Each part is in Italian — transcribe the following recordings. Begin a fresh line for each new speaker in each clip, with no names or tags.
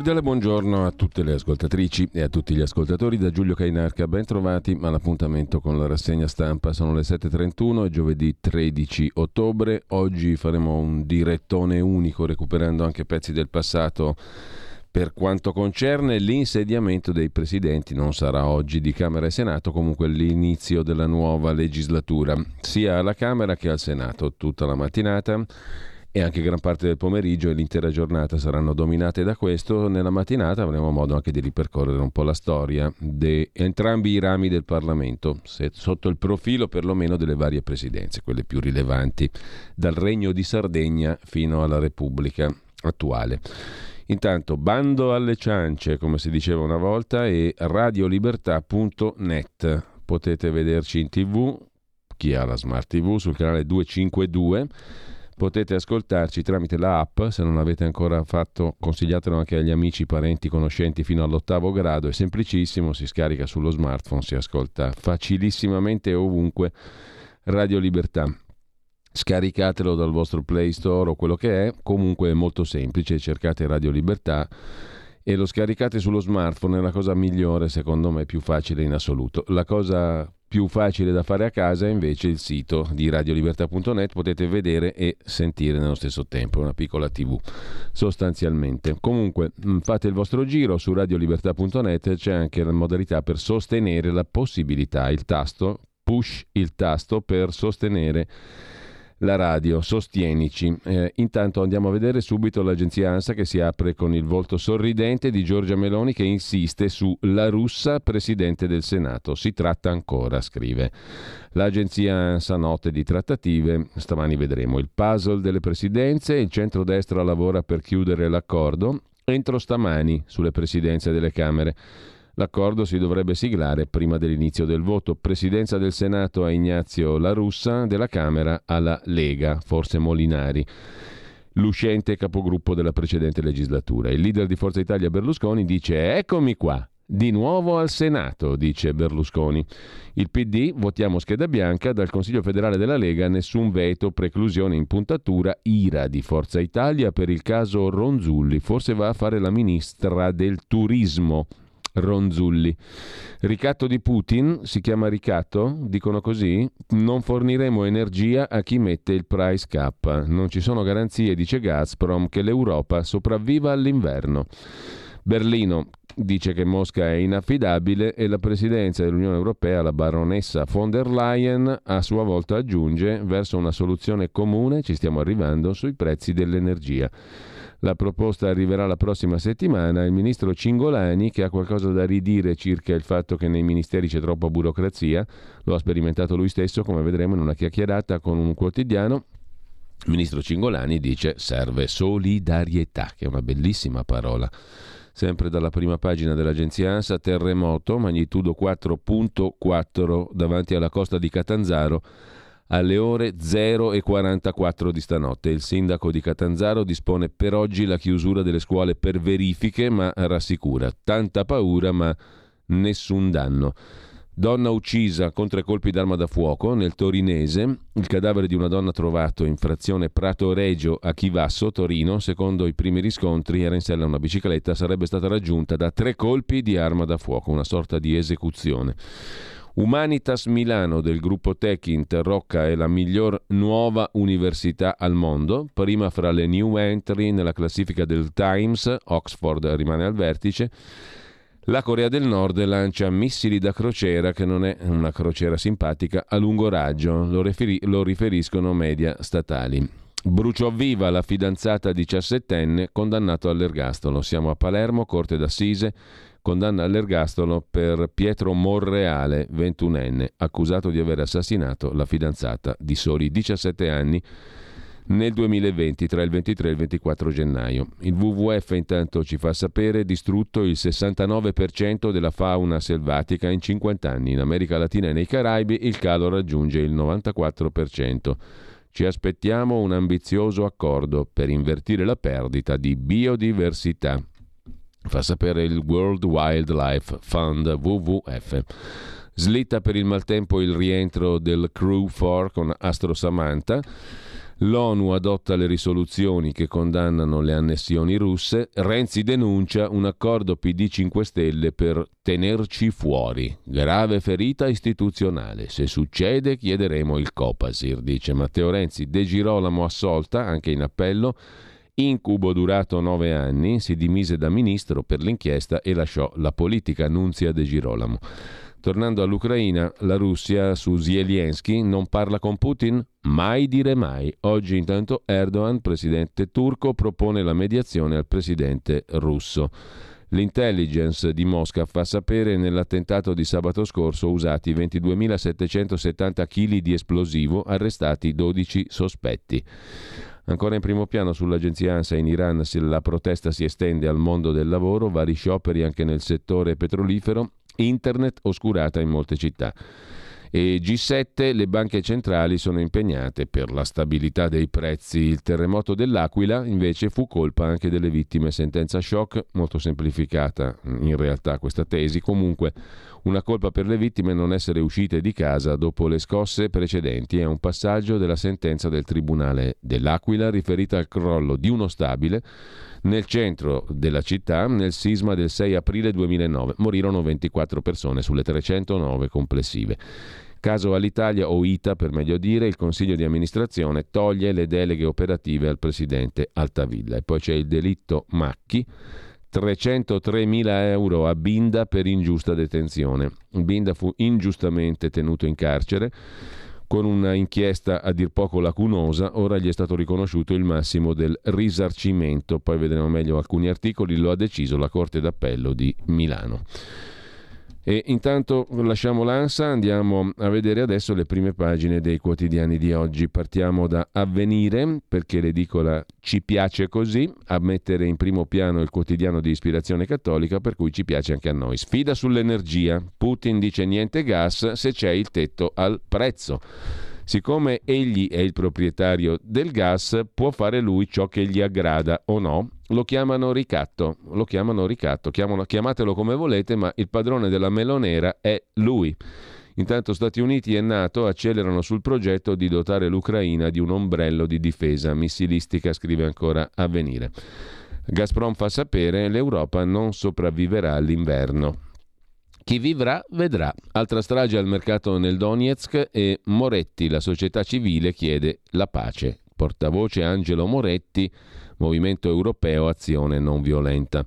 Cordiale buongiorno a tutte le ascoltatrici e a tutti gli ascoltatori da Giulio Cainarca. Ben trovati all'appuntamento con la rassegna stampa. Sono le 7.31 e giovedì 13 ottobre. Oggi faremo un direttone unico recuperando anche pezzi del passato. Per quanto concerne l'insediamento dei presidenti, non sarà oggi di Camera e Senato, comunque l'inizio della nuova legislatura, sia alla Camera che al Senato, tutta la mattinata e anche gran parte del pomeriggio e l'intera giornata saranno dominate da questo. Nella mattinata avremo modo anche di ripercorrere un po' la storia di entrambi i rami del Parlamento, sotto il profilo perlomeno delle varie presidenze, quelle più rilevanti, dal Regno di Sardegna fino alla Repubblica attuale. Intanto bando alle ciance, come si diceva una volta, e radiolibertà.net. Potete vederci in tv, chi ha la smart tv, sul canale 252 Potete ascoltarci tramite la app, se non l'avete ancora fatto consigliatelo anche agli amici, parenti, conoscenti fino all'ottavo grado, è semplicissimo, si scarica sullo smartphone, si ascolta facilissimamente ovunque Radio Libertà. Scaricatelo dal vostro Play Store o quello che è, comunque è molto semplice, cercate Radio Libertà e lo scaricate sullo smartphone, è la cosa migliore, secondo me, più facile in assoluto. La cosa più facile da fare a casa è invece il sito di radiolibertà.net, potete vedere e sentire nello stesso tempo, una piccola tv sostanzialmente. Comunque mm, fate il vostro giro su radiolibertà.net, c'è anche la modalità per sostenere la possibilità, il tasto, push il tasto per sostenere la radio, sostienici. Eh, intanto andiamo a vedere subito l'agenzia ANSA che si apre con il volto sorridente di Giorgia Meloni che insiste su La russa presidente del Senato. Si tratta ancora, scrive. L'agenzia ANSA note di trattative, stamani vedremo il puzzle delle presidenze, il centrodestra lavora per chiudere l'accordo, entro stamani sulle presidenze delle Camere. L'accordo si dovrebbe siglare prima dell'inizio del voto. Presidenza del Senato a Ignazio La Russa, della Camera alla Lega, forse Molinari l'uscente capogruppo della precedente legislatura. Il leader di Forza Italia Berlusconi dice eccomi qua, di nuovo al Senato, dice Berlusconi. Il PD, votiamo scheda bianca, dal Consiglio federale della Lega nessun veto, preclusione in puntatura, ira di Forza Italia per il caso Ronzulli, forse va a fare la ministra del turismo. Ronzulli. Ricatto di Putin, si chiama ricatto? Dicono così? Non forniremo energia a chi mette il price cap. Non ci sono garanzie, dice Gazprom, che l'Europa sopravviva all'inverno. Berlino dice che Mosca è inaffidabile e la presidenza dell'Unione Europea, la baronessa von der Leyen, a sua volta aggiunge verso una soluzione comune ci stiamo arrivando sui prezzi dell'energia. La proposta arriverà la prossima settimana. Il ministro Cingolani, che ha qualcosa da ridire circa il fatto che nei ministeri c'è troppa burocrazia, lo ha sperimentato lui stesso, come vedremo in una chiacchierata con un quotidiano. Il ministro Cingolani dice serve solidarietà, che è una bellissima parola. Sempre dalla prima pagina dell'agenzia ANSA, terremoto, magnitudo 4.4 davanti alla costa di Catanzaro alle ore 0.44 di stanotte. Il sindaco di Catanzaro dispone per oggi la chiusura delle scuole per verifiche, ma rassicura. Tanta paura, ma nessun danno. Donna uccisa con tre colpi d'arma da fuoco nel Torinese. Il cadavere di una donna trovato in frazione Prato Regio a Chivasso, Torino, secondo i primi riscontri, era in sella una bicicletta, sarebbe stata raggiunta da tre colpi di arma da fuoco, una sorta di esecuzione. Humanitas Milano del gruppo Techint Rocca è la miglior nuova università al mondo, prima fra le new entry nella classifica del Times, Oxford rimane al vertice. La Corea del Nord lancia missili da crociera, che non è una crociera simpatica, a lungo raggio, lo, riferi- lo riferiscono media statali. Bruciò viva la fidanzata diciassettenne condannato all'ergastolo. Siamo a Palermo, Corte d'Assise condanna all'ergastolo per Pietro Morreale, 21enne, accusato di aver assassinato la fidanzata di soli 17 anni nel 2020, tra il 23 e il 24 gennaio. Il WWF intanto ci fa sapere distrutto il 69% della fauna selvatica in 50 anni. In America Latina e nei Caraibi il calo raggiunge il 94%. Ci aspettiamo un ambizioso accordo per invertire la perdita di biodiversità fa sapere il World Wildlife Fund WWF. Slitta per il maltempo il rientro del Crew 4 con Astro Samantha. L'ONU adotta le risoluzioni che condannano le annessioni russe. Renzi denuncia un accordo PD 5 Stelle per tenerci fuori. Grave ferita istituzionale. Se succede chiederemo il Copasir, dice Matteo Renzi. De Girolamo assolta, anche in appello. Incubo durato nove anni, si dimise da ministro per l'inchiesta e lasciò la politica, Nunzia De Girolamo. Tornando all'Ucraina, la Russia su Zelensky non parla con Putin? Mai dire mai. Oggi intanto Erdogan, presidente turco, propone la mediazione al presidente russo. L'intelligence di Mosca fa sapere nell'attentato di sabato scorso usati 22.770 kg di esplosivo, arrestati 12 sospetti. Ancora in primo piano sull'agenzia ANSA in Iran la protesta si estende al mondo del lavoro, vari scioperi anche nel settore petrolifero, internet oscurata in molte città. E G7 le banche centrali sono impegnate per la stabilità dei prezzi. Il terremoto dell'Aquila invece fu colpa anche delle vittime. Sentenza shock, molto semplificata in realtà questa tesi. Comunque una colpa per le vittime non essere uscite di casa dopo le scosse precedenti. È un passaggio della sentenza del Tribunale dell'Aquila riferita al crollo di uno stabile nel centro della città nel sisma del 6 aprile 2009. Morirono 24 persone sulle 309 complessive. Caso all'Italia o ITA per meglio dire, il Consiglio di amministrazione toglie le deleghe operative al presidente Altavilla. E poi c'è il delitto Macchi. 303.000 euro a Binda per ingiusta detenzione. Binda fu ingiustamente tenuto in carcere con una inchiesta a dir poco lacunosa, ora gli è stato riconosciuto il massimo del risarcimento, poi vedremo meglio alcuni articoli, lo ha deciso la Corte d'Appello di Milano. E intanto lasciamo l'ANSA, andiamo a vedere adesso le prime pagine dei quotidiani di oggi. Partiamo da Avvenire, perché l'edicola ci piace così, a mettere in primo piano il quotidiano di ispirazione cattolica, per cui ci piace anche a noi. Sfida sull'energia. Putin dice niente gas se c'è il tetto al prezzo. Siccome egli è il proprietario del gas, può fare lui ciò che gli aggrada o no? Lo chiamano ricatto, lo chiamano ricatto, chiamano, chiamatelo come volete, ma il padrone della melonera è lui. Intanto Stati Uniti e Nato accelerano sul progetto di dotare l'Ucraina di un ombrello di difesa missilistica, scrive ancora Avvenire. Gazprom fa sapere l'Europa non sopravviverà all'inverno. Chi vivrà vedrà. Altra strage al mercato nel Donetsk e Moretti, la società civile, chiede la pace. Portavoce Angelo Moretti, Movimento Europeo Azione Non Violenta.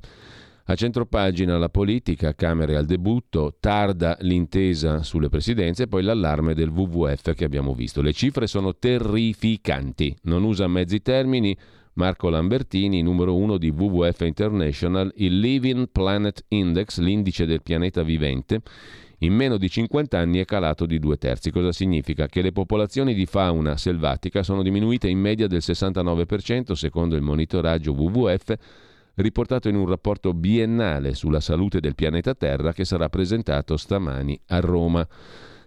A centropagina la politica, Camere al debutto, tarda l'intesa sulle presidenze e poi l'allarme del WWF che abbiamo visto. Le cifre sono terrificanti, non usa mezzi termini, Marco Lambertini, numero uno di WWF International, il Living Planet Index, l'indice del pianeta vivente, in meno di 50 anni è calato di due terzi. Cosa significa? Che le popolazioni di fauna selvatica sono diminuite in media del 69% secondo il monitoraggio WWF riportato in un rapporto biennale sulla salute del pianeta Terra che sarà presentato stamani a Roma.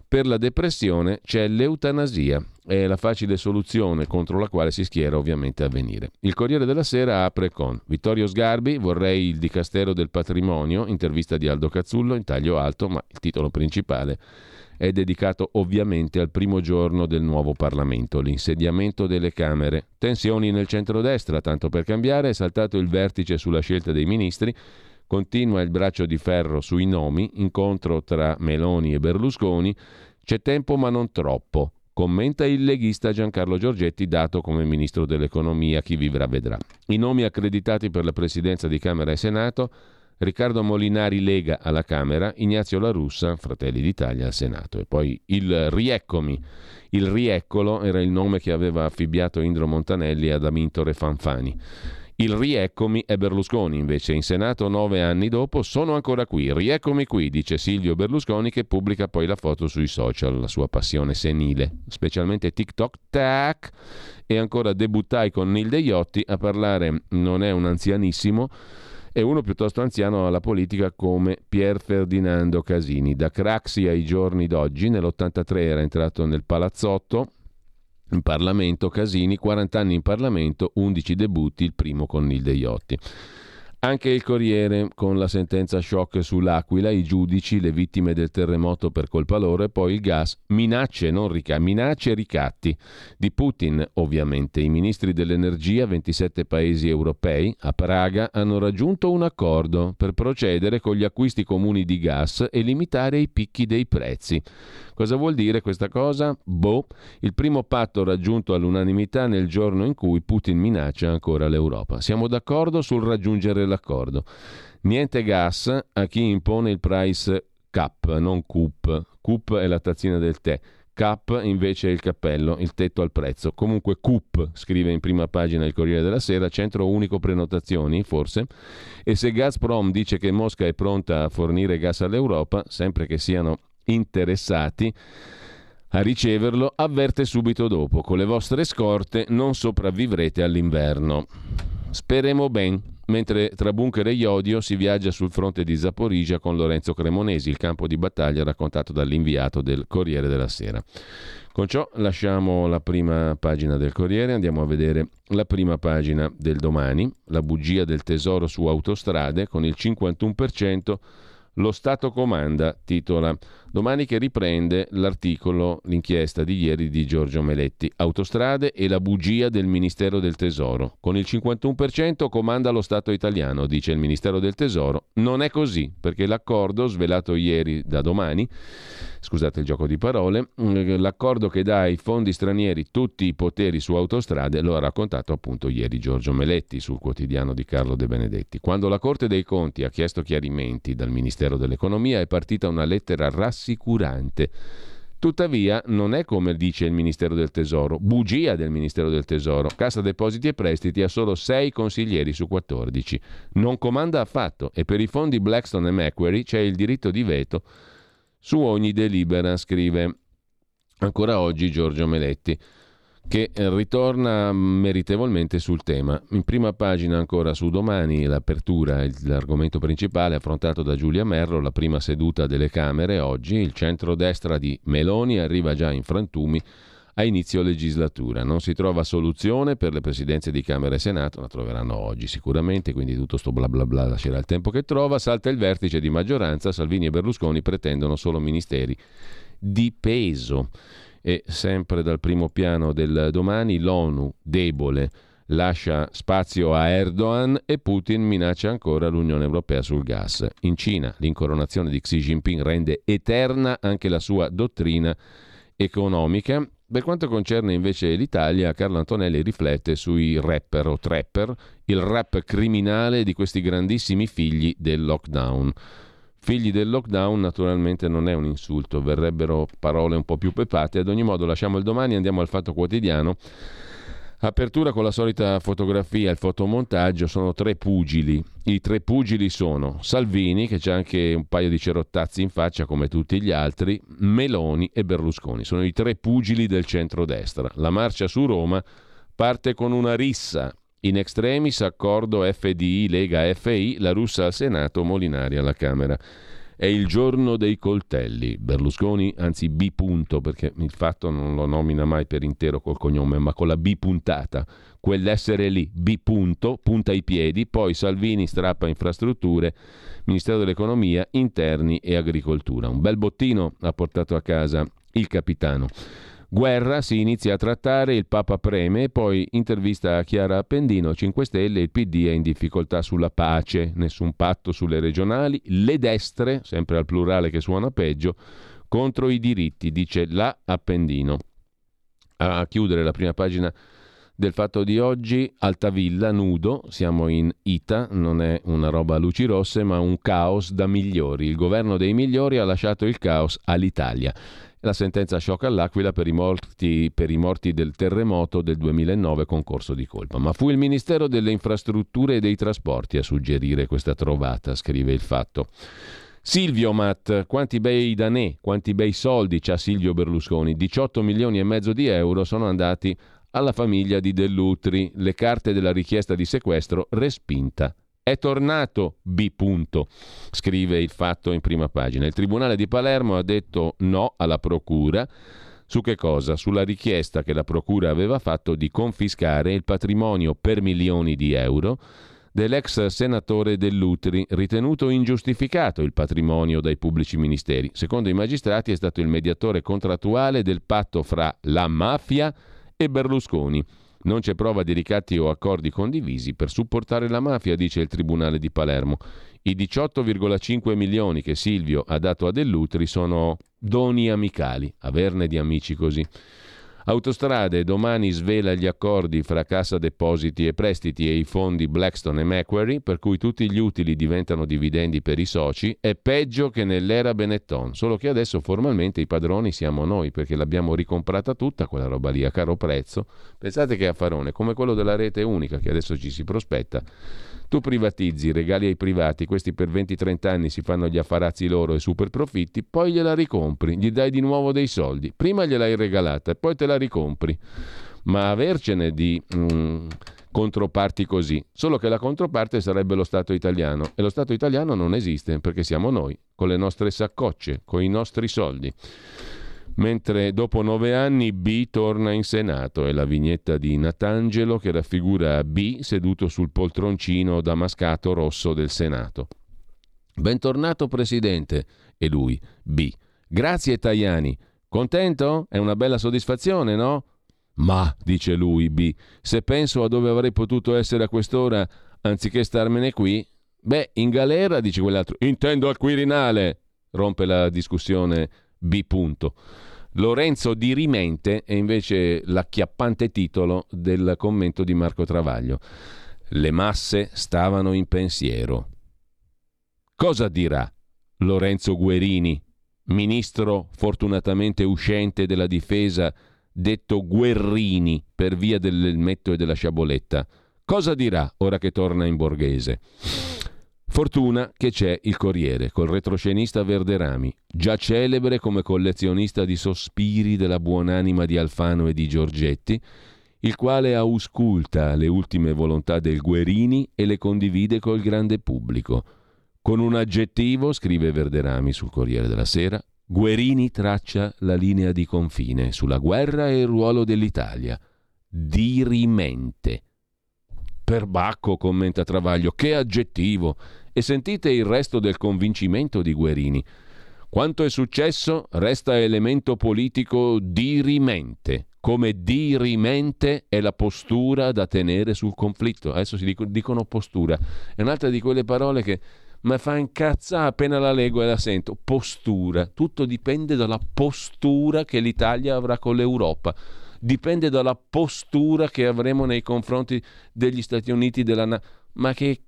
Per la depressione c'è l'eutanasia, è la facile soluzione contro la quale si schiera ovviamente a venire. Il Corriere della Sera apre con Vittorio Sgarbi, vorrei il Dicastero del Patrimonio, intervista di Aldo Cazzullo in taglio alto, ma il titolo principale è dedicato ovviamente al primo giorno del nuovo Parlamento, l'insediamento delle Camere. Tensioni nel centrodestra, tanto per cambiare, è saltato il vertice sulla scelta dei ministri Continua il braccio di ferro sui nomi, incontro tra Meloni e Berlusconi. C'è tempo ma non troppo. Commenta il leghista Giancarlo Giorgetti, dato come ministro dell'economia, chi vivrà vedrà. I nomi accreditati per la presidenza di Camera e Senato Riccardo Molinari Lega alla Camera, Ignazio La Russa, Fratelli d'Italia al Senato. E poi il Rieccomi. Il Rieccolo era il nome che aveva affibbiato Indro Montanelli ad Amintore Fanfani. Il rieccomi è Berlusconi, invece in Senato nove anni dopo sono ancora qui. Rieccomi qui, dice Silvio Berlusconi che pubblica poi la foto sui social, la sua passione senile, specialmente TikTok. Tac! E ancora debuttai con Nilde Iotti a parlare, non è un anzianissimo, e uno piuttosto anziano alla politica come Pier Ferdinando Casini. Da Craxi ai giorni d'oggi, nell'83 era entrato nel palazzotto in Parlamento, Casini, 40 anni in Parlamento, 11 debutti, il primo con Nilde Iotti. Anche il Corriere con la sentenza shock sull'Aquila, i giudici, le vittime del terremoto per colpa loro e poi il gas, minacce, non rica- minacce e ricatti di Putin ovviamente. I ministri dell'energia, 27 paesi europei, a Praga hanno raggiunto un accordo per procedere con gli acquisti comuni di gas e limitare i picchi dei prezzi. Cosa vuol dire questa cosa? Boh, il primo patto raggiunto all'unanimità nel giorno in cui Putin minaccia ancora l'Europa. Siamo d'accordo sul raggiungere l'accordo. Niente gas a chi impone il price cap, non cup. Cup è la tazzina del tè. Cap invece è il cappello, il tetto al prezzo. Comunque CUP, scrive in prima pagina il Corriere della Sera, centro unico prenotazioni, forse. E se Gazprom dice che Mosca è pronta a fornire gas all'Europa, sempre che siano interessati a riceverlo, avverte subito dopo, con le vostre scorte non sopravvivrete all'inverno. Speremo ben. Mentre tra bunker e iodio si viaggia sul fronte di Zaporizia con Lorenzo Cremonesi, il campo di battaglia raccontato dall'inviato del Corriere della Sera. Con ciò lasciamo la prima pagina del Corriere, andiamo a vedere la prima pagina del domani, la bugia del tesoro su autostrade con il 51% lo Stato comanda, titola domani che riprende l'articolo, l'inchiesta di ieri di Giorgio Meletti. Autostrade e la bugia del Ministero del Tesoro. Con il 51% comanda lo Stato italiano, dice il Ministero del Tesoro. Non è così, perché l'accordo svelato ieri da domani scusate il gioco di parole, mm, l'accordo che dà ai fondi stranieri tutti i poteri su autostrade lo ha raccontato appunto ieri Giorgio Meletti sul quotidiano di Carlo De Benedetti. Quando la Corte dei Conti ha chiesto chiarimenti dal Ministero dell'Economia è partita una lettera rassicurante. Tuttavia non è come dice il Ministero del Tesoro, bugia del Ministero del Tesoro. Cassa Depositi e Prestiti ha solo 6 consiglieri su 14. Non comanda affatto e per i fondi Blackstone e Macquarie c'è il diritto di veto su ogni delibera, scrive ancora oggi Giorgio Meletti che ritorna meritevolmente sul tema. In prima pagina ancora su domani l'apertura, l'argomento principale affrontato da Giulia Merlo, la prima seduta delle Camere oggi, il centrodestra di Meloni arriva già in frantumi a inizio legislatura. Non si trova soluzione per le presidenze di Camera e Senato, la troveranno oggi sicuramente, quindi tutto sto bla bla bla lascerà il tempo che trova. Salta il vertice di maggioranza, Salvini e Berlusconi pretendono solo ministeri di peso. E sempre dal primo piano del domani, l'ONU debole lascia spazio a Erdogan e Putin minaccia ancora l'Unione Europea sul gas. In Cina l'incoronazione di Xi Jinping rende eterna anche la sua dottrina economica per quanto concerne invece l'Italia, Carlo Antonelli riflette sui rapper o trapper, il rap criminale di questi grandissimi figli del lockdown. Figli del lockdown naturalmente non è un insulto, verrebbero parole un po' più pepate. Ad ogni modo lasciamo il domani e andiamo al fatto quotidiano Apertura con la solita fotografia, il fotomontaggio, sono tre pugili. I tre pugili sono Salvini, che c'è anche un paio di cerottazzi in faccia come tutti gli altri, Meloni e Berlusconi. Sono i tre pugili del centrodestra. La marcia su Roma parte con una rissa. In extremis accordo FDI, Lega FI, la russa al Senato, Molinari alla Camera. È il giorno dei coltelli. Berlusconi, anzi B punto, perché il fatto non lo nomina mai per intero col cognome, ma con la B puntata. Quell'essere lì, B punto, punta i piedi, poi Salvini strappa infrastrutture, Ministero dell'Economia, interni e agricoltura. Un bel bottino ha portato a casa il capitano. Guerra si inizia a trattare, il Papa preme poi intervista a Chiara Appendino, 5 Stelle, il PD è in difficoltà sulla pace, nessun patto sulle regionali, le destre, sempre al plurale che suona peggio, contro i diritti, dice la Appendino. A chiudere la prima pagina del fatto di oggi, Altavilla, nudo, siamo in Ita, non è una roba a luci rosse, ma un caos da migliori. Il governo dei migliori ha lasciato il caos all'Italia. La sentenza sciocca all'Aquila per i, morti, per i morti del terremoto del 2009 con corso di colpa. Ma fu il Ministero delle Infrastrutture e dei Trasporti a suggerire questa trovata, scrive il fatto. Silvio Matt, quanti bei danè, quanti bei soldi c'ha Silvio Berlusconi? 18 milioni e mezzo di euro sono andati alla famiglia di Dell'Utri. Le carte della richiesta di sequestro respinta. È tornato B. Punto, scrive il fatto in prima pagina. Il Tribunale di Palermo ha detto no alla Procura. Su che cosa? Sulla richiesta che la Procura aveva fatto di confiscare il patrimonio per milioni di euro dell'ex senatore Dell'Utri, ritenuto ingiustificato il patrimonio dai pubblici ministeri. Secondo i magistrati è stato il mediatore contrattuale del patto fra la mafia e Berlusconi. Non c'è prova di ricatti o accordi condivisi per supportare la mafia, dice il Tribunale di Palermo. I 18,5 milioni che Silvio ha dato a Dell'Utri sono doni amicali, averne di amici così. Autostrade domani svela gli accordi fra Cassa Depositi e Prestiti e i fondi Blackstone e Macquarie, per cui tutti gli utili diventano dividendi per i soci, è peggio che nell'era Benetton, solo che adesso formalmente i padroni siamo noi, perché l'abbiamo ricomprata tutta quella roba lì a caro prezzo. Pensate che affarone, come quello della rete unica che adesso ci si prospetta tu privatizzi, regali ai privati, questi per 20-30 anni si fanno gli affarazzi loro e super profitti, poi gliela ricompri, gli dai di nuovo dei soldi. Prima gliel'hai regalata e poi te la ricompri. Ma avercene di mm, controparti così, solo che la controparte sarebbe lo Stato italiano e lo Stato italiano non esiste perché siamo noi, con le nostre saccocce, con i nostri soldi mentre dopo nove anni B torna in Senato. È la vignetta di Natangelo che raffigura B seduto sul poltroncino damascato rosso del Senato. Bentornato Presidente. E lui, B. Grazie Tajani. Contento? È una bella soddisfazione, no? Ma, dice lui, B, se penso a dove avrei potuto essere a quest'ora anziché starmene qui, beh, in galera, dice quell'altro. Intendo al Quirinale, rompe la discussione B. Punto. Lorenzo di Rimente è invece l'acchiappante titolo del commento di Marco Travaglio. Le masse stavano in pensiero. Cosa dirà Lorenzo Guerini, ministro fortunatamente uscente della difesa, detto Guerrini per via dell'elmetto e della sciaboletta? Cosa dirà ora che torna in borghese? Fortuna che c'è il Corriere, col retroscenista Verderami, già celebre come collezionista di sospiri della buonanima di Alfano e di Giorgetti, il quale ausculta le ultime volontà del Guerini e le condivide col grande pubblico. Con un aggettivo, scrive Verderami sul Corriere della Sera, Guerini traccia la linea di confine sulla guerra e il ruolo dell'Italia. Dirimente. Perbacco, commenta Travaglio, che aggettivo! E sentite il resto del convincimento di Guerini. Quanto è successo resta elemento politico dirimente, come dirimente è la postura da tenere sul conflitto. Adesso si dicono postura, è un'altra di quelle parole che mi fa incazzare appena la leggo e la sento. Postura, tutto dipende dalla postura che l'Italia avrà con l'Europa dipende dalla postura che avremo nei confronti degli Stati Uniti della NATO. Ma che...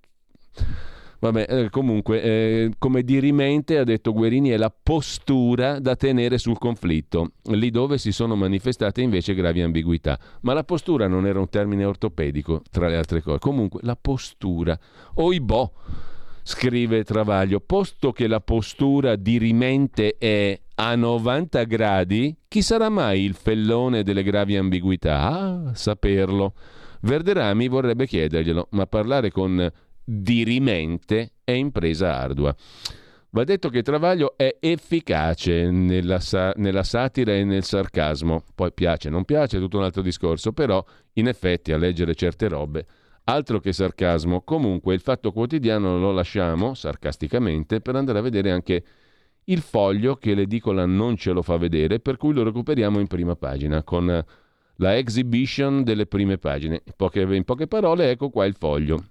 Vabbè, eh, comunque, eh, come dirimente, ha detto Guerini, è la postura da tenere sul conflitto, lì dove si sono manifestate invece gravi ambiguità. Ma la postura non era un termine ortopedico, tra le altre cose. Comunque, la postura. Oibò, scrive Travaglio, posto che la postura dirimente è a 90 gradi, chi sarà mai il fellone delle gravi ambiguità? Ah, saperlo. Verderami vorrebbe chiederglielo, ma parlare con dirimente è impresa ardua. Va detto che Travaglio è efficace nella, sa- nella, satira e nel sarcasmo. Poi piace, non piace, è tutto un altro discorso, però in effetti a leggere certe robe, altro che sarcasmo. Comunque il fatto quotidiano lo lasciamo, sarcasticamente, per andare a vedere anche il foglio che l'edicola non ce lo fa vedere, per cui lo recuperiamo in prima pagina con la exhibition delle prime pagine. In poche, in poche parole, ecco qua il foglio.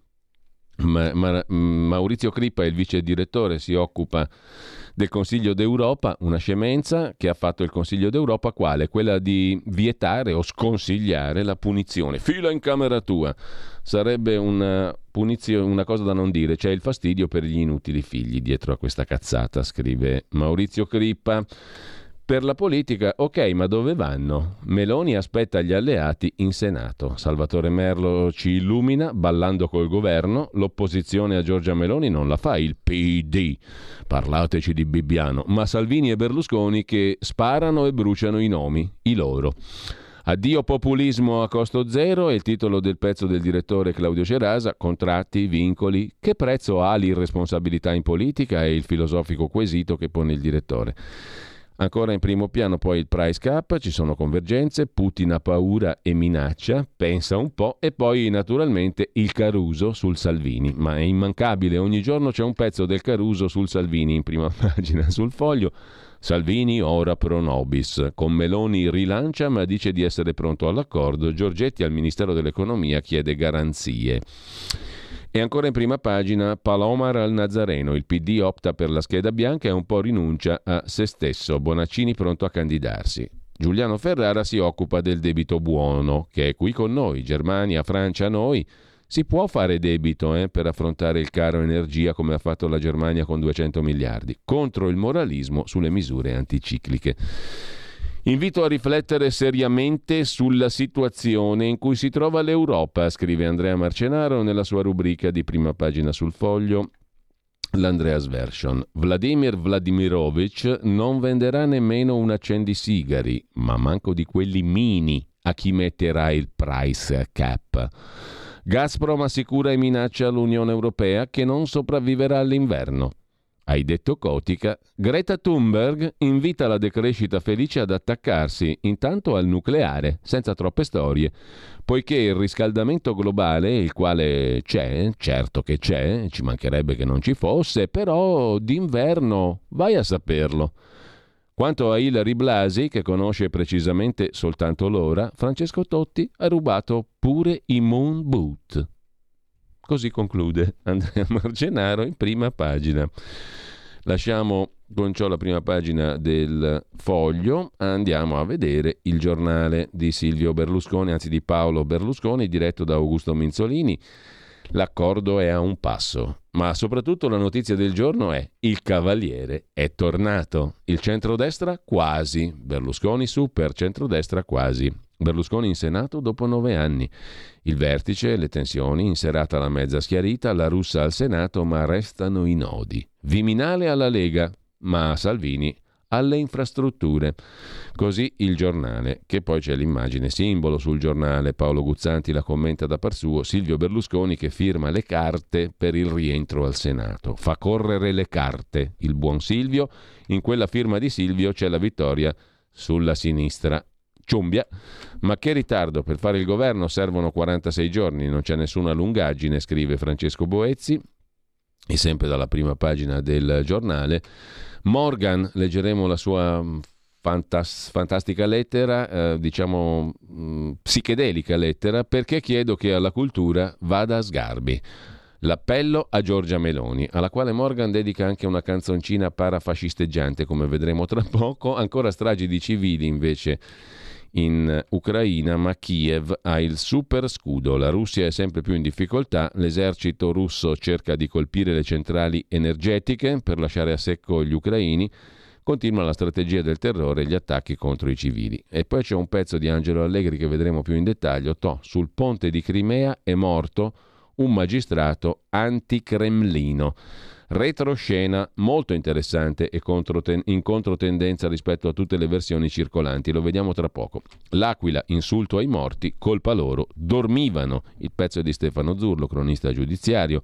Ma, ma, Maurizio Crippa il vice direttore, si occupa del Consiglio d'Europa, una scemenza che ha fatto il Consiglio d'Europa, quale? Quella di vietare o sconsigliare la punizione. Fila in camera tua. Sarebbe una, punizione, una cosa da non dire, c'è il fastidio per gli inutili figli dietro a questa cazzata, scrive Maurizio Crippa. Per la politica, ok, ma dove vanno? Meloni aspetta gli alleati in Senato. Salvatore Merlo ci illumina, ballando col governo. L'opposizione a Giorgia Meloni non la fa il PD. Parlateci di Bibbiano. Ma Salvini e Berlusconi che sparano e bruciano i nomi, i loro. Addio populismo a costo zero è il titolo del pezzo del direttore Claudio Cerasa, contratti, vincoli, che prezzo ha l'irresponsabilità in politica è il filosofico quesito che pone il direttore. Ancora in primo piano poi il price cap, ci sono convergenze, Putin ha paura e minaccia, pensa un po' e poi naturalmente il Caruso sul Salvini, ma è immancabile, ogni giorno c'è un pezzo del Caruso sul Salvini in prima pagina sul foglio. Salvini ora pro nobis, con Meloni rilancia ma dice di essere pronto all'accordo, Giorgetti al Ministero dell'Economia chiede garanzie. E ancora in prima pagina Palomar al Nazareno, il PD opta per la scheda bianca e un po' rinuncia a se stesso, Bonaccini pronto a candidarsi. Giuliano Ferrara si occupa del debito buono, che è qui con noi, Germania, Francia, noi. Si può fare debito eh, per affrontare il caro energia come ha fatto la Germania con 200 miliardi, contro il moralismo sulle misure anticicliche. Invito a riflettere seriamente sulla situazione in cui si trova l'Europa, scrive Andrea Marcenaro nella sua rubrica di prima pagina sul foglio l'Andreas Version. Vladimir Vladimirovich non venderà nemmeno un accendisigari, ma manco di quelli mini a chi metterà il price cap. Gazprom assicura e minaccia l'Unione Europea che non sopravviverà all'inverno. Hai detto Cotica, Greta Thunberg invita la decrescita felice ad attaccarsi intanto al nucleare, senza troppe storie, poiché il riscaldamento globale, il quale c'è, certo che c'è, ci mancherebbe che non ci fosse, però d'inverno vai a saperlo. Quanto a Hilary Blasi, che conosce precisamente soltanto l'ora, Francesco Totti ha rubato pure i moon boot. Così conclude Andrea Margenaro in prima pagina. Lasciamo con ciò la prima pagina del foglio, andiamo a vedere il giornale di Silvio Berlusconi, anzi di Paolo Berlusconi, diretto da Augusto Minzolini. L'accordo è a un passo, ma soprattutto la notizia del giorno è il Cavaliere è tornato. Il centrodestra quasi, Berlusconi super, centrodestra quasi. Berlusconi in Senato dopo nove anni. Il vertice, le tensioni, in serata la mezza schiarita, la russa al Senato, ma restano i nodi. Viminale alla Lega, ma Salvini alle infrastrutture. Così il giornale, che poi c'è l'immagine simbolo sul giornale, Paolo Guzzanti la commenta da par suo, Silvio Berlusconi che firma le carte per il rientro al Senato. Fa correre le carte il buon Silvio, in quella firma di Silvio c'è la vittoria sulla sinistra ciumbia, ma che ritardo per fare il governo servono 46 giorni, non c'è nessuna lungaggine, scrive Francesco Boezzi, e sempre dalla prima pagina del giornale. Morgan, leggeremo la sua mm, fantas- fantastica lettera, eh, diciamo mh, mm, psichedelica lettera, perché chiedo che alla cultura vada a sgarbi. L'appello a Giorgia Meloni, alla quale Morgan dedica anche una canzoncina parafascisteggiante, come vedremo tra poco, ancora stragi di civili invece in Ucraina, ma Kiev ha il super scudo. La Russia è sempre più in difficoltà, l'esercito russo cerca di colpire le centrali energetiche per lasciare a secco gli ucraini. Continua la strategia del terrore e gli attacchi contro i civili. E poi c'è un pezzo di Angelo Allegri che vedremo più in dettaglio. To, sul ponte di Crimea è morto un magistrato anticremlino retroscena molto interessante e in controtendenza rispetto a tutte le versioni circolanti. Lo vediamo tra poco. L'Aquila, insulto ai morti, colpa loro, dormivano. Il pezzo è di Stefano Zurlo, cronista giudiziario.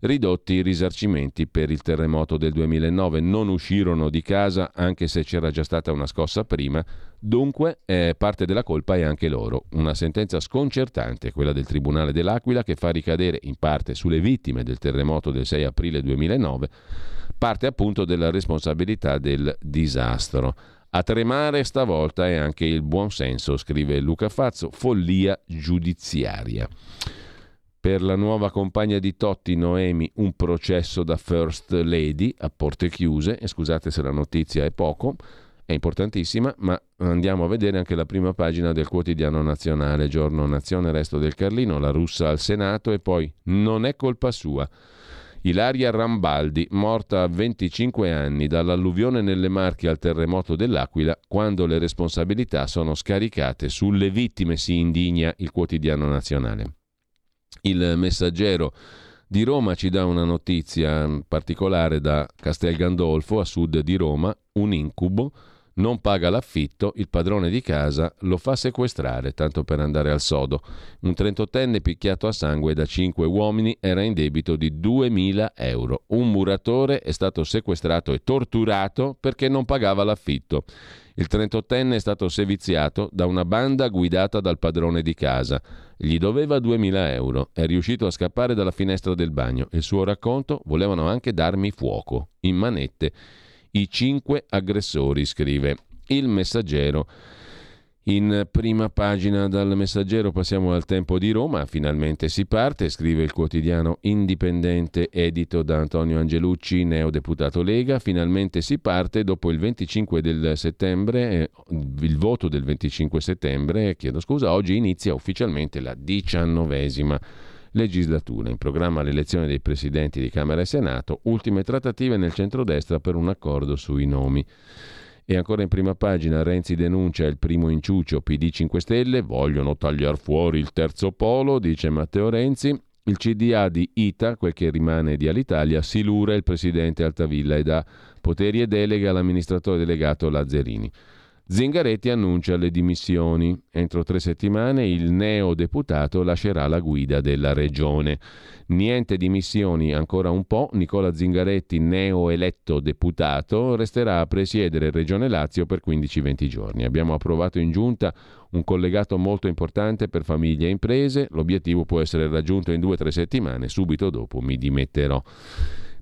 Ridotti i risarcimenti per il terremoto del 2009, non uscirono di casa anche se c'era già stata una scossa prima, dunque eh, parte della colpa è anche loro. Una sentenza sconcertante, quella del Tribunale dell'Aquila, che fa ricadere in parte sulle vittime del terremoto del 6 aprile 2009 parte appunto della responsabilità del disastro. A tremare stavolta è anche il buonsenso, scrive Luca Fazzo, follia giudiziaria. Per la nuova compagna di Totti, Noemi, un processo da First Lady a porte chiuse. E scusate se la notizia è poco, è importantissima, ma andiamo a vedere anche la prima pagina del quotidiano nazionale, giorno Nazione, resto del Carlino, la russa al Senato e poi non è colpa sua. Ilaria Rambaldi, morta a 25 anni dall'alluvione nelle Marche al terremoto dell'Aquila, quando le responsabilità sono scaricate sulle vittime, si indigna il quotidiano nazionale. Il messaggero di Roma ci dà una notizia particolare da Castel Gandolfo, a sud di Roma, un incubo non paga l'affitto, il padrone di casa lo fa sequestrare, tanto per andare al sodo. Un trentottenne picchiato a sangue da cinque uomini era in debito di 2.000 euro. Un muratore è stato sequestrato e torturato perché non pagava l'affitto. Il trentottenne è stato seviziato da una banda guidata dal padrone di casa. Gli doveva 2.000 euro. È riuscito a scappare dalla finestra del bagno. Il suo racconto volevano anche darmi fuoco. In manette i cinque aggressori, scrive il messaggero. In prima pagina dal messaggero passiamo al tempo di Roma, finalmente si parte, scrive il quotidiano indipendente edito da Antonio Angelucci, neodeputato Lega, finalmente si parte dopo il 25 del settembre, eh, il voto del 25 settembre, chiedo scusa, oggi inizia ufficialmente la diciannovesima legislatura. In programma l'elezione dei presidenti di Camera e Senato, ultime trattative nel centrodestra per un accordo sui nomi. E ancora in prima pagina Renzi denuncia il primo inciuccio PD 5 Stelle, vogliono tagliare fuori il terzo polo, dice Matteo Renzi. Il CDA di ITA, quel che rimane di Alitalia, si lura il presidente Altavilla e dà poteri e delega all'amministratore delegato Lazzarini. Zingaretti annuncia le dimissioni. Entro tre settimane il neodeputato lascerà la guida della regione. Niente dimissioni ancora un po'. Nicola Zingaretti, neoeletto deputato, resterà a presiedere Regione Lazio per 15-20 giorni. Abbiamo approvato in giunta un collegato molto importante per famiglie e imprese. L'obiettivo può essere raggiunto in due o tre settimane. Subito dopo mi dimetterò.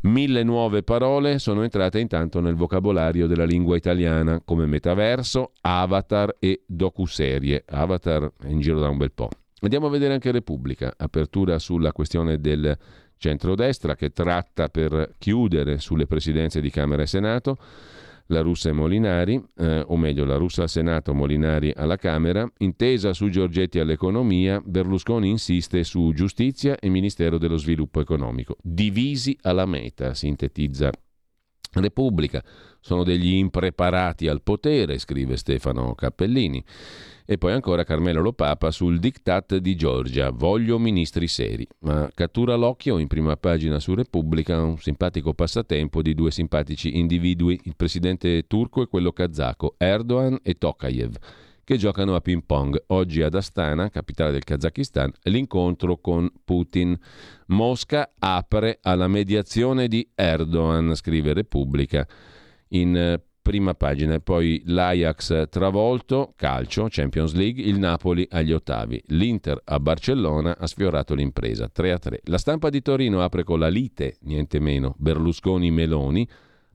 Mille nuove parole sono entrate intanto nel vocabolario della lingua italiana come metaverso, avatar e docuserie. Avatar è in giro da un bel po'. Andiamo a vedere anche Repubblica, apertura sulla questione del centrodestra che tratta per chiudere sulle presidenze di Camera e Senato la russa e Molinari, eh, o meglio la russa al Senato, Molinari alla Camera, intesa su Giorgetti all'economia, Berlusconi insiste su giustizia e Ministero dello Sviluppo Economico. Divisi alla meta, sintetizza Repubblica. Sono degli impreparati al potere, scrive Stefano Cappellini. E poi ancora Carmelo Lopapa sul diktat di Giorgia, voglio ministri seri. Ma cattura l'occhio in prima pagina su Repubblica un simpatico passatempo di due simpatici individui, il presidente turco e quello kazako, Erdogan e Tokayev che giocano a ping pong. Oggi ad Astana, capitale del Kazakistan, l'incontro con Putin. Mosca apre alla mediazione di Erdogan, scrive Repubblica. In prima pagina poi l'Ajax travolto, calcio, Champions League, il Napoli agli ottavi. L'Inter a Barcellona ha sfiorato l'impresa 3-3. La stampa di Torino apre con la lite, niente meno, Berlusconi-Meloni.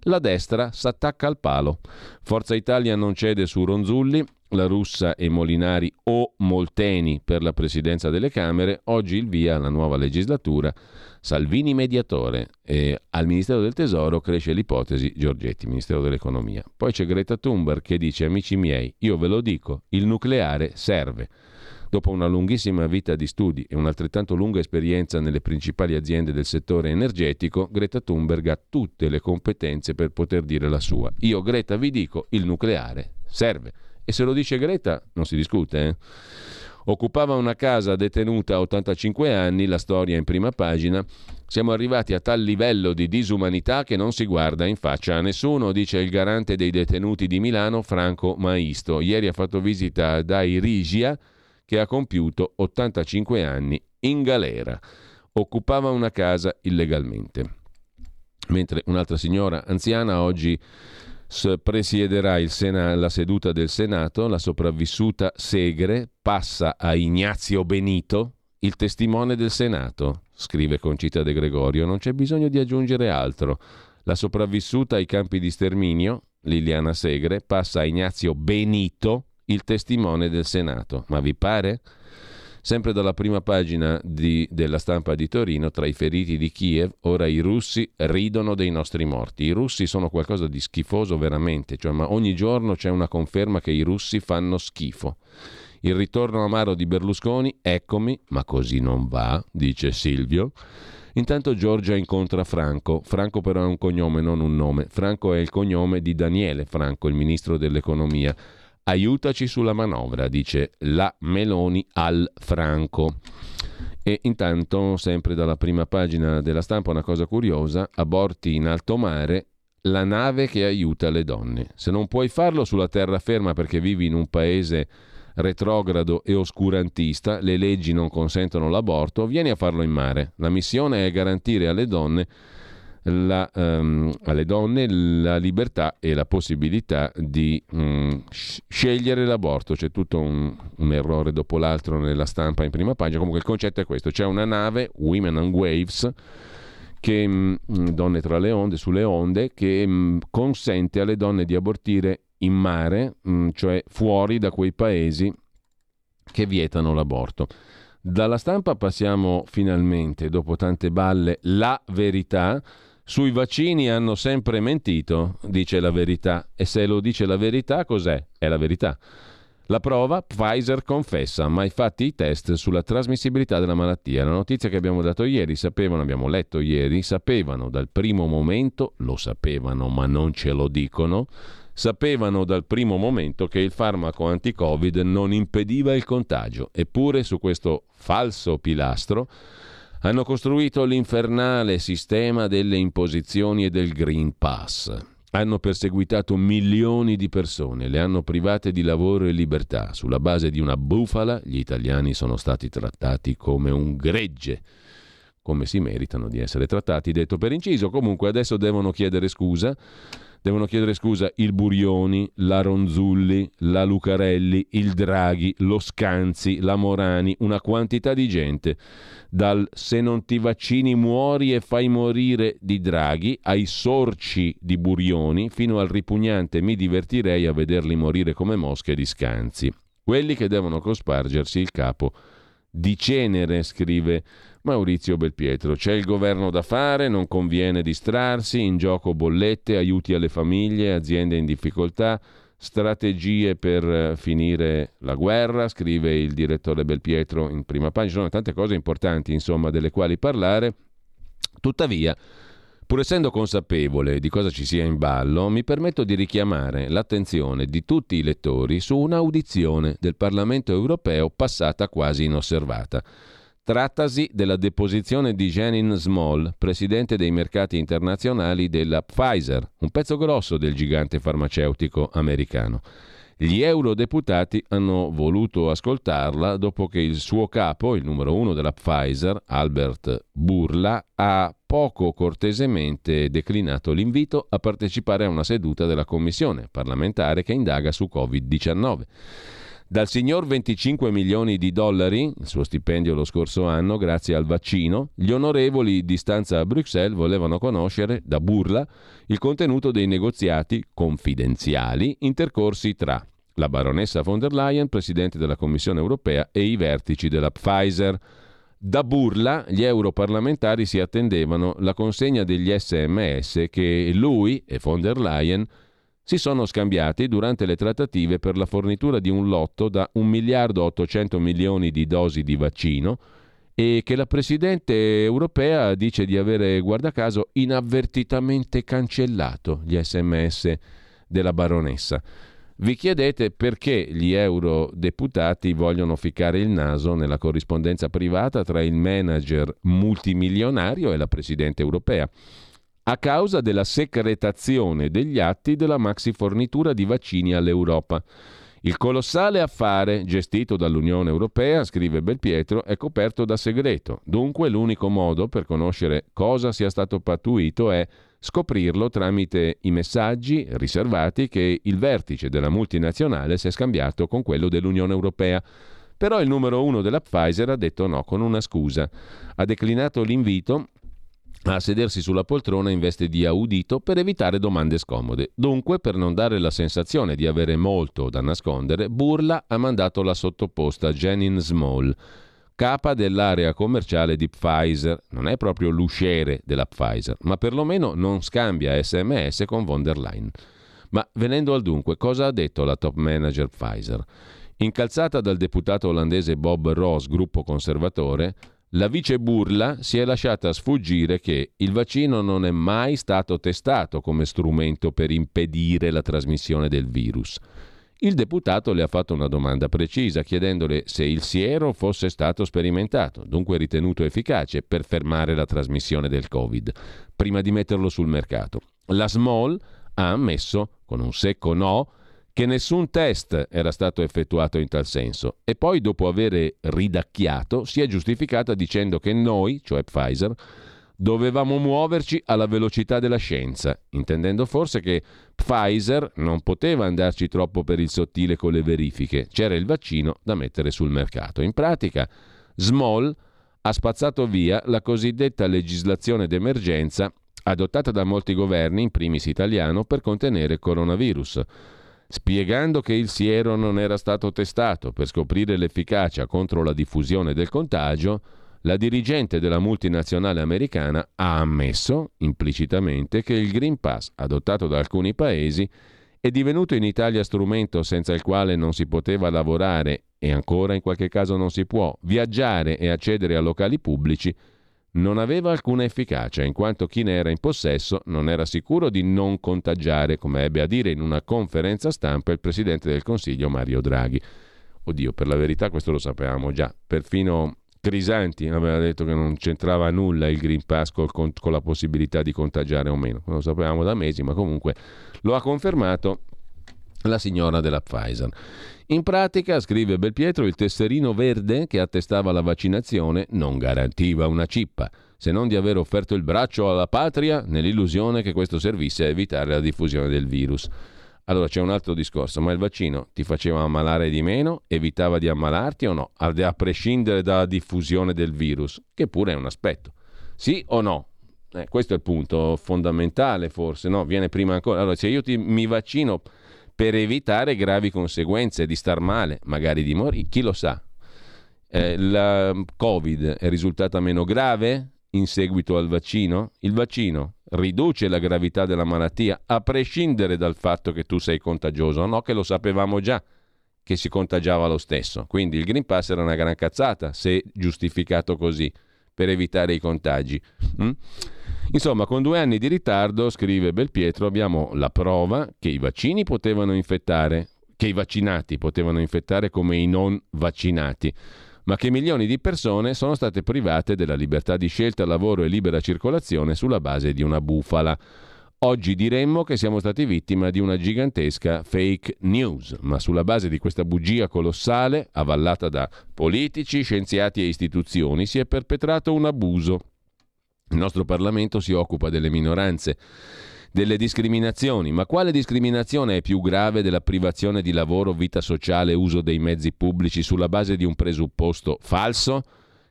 La destra s'attacca al palo. Forza Italia non cede su Ronzulli, la russa e Molinari o Molteni per la presidenza delle Camere. Oggi il via alla nuova legislatura Salvini mediatore e al Ministero del Tesoro cresce l'ipotesi Giorgetti, Ministero dell'Economia. Poi c'è Greta Thunberg che dice amici miei, io ve lo dico, il nucleare serve. Dopo una lunghissima vita di studi e un'altrettanto lunga esperienza nelle principali aziende del settore energetico, Greta Thunberg ha tutte le competenze per poter dire la sua. Io Greta vi dico, il nucleare serve. E se lo dice Greta non si discute, eh? Occupava una casa detenuta a 85 anni, la storia in prima pagina. Siamo arrivati a tal livello di disumanità che non si guarda in faccia a nessuno, dice il garante dei detenuti di Milano, Franco Maisto. Ieri ha fatto visita dai Rigia, che ha compiuto 85 anni in galera. occupava una casa illegalmente. Mentre un'altra signora anziana oggi presiederà Sena- la seduta del Senato, la sopravvissuta Segre passa a Ignazio Benito, il testimone del Senato, scrive Concita De Gregorio, non c'è bisogno di aggiungere altro. La sopravvissuta ai campi di sterminio, Liliana Segre, passa a Ignazio Benito, il testimone del Senato. Ma vi pare? Sempre dalla prima pagina di, della stampa di Torino, tra i feriti di Kiev, ora i russi ridono dei nostri morti. I russi sono qualcosa di schifoso veramente, cioè, ma ogni giorno c'è una conferma che i russi fanno schifo. Il ritorno amaro di Berlusconi, eccomi, ma così non va, dice Silvio. Intanto Giorgia incontra Franco. Franco però è un cognome, non un nome. Franco è il cognome di Daniele Franco, il ministro dell'economia. Aiutaci sulla manovra, dice la Meloni al Franco. E intanto, sempre dalla prima pagina della stampa, una cosa curiosa, aborti in alto mare, la nave che aiuta le donne. Se non puoi farlo sulla terraferma perché vivi in un paese retrogrado e oscurantista, le leggi non consentono l'aborto, vieni a farlo in mare. La missione è garantire alle donne la, um, alle donne la libertà e la possibilità di um, scegliere l'aborto. C'è tutto un, un, errore dopo l'altro nella stampa in prima pagina. Comunque il concetto è questo: c'è una nave, Women on Waves, che, um, donne tra le onde, sulle onde, che consente alle donne di abortire in mare, cioè fuori da quei paesi che vietano l'aborto. Dalla stampa passiamo finalmente, dopo tante balle, la verità sui vaccini hanno sempre mentito, dice la verità. E se lo dice la verità, cos'è? È la verità. La prova, Pfizer confessa, mai fatti i test sulla trasmissibilità della malattia. La notizia che abbiamo dato ieri, sapevano, abbiamo letto ieri, sapevano dal primo momento, lo sapevano ma non ce lo dicono, sapevano dal primo momento che il farmaco anti-Covid non impediva il contagio. Eppure su questo falso pilastro hanno costruito l'infernale sistema delle imposizioni e del Green Pass. Hanno perseguitato milioni di persone, le hanno private di lavoro e libertà. Sulla base di una bufala, gli italiani sono stati trattati come un gregge come si meritano di essere trattati, detto per inciso. Comunque adesso devono chiedere scusa Devono chiedere scusa il Burioni, la Ronzulli, la Lucarelli, il Draghi, lo Scanzi, la Morani, una quantità di gente. Dal se non ti vaccini muori e fai morire di Draghi ai sorci di Burioni fino al ripugnante mi divertirei a vederli morire come mosche di Scanzi. Quelli che devono cospargersi il capo di cenere, scrive Maurizio Belpietro. C'è il governo da fare, non conviene distrarsi, in gioco bollette, aiuti alle famiglie, aziende in difficoltà, strategie per eh, finire la guerra, scrive il direttore Belpietro in prima pagina. Ci sono tante cose importanti, insomma, delle quali parlare. Tuttavia, Pur essendo consapevole di cosa ci sia in ballo, mi permetto di richiamare l'attenzione di tutti i lettori su un'audizione del Parlamento europeo passata quasi inosservata. Trattasi della deposizione di Janin Small, presidente dei mercati internazionali della Pfizer, un pezzo grosso del gigante farmaceutico americano. Gli eurodeputati hanno voluto ascoltarla dopo che il suo capo, il numero uno della Pfizer, Albert Burla, ha poco cortesemente declinato l'invito a partecipare a una seduta della commissione parlamentare che indaga su Covid-19. Dal signor 25 milioni di dollari, il suo stipendio lo scorso anno, grazie al vaccino, gli onorevoli di stanza a Bruxelles volevano conoscere, da burla, il contenuto dei negoziati confidenziali intercorsi tra la baronessa von der Leyen, presidente della Commissione europea, e i vertici della Pfizer. Da burla gli europarlamentari si attendevano la consegna degli sms che lui e von der Leyen si sono scambiati durante le trattative per la fornitura di un lotto da 1 miliardo 800 milioni di dosi di vaccino e che la Presidente europea dice di avere, guarda caso, inavvertitamente cancellato gli sms della baronessa. Vi chiedete perché gli eurodeputati vogliono ficcare il naso nella corrispondenza privata tra il manager multimilionario e la Presidente europea a causa della secretazione degli atti della maxi fornitura di vaccini all'Europa. Il colossale affare gestito dall'Unione Europea, scrive Belpietro, è coperto da segreto. Dunque l'unico modo per conoscere cosa sia stato pattuito è scoprirlo tramite i messaggi riservati che il vertice della multinazionale si è scambiato con quello dell'Unione Europea. Però il numero uno della Pfizer ha detto no con una scusa. Ha declinato l'invito a sedersi sulla poltrona in veste di audito per evitare domande scomode. Dunque, per non dare la sensazione di avere molto da nascondere, Burla ha mandato la sottoposta Jenin Small, capa dell'area commerciale di Pfizer. Non è proprio l'usciere della Pfizer, ma perlomeno non scambia sms con von der Leyen. Ma venendo al dunque, cosa ha detto la top manager Pfizer? Incalzata dal deputato olandese Bob Ross, gruppo conservatore, la vice Burla si è lasciata sfuggire che il vaccino non è mai stato testato come strumento per impedire la trasmissione del virus. Il deputato le ha fatto una domanda precisa chiedendole se il siero fosse stato sperimentato, dunque ritenuto efficace per fermare la trasmissione del Covid, prima di metterlo sul mercato. La Small ha ammesso, con un secco no, che nessun test era stato effettuato in tal senso. E poi dopo aver ridacchiato si è giustificata dicendo che noi, cioè Pfizer, dovevamo muoverci alla velocità della scienza, intendendo forse che Pfizer non poteva andarci troppo per il sottile con le verifiche, c'era il vaccino da mettere sul mercato. In pratica, Small ha spazzato via la cosiddetta legislazione d'emergenza adottata da molti governi, in primis italiano, per contenere il coronavirus spiegando che il siero non era stato testato per scoprire l'efficacia contro la diffusione del contagio, la dirigente della multinazionale americana ha ammesso implicitamente che il Green Pass adottato da alcuni paesi è divenuto in Italia strumento senza il quale non si poteva lavorare e ancora in qualche caso non si può viaggiare e accedere a locali pubblici non aveva alcuna efficacia, in quanto chi ne era in possesso non era sicuro di non contagiare, come ebbe a dire in una conferenza stampa il Presidente del Consiglio Mario Draghi. Oddio, per la verità questo lo sapevamo già, perfino Crisanti aveva detto che non c'entrava nulla il Green Pass col, con, con la possibilità di contagiare o meno, lo sapevamo da mesi, ma comunque lo ha confermato la signora della Pfizer. In pratica, scrive Belpietro, il tesserino verde che attestava la vaccinazione non garantiva una cippa, se non di aver offerto il braccio alla patria nell'illusione che questo servisse a evitare la diffusione del virus. Allora c'è un altro discorso, ma il vaccino ti faceva ammalare di meno, evitava di ammalarti o no, a prescindere dalla diffusione del virus, che pure è un aspetto. Sì o no? Eh, questo è il punto fondamentale forse, no? Viene prima ancora. Allora, se io ti, mi vaccino per evitare gravi conseguenze di star male, magari di morire, chi lo sa. Eh, la Covid è risultata meno grave in seguito al vaccino? Il vaccino riduce la gravità della malattia a prescindere dal fatto che tu sei contagioso, no che lo sapevamo già che si contagiava lo stesso. Quindi il Green Pass era una gran cazzata se giustificato così per evitare i contagi. Mm? Insomma, con due anni di ritardo, scrive Belpietro, abbiamo la prova che i vaccini potevano infettare, che i vaccinati potevano infettare come i non vaccinati, ma che milioni di persone sono state private della libertà di scelta, lavoro e libera circolazione sulla base di una bufala. Oggi diremmo che siamo stati vittima di una gigantesca fake news, ma sulla base di questa bugia colossale, avallata da politici, scienziati e istituzioni, si è perpetrato un abuso il nostro Parlamento si occupa delle minoranze, delle discriminazioni, ma quale discriminazione è più grave della privazione di lavoro, vita sociale uso dei mezzi pubblici sulla base di un presupposto falso?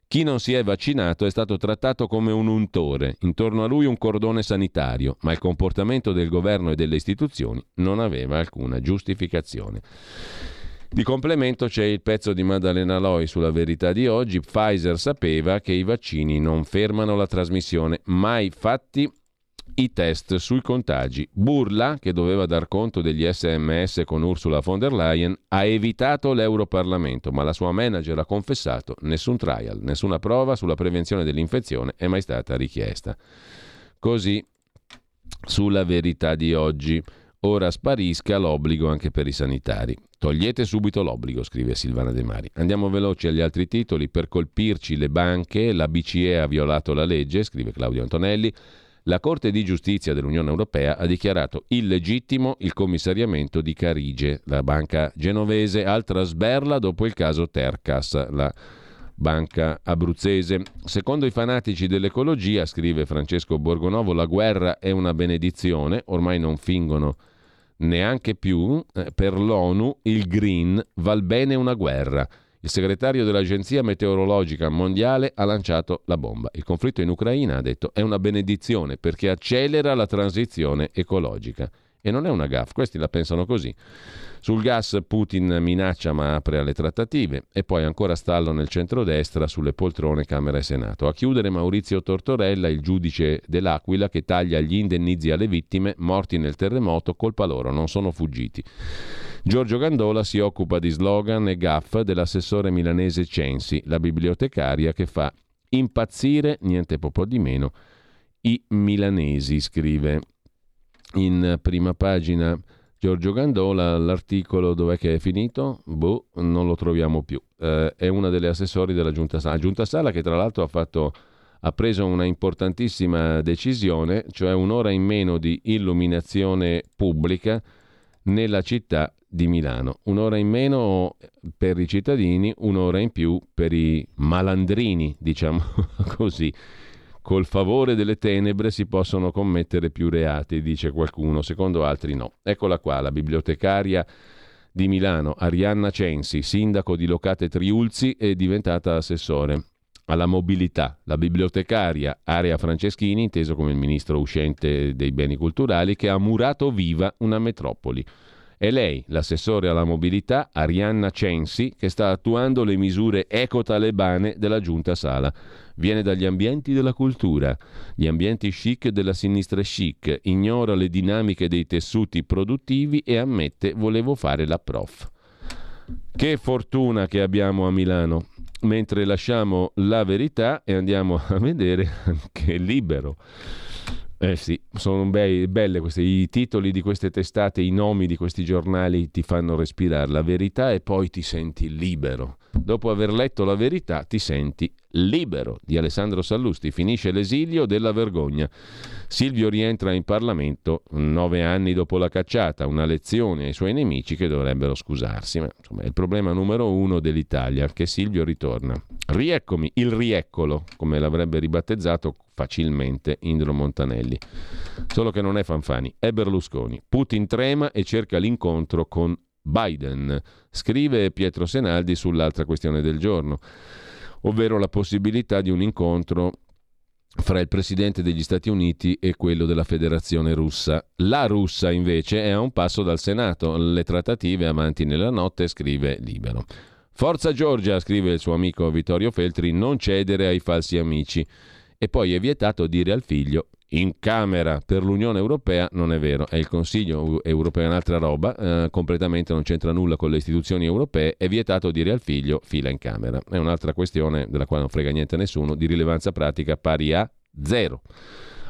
Chi non si è vaccinato è stato trattato come un untore, intorno a lui un cordone sanitario, ma il comportamento del governo e delle istituzioni non aveva alcuna giustificazione. Di complemento c'è il pezzo di Maddalena Loi sulla verità di oggi. Pfizer sapeva che i vaccini non fermano la trasmissione, mai fatti i test sui contagi. Burla, che doveva dar conto degli sms con Ursula von der Leyen, ha evitato l'Europarlamento, ma la sua manager ha confessato nessun trial, nessuna prova sulla prevenzione dell'infezione è mai stata richiesta. Così sulla verità di oggi. Ora sparisca l'obbligo anche per i sanitari. Togliete subito l'obbligo, scrive Silvana De Mari. Andiamo veloci agli altri titoli. Per colpirci le banche, la BCE ha violato la legge, scrive Claudio Antonelli. La Corte di giustizia dell'Unione Europea ha dichiarato illegittimo il commissariamento di Carige, la banca genovese, altra sberla dopo il caso Tercas, la banca abruzzese. Secondo i fanatici dell'ecologia, scrive Francesco Borgonovo, la guerra è una benedizione, ormai non fingono neanche più, eh, per l'ONU il green val bene una guerra. Il segretario dell'Agenzia Meteorologica Mondiale ha lanciato la bomba. Il conflitto in Ucraina, ha detto, è una benedizione perché accelera la transizione ecologica. E non è una gaffa, questi la pensano così. Sul gas Putin minaccia ma apre alle trattative e poi ancora stallo nel centrodestra sulle poltrone Camera e Senato. A chiudere Maurizio Tortorella, il giudice dell'Aquila che taglia gli indennizi alle vittime morti nel terremoto, colpa loro, non sono fuggiti. Giorgio Gandola si occupa di slogan e gaff dell'assessore milanese Censi, la bibliotecaria che fa impazzire, niente po' di meno, i milanesi, scrive in prima pagina Giorgio Gandola, l'articolo dov'è che è finito? Boh, non lo troviamo più. Eh, è una delle assessori della Giunta Sala. Giunta Sala che tra l'altro ha, fatto, ha preso una importantissima decisione, cioè un'ora in meno di illuminazione pubblica nella città di Milano. Un'ora in meno per i cittadini, un'ora in più per i malandrini, diciamo così. Col favore delle tenebre si possono commettere più reati, dice qualcuno, secondo altri no. Eccola qua, la bibliotecaria di Milano, Arianna Censi, sindaco di Locate Triulzi, è diventata assessore alla mobilità. La bibliotecaria Area Franceschini, inteso come il ministro uscente dei beni culturali, che ha murato viva una metropoli. È lei, l'assessore alla mobilità, Arianna Censi, che sta attuando le misure eco-talebane della giunta Sala. Viene dagli ambienti della cultura, gli ambienti chic della sinistra chic, ignora le dinamiche dei tessuti produttivi e ammette volevo fare la prof. Che fortuna che abbiamo a Milano, mentre lasciamo la verità e andiamo a vedere anche libero. Eh sì, sono bei, belle queste, i titoli di queste testate, i nomi di questi giornali ti fanno respirare la verità e poi ti senti libero. Dopo aver letto la verità ti senti libero di Alessandro Sallusti. Finisce l'esilio della vergogna. Silvio rientra in Parlamento nove anni dopo la cacciata, una lezione ai suoi nemici che dovrebbero scusarsi. Ma insomma è il problema numero uno dell'Italia, che Silvio ritorna. Rieccomi, il rieccolo, come l'avrebbe ribattezzato facilmente Indro Montanelli. Solo che non è Fanfani, è Berlusconi. Putin trema e cerca l'incontro con Biden, scrive Pietro Senaldi sull'altra questione del giorno, ovvero la possibilità di un incontro fra il presidente degli Stati Uniti e quello della Federazione russa. La russa invece è a un passo dal Senato, le trattative avanti nella notte, scrive Libero. Forza Giorgia, scrive il suo amico Vittorio Feltri, non cedere ai falsi amici. E poi è vietato dire al figlio in Camera per l'Unione Europea non è vero, è il Consiglio europeo, è un'altra roba, eh, completamente non c'entra nulla con le istituzioni europee, è vietato dire al figlio fila in Camera. È un'altra questione della quale non frega niente a nessuno, di rilevanza pratica pari a zero.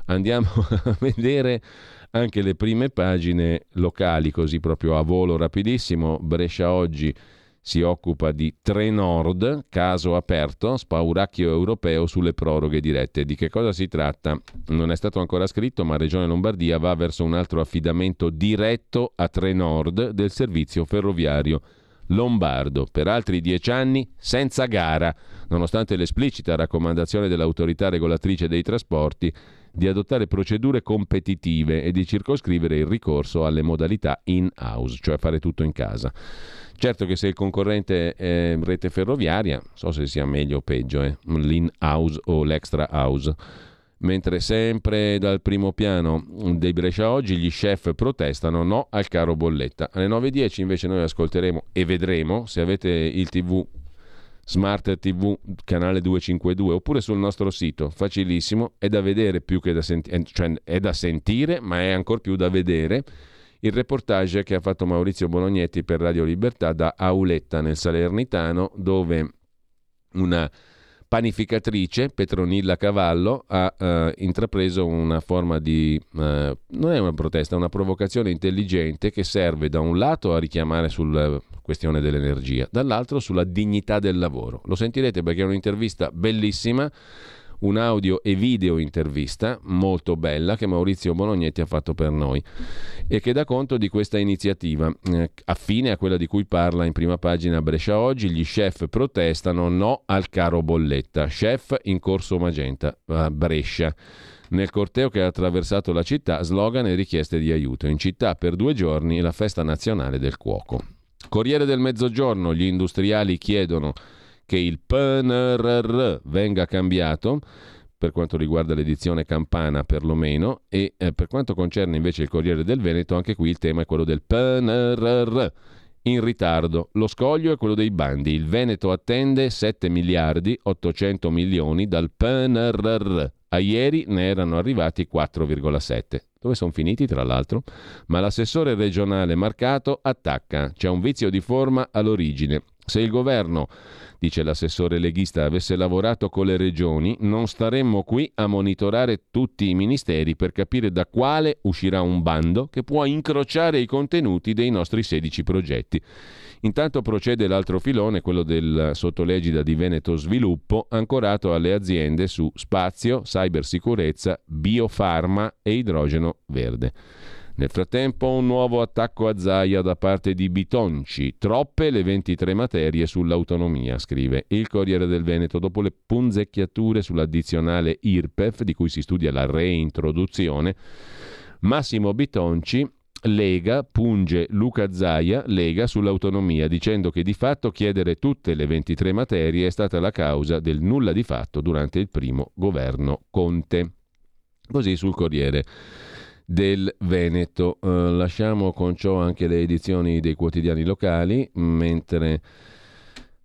Andiamo a vedere anche le prime pagine locali, così proprio a volo rapidissimo. Brescia oggi si occupa di Trenord, caso aperto, spauracchio europeo sulle proroghe dirette. Di che cosa si tratta? Non è stato ancora scritto, ma Regione Lombardia va verso un altro affidamento diretto a Trenord del servizio ferroviario lombardo per altri dieci anni senza gara, nonostante l'esplicita raccomandazione dell'autorità regolatrice dei trasporti di adottare procedure competitive e di circoscrivere il ricorso alle modalità in-house, cioè fare tutto in casa. Certo che se il concorrente è rete ferroviaria, so se sia meglio o peggio, eh, l'in-house o l'extra house. Mentre sempre dal primo piano dei Brescia oggi gli chef protestano no al caro bolletta. Alle 9.10 invece noi ascolteremo e vedremo se avete il TV Smart TV canale 252 oppure sul nostro sito, facilissimo, è da vedere più che da sentire, cioè è da sentire, ma è ancora più da vedere il reportage che ha fatto Maurizio Bolognetti per Radio Libertà da Auletta nel Salernitano, dove una panificatrice, Petronilla Cavallo, ha eh, intrapreso una forma di, eh, non è una protesta, è una provocazione intelligente che serve da un lato a richiamare sulla questione dell'energia, dall'altro sulla dignità del lavoro. Lo sentirete perché è un'intervista bellissima un audio e video intervista molto bella che Maurizio Bolognetti ha fatto per noi e che dà conto di questa iniziativa, eh, affine a quella di cui parla in prima pagina Brescia oggi, gli chef protestano no al caro bolletta, chef in corso Magenta a Brescia. Nel corteo che ha attraversato la città, slogan e richieste di aiuto. In città per due giorni la festa nazionale del cuoco. Corriere del Mezzogiorno, gli industriali chiedono che il PNRR venga cambiato per quanto riguarda l'edizione campana perlomeno e eh, per quanto concerne invece il Corriere del Veneto anche qui il tema è quello del PNRR in ritardo. Lo scoglio è quello dei bandi. Il Veneto attende 7 miliardi 800 milioni dal PNRR. A ieri ne erano arrivati 4,7. Dove sono finiti, tra l'altro? Ma l'assessore regionale Marcato attacca. C'è un vizio di forma all'origine. Se il governo dice l'assessore leghista, avesse lavorato con le regioni, non staremmo qui a monitorare tutti i ministeri per capire da quale uscirà un bando che può incrociare i contenuti dei nostri 16 progetti. Intanto procede l'altro filone, quello del sottolegida di Veneto Sviluppo, ancorato alle aziende su spazio, cybersicurezza, biofarma e idrogeno verde. Nel frattempo un nuovo attacco a Zaia da parte di Bitonci, troppe le 23 materie sull'autonomia, scrive il Corriere del Veneto, dopo le punzecchiature sull'addizionale IRPEF di cui si studia la reintroduzione. Massimo Bitonci Lega punge Luca Zaia, Lega sull'autonomia, dicendo che di fatto chiedere tutte le 23 materie è stata la causa del nulla di fatto durante il primo governo Conte. Così sul Corriere del Veneto. Uh, lasciamo con ciò anche le edizioni dei quotidiani locali, mentre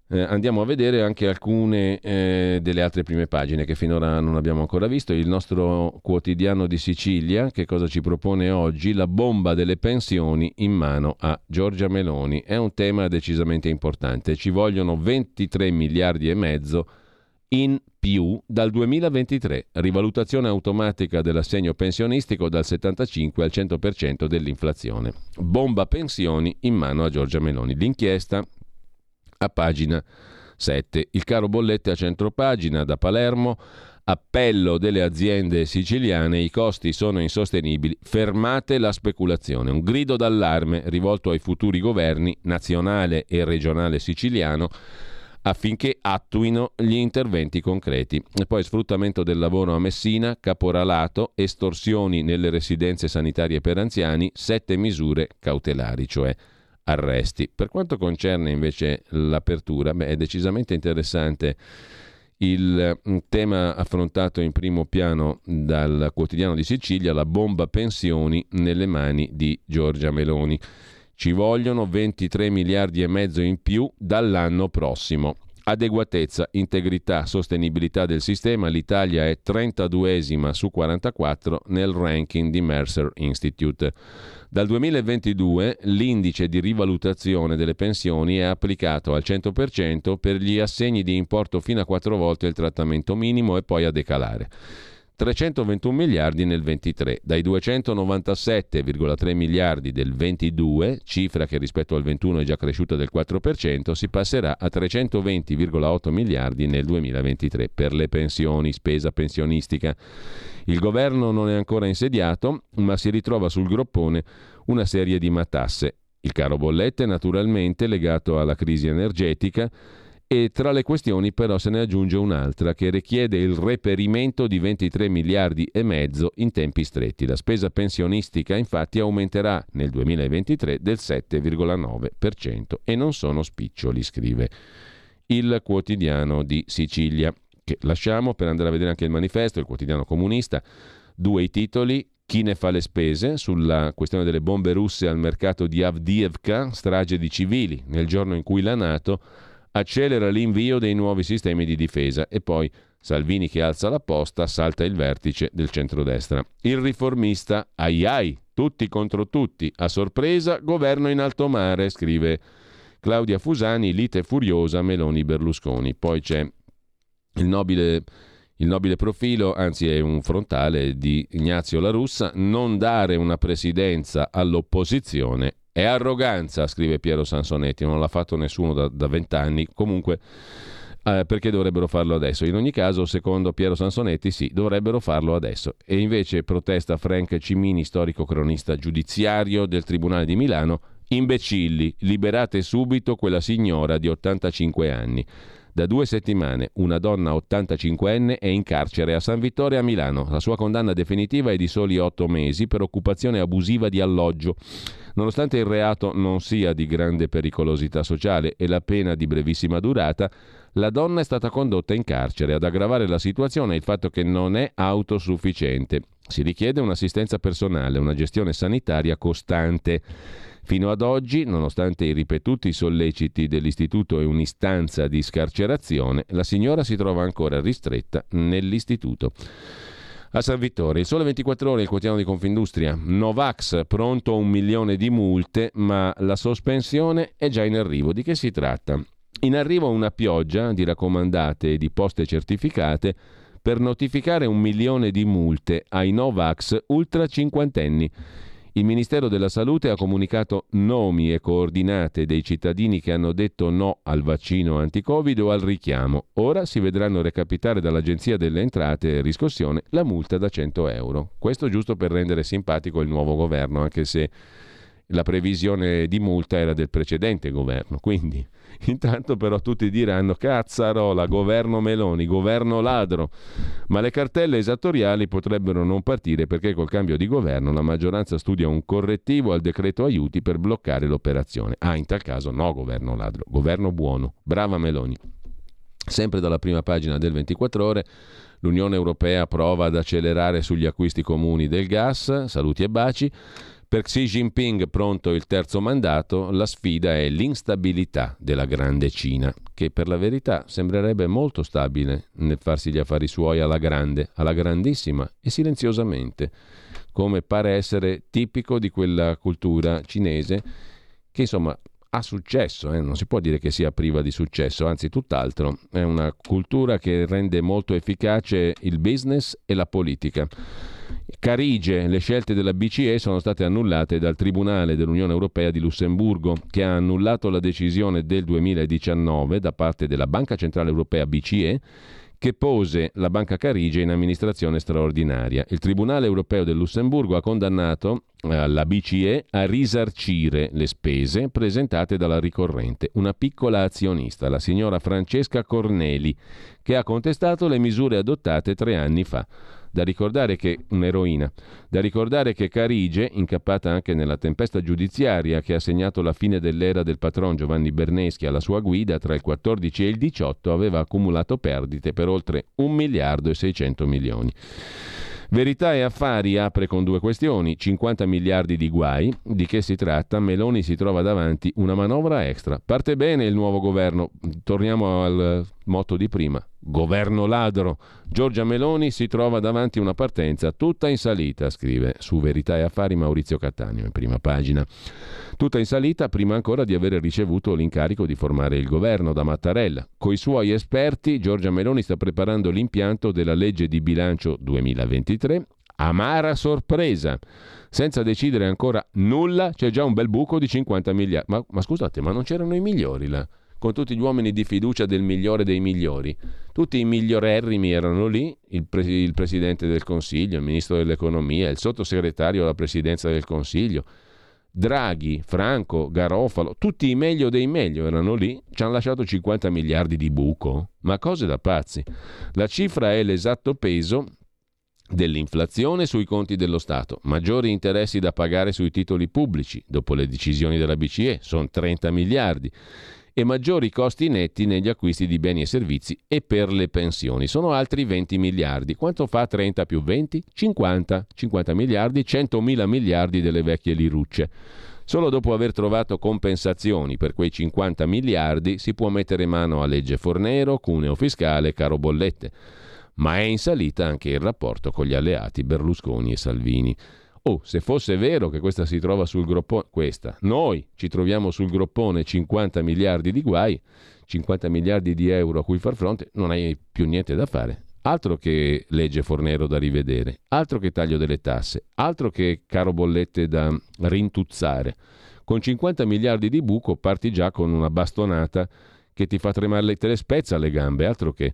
eh, andiamo a vedere anche alcune eh, delle altre prime pagine che finora non abbiamo ancora visto. Il nostro quotidiano di Sicilia, che cosa ci propone oggi? La bomba delle pensioni in mano a Giorgia Meloni. È un tema decisamente importante. Ci vogliono 23 miliardi e mezzo in più dal 2023, rivalutazione automatica dell'assegno pensionistico dal 75 al 100% dell'inflazione. Bomba pensioni in mano a Giorgia Meloni. L'inchiesta a pagina 7. Il caro bollette a centro pagina da Palermo. Appello delle aziende siciliane, i costi sono insostenibili, fermate la speculazione. Un grido d'allarme rivolto ai futuri governi nazionale e regionale siciliano affinché attuino gli interventi concreti. E poi sfruttamento del lavoro a Messina, caporalato, estorsioni nelle residenze sanitarie per anziani, sette misure cautelari, cioè arresti. Per quanto concerne invece l'apertura, beh, è decisamente interessante il mm, tema affrontato in primo piano dal quotidiano di Sicilia, la bomba pensioni nelle mani di Giorgia Meloni. Ci vogliono 23 miliardi e mezzo in più dall'anno prossimo. Adeguatezza, integrità, sostenibilità del sistema, l'Italia è 32esima su 44 nel ranking di Mercer Institute. Dal 2022 l'indice di rivalutazione delle pensioni è applicato al 100% per gli assegni di importo fino a 4 volte il trattamento minimo e poi a decalare. 321 miliardi nel 23, dai 297,3 miliardi del 22, cifra che rispetto al 21 è già cresciuta del 4%, si passerà a 320,8 miliardi nel 2023 per le pensioni, spesa pensionistica. Il governo non è ancora insediato, ma si ritrova sul groppone una serie di matasse. Il caro bollette naturalmente legato alla crisi energetica, e tra le questioni però se ne aggiunge un'altra che richiede il reperimento di 23 miliardi e mezzo in tempi stretti. La spesa pensionistica infatti aumenterà nel 2023 del 7,9% e non sono spiccioli, scrive il quotidiano di Sicilia, che lasciamo per andare a vedere anche il manifesto, il quotidiano comunista, due i titoli, chi ne fa le spese sulla questione delle bombe russe al mercato di Avdiivka, strage di civili, nel giorno in cui la Nato accelera l'invio dei nuovi sistemi di difesa e poi Salvini che alza la posta salta il vertice del centrodestra. Il riformista, ai ai, tutti contro tutti, a sorpresa, governo in alto mare, scrive Claudia Fusani, lite furiosa Meloni-Berlusconi. Poi c'è il nobile, il nobile profilo, anzi è un frontale di Ignazio La Russa, non dare una presidenza all'opposizione è arroganza, scrive Piero Sansonetti, non l'ha fatto nessuno da vent'anni. Comunque eh, perché dovrebbero farlo adesso? In ogni caso, secondo Piero Sansonetti, sì, dovrebbero farlo adesso. E invece protesta Frank Cimini, storico cronista giudiziario del Tribunale di Milano, imbecilli, liberate subito quella signora di 85 anni. Da due settimane una donna 85enne è in carcere a San Vittore a Milano. La sua condanna definitiva è di soli otto mesi per occupazione abusiva di alloggio. Nonostante il reato non sia di grande pericolosità sociale e la pena di brevissima durata, la donna è stata condotta in carcere. Ad aggravare la situazione è il fatto che non è autosufficiente. Si richiede un'assistenza personale, una gestione sanitaria costante. Fino ad oggi, nonostante i ripetuti solleciti dell'istituto e un'istanza di scarcerazione, la signora si trova ancora ristretta nell'istituto. A San Vittore, il sole 24 ore, il quotidiano di Confindustria. Novax, pronto un milione di multe, ma la sospensione è già in arrivo. Di che si tratta? In arrivo una pioggia di raccomandate e di poste certificate per notificare un milione di multe ai Novax ultra cinquantenni. Il Ministero della Salute ha comunicato nomi e coordinate dei cittadini che hanno detto no al vaccino anti-Covid o al richiamo. Ora si vedranno recapitare dall'Agenzia delle Entrate e Riscossione la multa da 100 euro. Questo giusto per rendere simpatico il nuovo governo, anche se la previsione di multa era del precedente governo. Quindi Intanto però tutti diranno cazzarola, governo Meloni, governo ladro. Ma le cartelle esattoriali potrebbero non partire perché col cambio di governo la maggioranza studia un correttivo al decreto aiuti per bloccare l'operazione. Ah, in tal caso no governo ladro, governo buono. Brava Meloni. Sempre dalla prima pagina del 24 ore l'Unione Europea prova ad accelerare sugli acquisti comuni del gas, saluti e baci. Per Xi Jinping, pronto il terzo mandato, la sfida è l'instabilità della grande Cina, che per la verità sembrerebbe molto stabile nel farsi gli affari suoi alla grande, alla grandissima e silenziosamente, come pare essere tipico di quella cultura cinese che insomma ha successo, eh? non si può dire che sia priva di successo, anzi tutt'altro, è una cultura che rende molto efficace il business e la politica. Carige, le scelte della BCE sono state annullate dal Tribunale dell'Unione Europea di Lussemburgo, che ha annullato la decisione del 2019 da parte della Banca Centrale Europea BCE che pose la Banca Carige in amministrazione straordinaria. Il Tribunale europeo del Lussemburgo ha condannato eh, la BCE a risarcire le spese presentate dalla ricorrente, una piccola azionista, la signora Francesca Corneli, che ha contestato le misure adottate tre anni fa. Da ricordare che un'eroina, da ricordare che Carige, incappata anche nella tempesta giudiziaria che ha segnato la fine dell'era del patron Giovanni Berneschi alla sua guida tra il 14 e il 18, aveva accumulato perdite per oltre 1 miliardo e 600 milioni. Verità e Affari apre con due questioni, 50 miliardi di guai, di che si tratta? Meloni si trova davanti una manovra extra. Parte bene il nuovo governo, torniamo al motto di prima, governo ladro. Giorgia Meloni si trova davanti una partenza tutta in salita, scrive su Verità e Affari Maurizio Cattaneo in prima pagina. Tutta in salita prima ancora di aver ricevuto l'incarico di formare il governo da Mattarella. Coi suoi esperti Giorgia Meloni sta preparando l'impianto della legge di bilancio 2023 amara sorpresa. Senza decidere ancora nulla, c'è già un bel buco di 50 miliardi. Ma, ma scusate, ma non c'erano i migliori là? Con tutti gli uomini di fiducia del migliore dei migliori. Tutti i migliorerrimi erano lì, il, pre- il Presidente del Consiglio, il Ministro dell'Economia, il Sottosegretario alla Presidenza del Consiglio. Draghi, Franco, Garofalo, tutti i meglio dei meglio erano lì, ci hanno lasciato 50 miliardi di buco, ma cose da pazzi. La cifra è l'esatto peso dell'inflazione sui conti dello Stato, maggiori interessi da pagare sui titoli pubblici dopo le decisioni della BCE, sono 30 miliardi e maggiori costi netti negli acquisti di beni e servizi e per le pensioni. Sono altri 20 miliardi. Quanto fa 30 più 20? 50. 50 miliardi, 100 mila miliardi delle vecchie lirucce. Solo dopo aver trovato compensazioni per quei 50 miliardi si può mettere mano a legge Fornero, cuneo fiscale, caro bollette. Ma è in salita anche il rapporto con gli alleati Berlusconi e Salvini. Oh, se fosse vero che questa si trova sul groppone, questa, noi ci troviamo sul groppone 50 miliardi di guai, 50 miliardi di euro a cui far fronte, non hai più niente da fare. Altro che legge Fornero da rivedere, altro che taglio delle tasse, altro che caro bollette da rintuzzare. Con 50 miliardi di buco parti già con una bastonata che ti fa tremare le te le spezza le gambe, altro che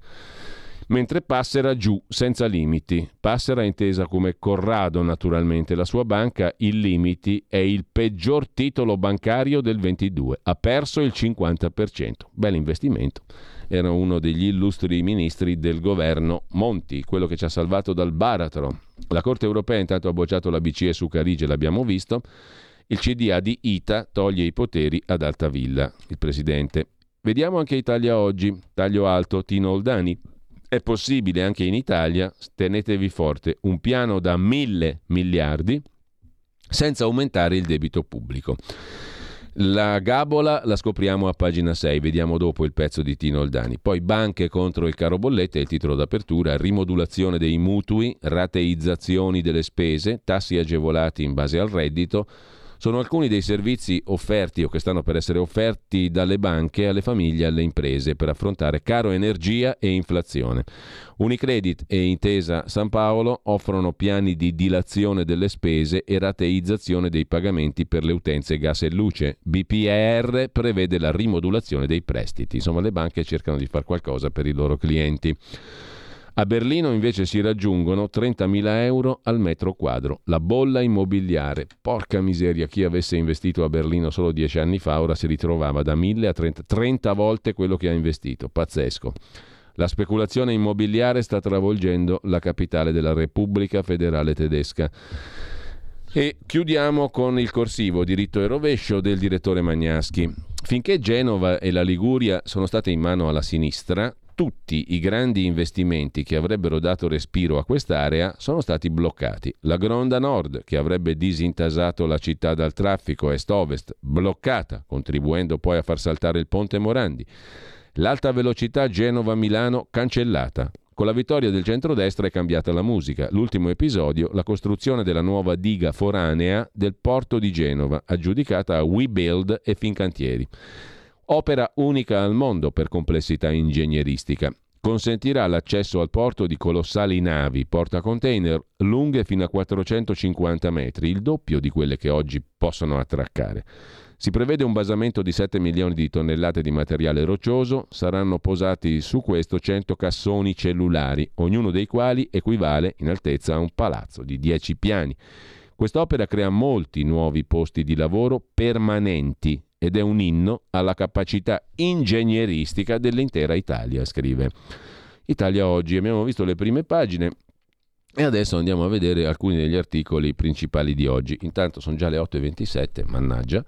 mentre Passera giù, senza limiti. Passera intesa come Corrado naturalmente, la sua banca il limiti è il peggior titolo bancario del 22, ha perso il 50%. Bel investimento. Era uno degli illustri ministri del governo Monti, quello che ci ha salvato dal baratro. La Corte europea intanto ha bocciato la BCE su Carige, l'abbiamo visto. Il CDA di ITA toglie i poteri ad Altavilla, il presidente. Vediamo anche Italia oggi, taglio alto, Tino Oldani. È possibile anche in Italia, tenetevi forte, un piano da mille miliardi senza aumentare il debito pubblico. La gabola la scopriamo a pagina 6, vediamo dopo il pezzo di Tino Oldani. Poi banche contro il caro bollette, il titolo d'apertura, rimodulazione dei mutui, rateizzazioni delle spese, tassi agevolati in base al reddito, sono alcuni dei servizi offerti o che stanno per essere offerti dalle banche alle famiglie e alle imprese per affrontare caro energia e inflazione. Unicredit e Intesa San Paolo offrono piani di dilazione delle spese e rateizzazione dei pagamenti per le utenze gas e luce. BPR prevede la rimodulazione dei prestiti. Insomma, le banche cercano di fare qualcosa per i loro clienti. A Berlino invece si raggiungono 30.000 euro al metro quadro. La bolla immobiliare. Porca miseria, chi avesse investito a Berlino solo dieci anni fa ora si ritrovava da 1.000 a 30, 30 volte quello che ha investito. Pazzesco. La speculazione immobiliare sta travolgendo la capitale della Repubblica federale tedesca. E chiudiamo con il corsivo diritto e rovescio del direttore Magnaschi. Finché Genova e la Liguria sono state in mano alla sinistra, tutti i grandi investimenti che avrebbero dato respiro a quest'area sono stati bloccati. La Gronda Nord, che avrebbe disintasato la città dal traffico est-ovest, bloccata, contribuendo poi a far saltare il ponte Morandi. L'alta velocità Genova-Milano cancellata. Con la vittoria del centrodestra è cambiata la musica. L'ultimo episodio, la costruzione della nuova diga foranea del porto di Genova, aggiudicata a WeBuild e Fincantieri. Opera unica al mondo per complessità ingegneristica. Consentirà l'accesso al porto di colossali navi porta container lunghe fino a 450 metri, il doppio di quelle che oggi possono attraccare. Si prevede un basamento di 7 milioni di tonnellate di materiale roccioso, saranno posati su questo 100 cassoni cellulari, ognuno dei quali equivale in altezza a un palazzo di 10 piani. Quest'opera crea molti nuovi posti di lavoro permanenti ed è un inno alla capacità ingegneristica dell'intera Italia, scrive. Italia oggi, abbiamo visto le prime pagine e adesso andiamo a vedere alcuni degli articoli principali di oggi. Intanto sono già le 8.27, mannaggia.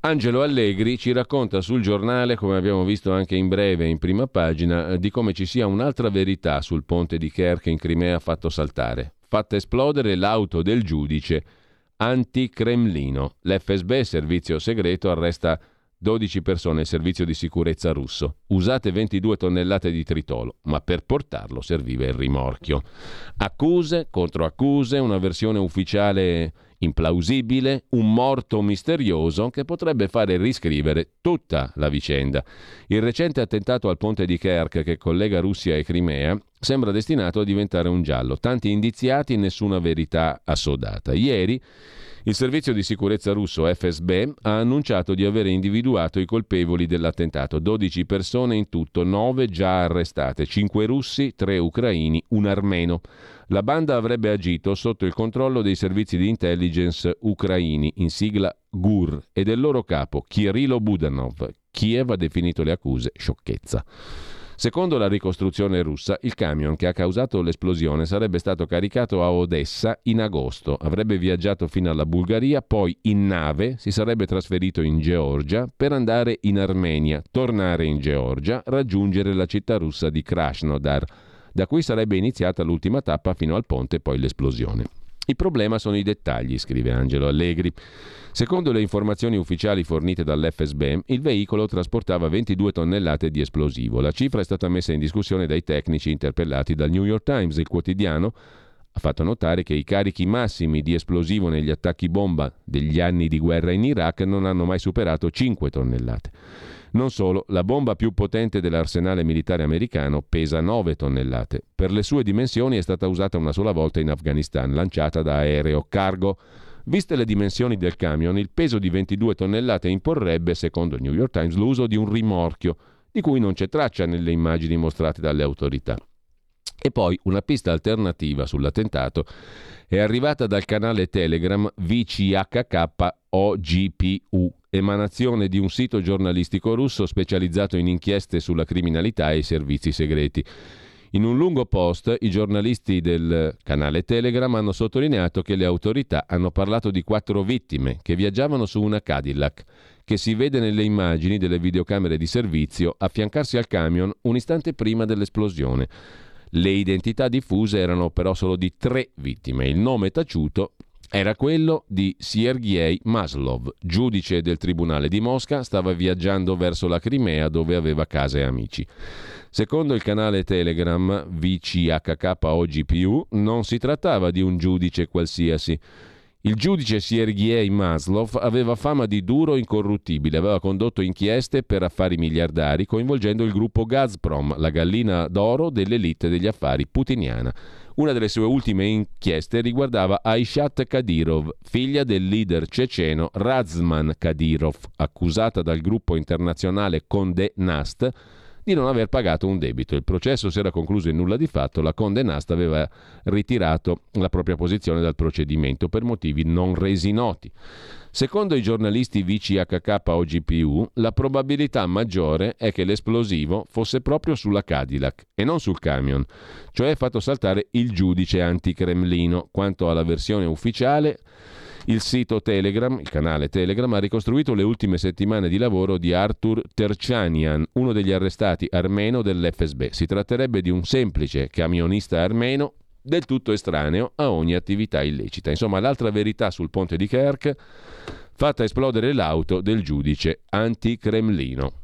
Angelo Allegri ci racconta sul giornale, come abbiamo visto anche in breve in prima pagina, di come ci sia un'altra verità sul ponte di Kerch in Crimea fatto saltare. Fatta esplodere l'auto del giudice anti-Cremlino. L'FSB, servizio segreto, arresta 12 persone al servizio di sicurezza russo. Usate 22 tonnellate di tritolo, ma per portarlo serviva il rimorchio. Accuse, contro accuse, una versione ufficiale implausibile, un morto misterioso che potrebbe fare riscrivere tutta la vicenda. Il recente attentato al ponte di Kerch che collega Russia e Crimea sembra destinato a diventare un giallo. Tanti indiziati, nessuna verità assodata. Ieri il servizio di sicurezza russo FSB ha annunciato di aver individuato i colpevoli dell'attentato, 12 persone in tutto, 9 già arrestate, 5 russi, 3 ucraini, un armeno. La banda avrebbe agito sotto il controllo dei servizi di intelligence ucraini, in sigla GUR, e del loro capo, Kirilo Budanov. Kiev ha definito le accuse sciocchezza. Secondo la ricostruzione russa, il camion che ha causato l'esplosione sarebbe stato caricato a Odessa in agosto, avrebbe viaggiato fino alla Bulgaria, poi in nave si sarebbe trasferito in Georgia per andare in Armenia, tornare in Georgia, raggiungere la città russa di Krasnodar, da cui sarebbe iniziata l'ultima tappa fino al ponte e poi l'esplosione. Il problema sono i dettagli, scrive Angelo Allegri. Secondo le informazioni ufficiali fornite dall'FSB, il veicolo trasportava 22 tonnellate di esplosivo. La cifra è stata messa in discussione dai tecnici interpellati dal New York Times. Il quotidiano ha fatto notare che i carichi massimi di esplosivo negli attacchi bomba degli anni di guerra in Iraq non hanno mai superato 5 tonnellate. Non solo, la bomba più potente dell'arsenale militare americano pesa 9 tonnellate. Per le sue dimensioni è stata usata una sola volta in Afghanistan, lanciata da aereo cargo. Viste le dimensioni del camion, il peso di 22 tonnellate imporrebbe, secondo il New York Times, l'uso di un rimorchio di cui non c'è traccia nelle immagini mostrate dalle autorità. E poi una pista alternativa sull'attentato è arrivata dal canale Telegram VCHK-OGPU, emanazione di un sito giornalistico russo specializzato in inchieste sulla criminalità e i servizi segreti. In un lungo post i giornalisti del canale Telegram hanno sottolineato che le autorità hanno parlato di quattro vittime che viaggiavano su una Cadillac, che si vede nelle immagini delle videocamere di servizio affiancarsi al camion un istante prima dell'esplosione. Le identità diffuse erano però solo di tre vittime. Il nome taciuto era quello di Sergei Maslov, giudice del Tribunale di Mosca, stava viaggiando verso la Crimea dove aveva casa e amici. Secondo il canale Telegram VCHKOGPU non si trattava di un giudice qualsiasi. Il giudice Sergei Maslov aveva fama di duro incorruttibile, aveva condotto inchieste per affari miliardari coinvolgendo il gruppo Gazprom, la gallina d'oro dell'elite degli affari putiniana. Una delle sue ultime inchieste riguardava Aishat Kadyrov, figlia del leader ceceno Razman Kadyrov, accusata dal gruppo internazionale Condé Nast di non aver pagato un debito. Il processo si era concluso in nulla di fatto, la Conde Nast aveva ritirato la propria posizione dal procedimento per motivi non resi noti. Secondo i giornalisti VCHK o GPU, la probabilità maggiore è che l'esplosivo fosse proprio sulla Cadillac e non sul camion, cioè fatto saltare il giudice anticremlino. Quanto alla versione ufficiale, il sito Telegram, il canale Telegram, ha ricostruito le ultime settimane di lavoro di Artur Terchanian, uno degli arrestati armeno dell'FSB. Si tratterebbe di un semplice camionista armeno del tutto estraneo a ogni attività illecita. Insomma, l'altra verità sul ponte di Kerk fatta esplodere l'auto del giudice anti-Cremlino.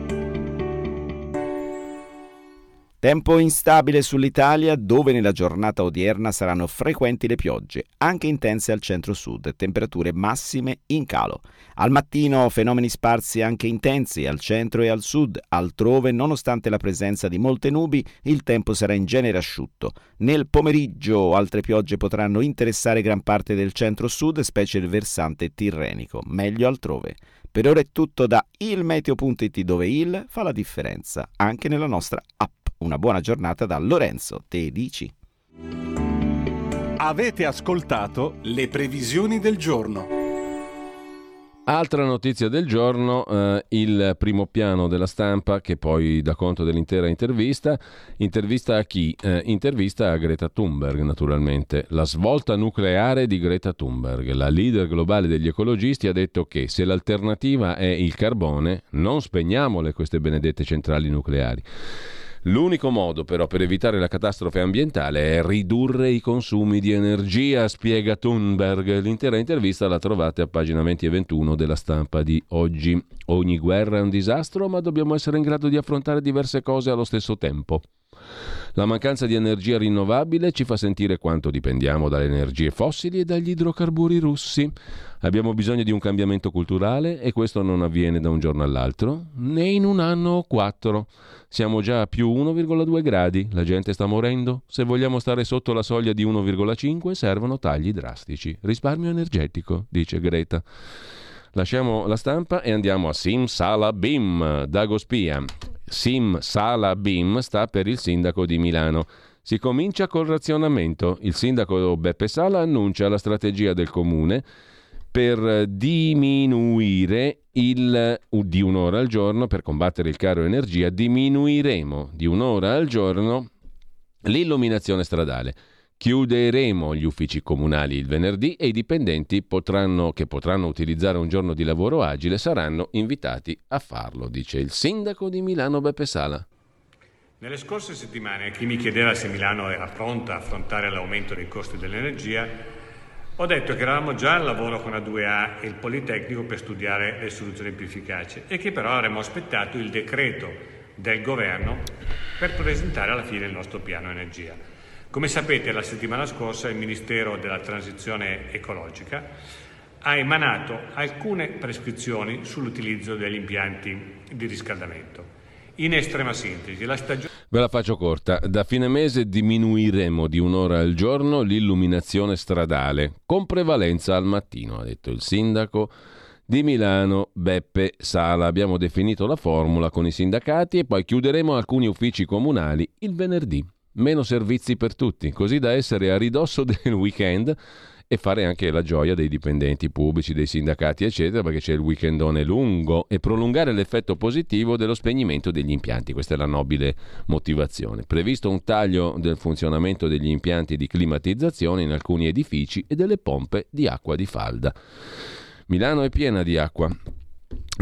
Tempo instabile sull'Italia dove nella giornata odierna saranno frequenti le piogge, anche intense al centro-sud, temperature massime in calo. Al mattino fenomeni sparsi anche intensi al centro e al sud, altrove nonostante la presenza di molte nubi il tempo sarà in genere asciutto. Nel pomeriggio altre piogge potranno interessare gran parte del centro-sud, specie il versante tirrenico, meglio altrove. Per ora è tutto da ilmeteo.it dove il fa la differenza anche nella nostra app. Una buona giornata da Lorenzo Tedici.
Avete ascoltato le previsioni del giorno.
Altra notizia del giorno, eh, il primo piano della stampa che poi dà conto dell'intera intervista. Intervista a chi? Eh, intervista a Greta Thunberg, naturalmente. La svolta nucleare di Greta Thunberg. La leader globale degli ecologisti ha detto che se l'alternativa è il carbone, non spegniamole queste benedette centrali nucleari. L'unico modo però per evitare la catastrofe ambientale è ridurre i consumi di energia, spiega Thunberg. L'intera intervista la trovate a pagina 20 e 21 della stampa di oggi. Ogni guerra è un disastro, ma dobbiamo essere in grado di affrontare diverse cose allo stesso tempo. La mancanza di energia rinnovabile ci fa sentire quanto dipendiamo dalle energie fossili e dagli idrocarburi russi. Abbiamo bisogno di un cambiamento culturale e questo non avviene da un giorno all'altro, né in un anno o quattro. Siamo già a più 1,2 gradi, la gente sta morendo. Se vogliamo stare sotto la soglia di 1,5 servono tagli drastici. Risparmio energetico, dice Greta. Lasciamo la stampa e andiamo a Sim Sala Bim, Dago Spia. Sim Sala Bim sta per il sindaco di Milano. Si comincia col razionamento. Il sindaco Beppe Sala annuncia la strategia del comune per diminuire il, di un'ora al giorno, per combattere il caro energia, diminuiremo di un'ora al giorno l'illuminazione stradale. Chiuderemo gli uffici comunali il venerdì e i dipendenti potranno, che potranno utilizzare un giorno di lavoro agile saranno invitati a farlo, dice il sindaco di Milano Beppe Sala.
Nelle scorse settimane a chi mi chiedeva se Milano era pronta a affrontare l'aumento dei costi dell'energia, ho detto che eravamo già al lavoro con A2A e il Politecnico per studiare le soluzioni più efficaci e che però avremmo aspettato il decreto del governo per presentare alla fine il nostro piano energia. Come sapete, la settimana scorsa il Ministero della Transizione Ecologica ha emanato alcune prescrizioni sull'utilizzo degli impianti di riscaldamento. In estrema sintesi, la stagione...
Ve la faccio corta. Da fine mese diminuiremo di un'ora al giorno l'illuminazione stradale, con prevalenza al mattino, ha detto il sindaco di Milano Beppe Sala. Abbiamo definito la formula con i sindacati e poi chiuderemo alcuni uffici comunali il venerdì meno servizi per tutti, così da essere a ridosso del weekend e fare anche la gioia dei dipendenti pubblici, dei sindacati, eccetera, perché c'è il weekendone lungo e prolungare l'effetto positivo dello spegnimento degli impianti. Questa è la nobile motivazione. Previsto un taglio del funzionamento degli impianti di climatizzazione in alcuni edifici e delle pompe di acqua di falda. Milano è piena di acqua,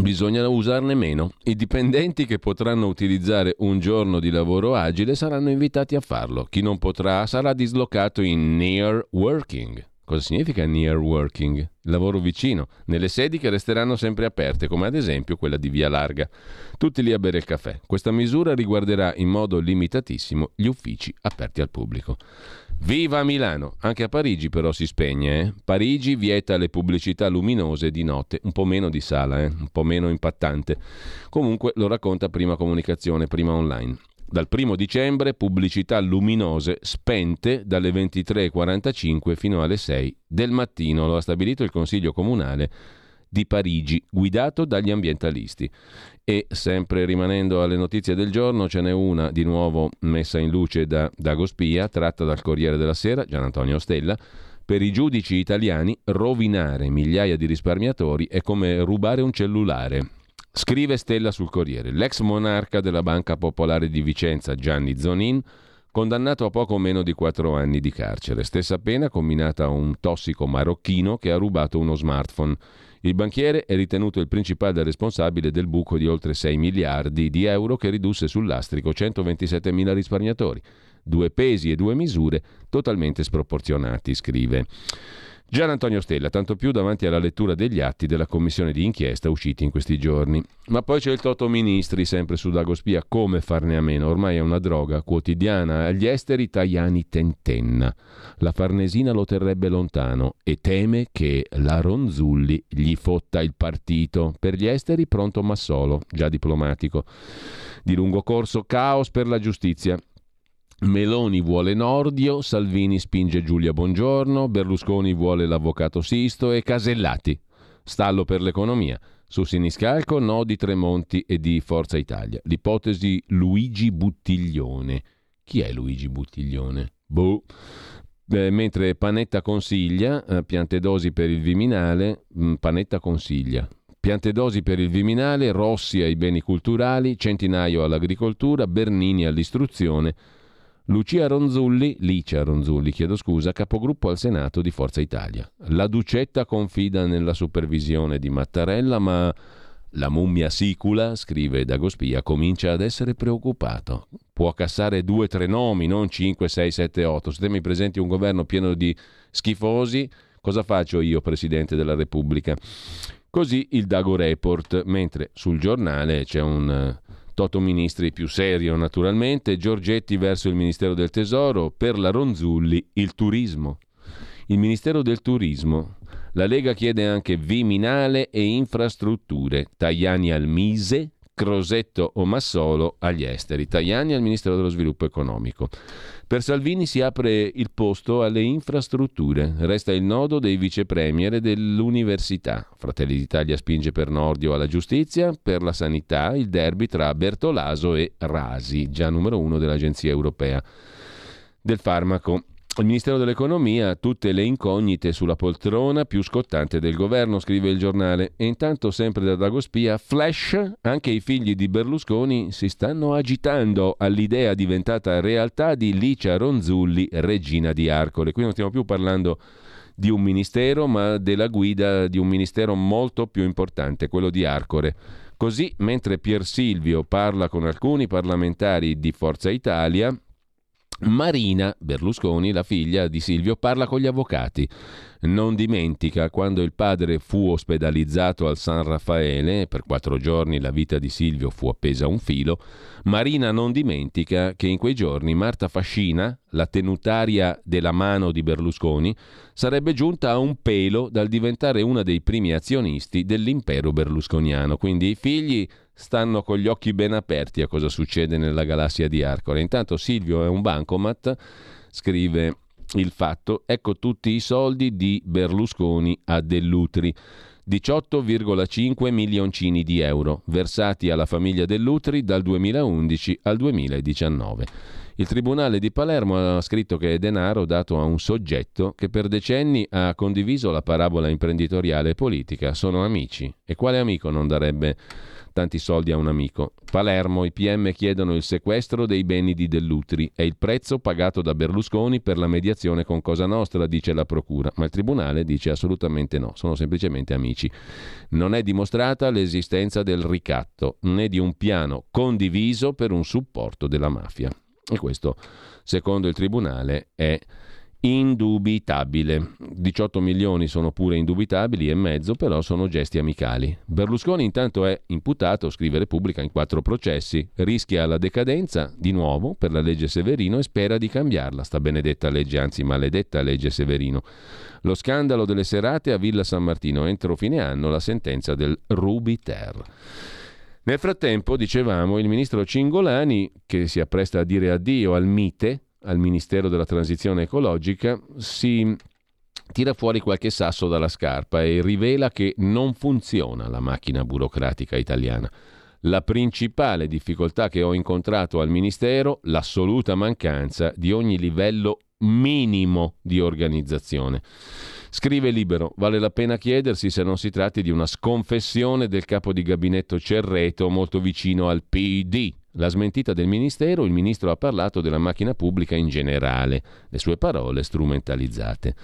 Bisogna usarne meno. I dipendenti che potranno utilizzare un giorno di lavoro agile saranno invitati a farlo. Chi non potrà sarà dislocato in near working. Cosa significa near working? Lavoro vicino, nelle sedi che resteranno sempre aperte, come ad esempio quella di Via Larga. Tutti lì a bere il caffè. Questa misura riguarderà in modo limitatissimo gli uffici aperti al pubblico. Viva Milano! Anche a Parigi però si spegne. Eh? Parigi vieta le pubblicità luminose di notte, un po' meno di sala, eh? un po' meno impattante. Comunque lo racconta prima comunicazione, prima online. Dal primo dicembre pubblicità luminose spente dalle 23.45 fino alle 6 del mattino, lo ha stabilito il Consiglio Comunale di Parigi, guidato dagli ambientalisti. E sempre rimanendo alle notizie del giorno, ce n'è una di nuovo messa in luce da Dago Spia, tratta dal Corriere della Sera, Gian Antonio Stella. Per i giudici italiani rovinare migliaia di risparmiatori è come rubare un cellulare. Scrive Stella sul Corriere. L'ex monarca della Banca Popolare di Vicenza, Gianni Zonin, condannato a poco meno di quattro anni di carcere. Stessa pena combinata a un tossico marocchino che ha rubato uno smartphone. Il banchiere è ritenuto il principale responsabile del buco di oltre 6 miliardi di euro che ridusse sul lastrico 127 mila risparmiatori. Due pesi e due misure totalmente sproporzionati, scrive. Gian Antonio Stella, tanto più davanti alla lettura degli atti della commissione di inchiesta usciti in questi giorni. Ma poi c'è il Toto Ministri, sempre su Dagospia, come farne a meno? Ormai è una droga quotidiana. Agli esteri Tajani tentenna. La Farnesina lo terrebbe lontano e teme che la Ronzulli gli fotta il partito. Per gli esteri pronto Massolo, già diplomatico. Di lungo corso, caos per la giustizia. Meloni vuole Nordio, Salvini spinge Giulia Bongiorno, Berlusconi vuole l'avvocato Sisto e Casellati. Stallo per l'economia. Su Siniscalco no di Tremonti e di Forza Italia. L'ipotesi Luigi Buttiglione. Chi è Luigi Buttiglione? Boh. Eh, mentre Panetta consiglia, eh, piante dosi per il Viminale, mh, mm, Panetta consiglia. Piante dosi per il Viminale, Rossi ai beni culturali, Centinaio all'agricoltura, Bernini all'istruzione, Lucia Ronzulli, Licia Ronzulli, chiedo scusa, capogruppo al Senato di Forza Italia. La Ducetta confida nella supervisione di Mattarella, ma la mummia sicula, scrive Dagospia, comincia ad essere preoccupato. Può cassare due o tre nomi, non 5, 6, 7, 8. Se te mi presenti un governo pieno di schifosi, cosa faccio io, Presidente della Repubblica? Così il Dago Report, mentre sul giornale c'è un Toto Ministri più serio naturalmente, Giorgetti verso il Ministero del Tesoro, per la Ronzulli il turismo. Il Ministero del Turismo. La Lega chiede anche Viminale e infrastrutture. Tajani al Mise, Crosetto o Massolo agli esteri. Tajani al Ministero dello Sviluppo Economico. Per Salvini si apre il posto alle infrastrutture, resta il nodo dei vice premier dell'università. Fratelli d'Italia spinge per Nordio alla giustizia, per la sanità il derby tra Bertolaso e Rasi, già numero uno dell'Agenzia Europea. del farmaco. Il Ministero dell'Economia ha tutte le incognite sulla poltrona più scottante del governo, scrive il giornale. E intanto, sempre da Dagospia, flash, anche i figli di Berlusconi si stanno agitando all'idea diventata realtà di Licia Ronzulli, regina di Arcole. Qui non stiamo più parlando di un ministero, ma della guida di un ministero molto più importante, quello di Arcore. Così, mentre Pier Silvio parla con alcuni parlamentari di Forza Italia, Marina Berlusconi, la figlia di Silvio, parla con gli avvocati. Non dimentica quando il padre fu ospedalizzato al San Raffaele, per quattro giorni la vita di Silvio fu appesa a un filo, Marina non dimentica che in quei giorni Marta Fascina, la tenutaria della mano di Berlusconi, sarebbe giunta a un pelo dal diventare una dei primi azionisti dell'impero berlusconiano. Quindi i figli stanno con gli occhi ben aperti a cosa succede nella galassia di Arcore. Intanto Silvio è un bancomat, scrive il fatto, ecco tutti i soldi di Berlusconi a Dell'Utri. 18,5 milioncini di euro versati alla famiglia Dell'Utri dal 2011 al 2019. Il Tribunale di Palermo ha scritto che è denaro dato a un soggetto che per decenni ha condiviso la parabola imprenditoriale e politica. Sono amici. E quale amico non darebbe tanti soldi a un amico. Palermo, i PM chiedono il sequestro dei beni di Dell'Utri. È il prezzo pagato da Berlusconi per la mediazione con Cosa Nostra, dice la Procura. Ma il Tribunale dice assolutamente no, sono semplicemente amici. Non è dimostrata l'esistenza del ricatto, né di un piano condiviso per un supporto della mafia. E questo, secondo il Tribunale, è indubitabile. 18 milioni sono pure indubitabili e mezzo, però sono gesti amicali. Berlusconi intanto è imputato, scrive Repubblica, in quattro processi. Rischia la decadenza, di nuovo, per la legge Severino e spera di cambiarla, sta benedetta legge, anzi maledetta legge Severino. Lo scandalo delle serate a Villa San Martino, entro fine anno la sentenza del Rubiter. Nel frattempo, dicevamo, il ministro Cingolani, che si appresta a dire addio al MITE, al Ministero della Transizione Ecologica, si tira fuori qualche sasso dalla scarpa e rivela che non funziona la macchina burocratica italiana. La principale difficoltà che ho incontrato al Ministero, l'assoluta mancanza di ogni livello minimo di organizzazione. Scrive Libero, vale la pena chiedersi se non si tratti di una sconfessione del capo di gabinetto Cerreto molto vicino al PD, la smentita del Ministero, il Ministro ha parlato della macchina pubblica in generale, le sue parole strumentalizzate.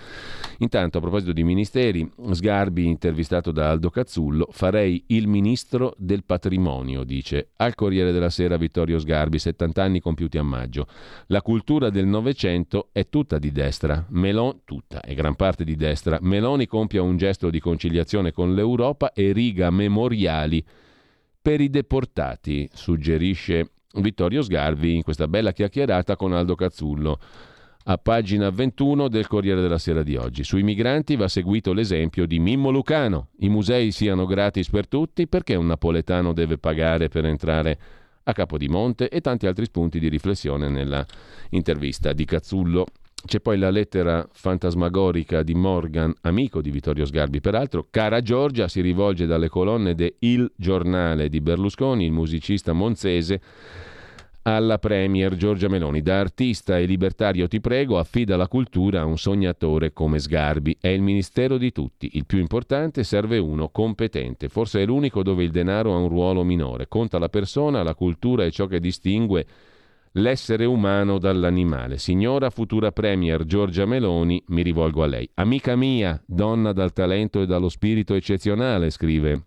Intanto, a proposito di ministeri, Sgarbi, intervistato da Aldo Cazzullo, farei il Ministro del Patrimonio, dice al Corriere della Sera Vittorio Sgarbi, 70 anni compiuti a maggio. La cultura del Novecento è tutta di destra, Melon, tutta, è gran parte di destra. Meloni compia un gesto di conciliazione con l'Europa e riga memoriali per i deportati, suggerisce Vittorio Sgarvi in questa bella chiacchierata con Aldo Cazzullo. A pagina 21 del Corriere della Sera di oggi. Sui migranti va seguito l'esempio di Mimmo Lucano. I musei siano gratis per tutti perché un napoletano deve pagare per entrare a Capodimonte e tanti altri spunti di riflessione nella intervista di Cazzullo c'è poi la lettera fantasmagorica di Morgan, amico di Vittorio Sgarbi, peraltro. Cara Giorgia si rivolge dalle colonne de Il Giornale di Berlusconi, il musicista monzese, alla Premier Giorgia Meloni. Da artista e libertario ti prego, affida la cultura a un sognatore come Sgarbi. È il ministero di tutti. Il più importante serve uno competente. Forse è l'unico dove il denaro ha un ruolo minore. Conta la persona, la cultura è ciò che distingue l'essere umano dall'animale. Signora futura Premier Giorgia Meloni, mi rivolgo a lei. Amica mia, donna dal talento e dallo spirito eccezionale, scrive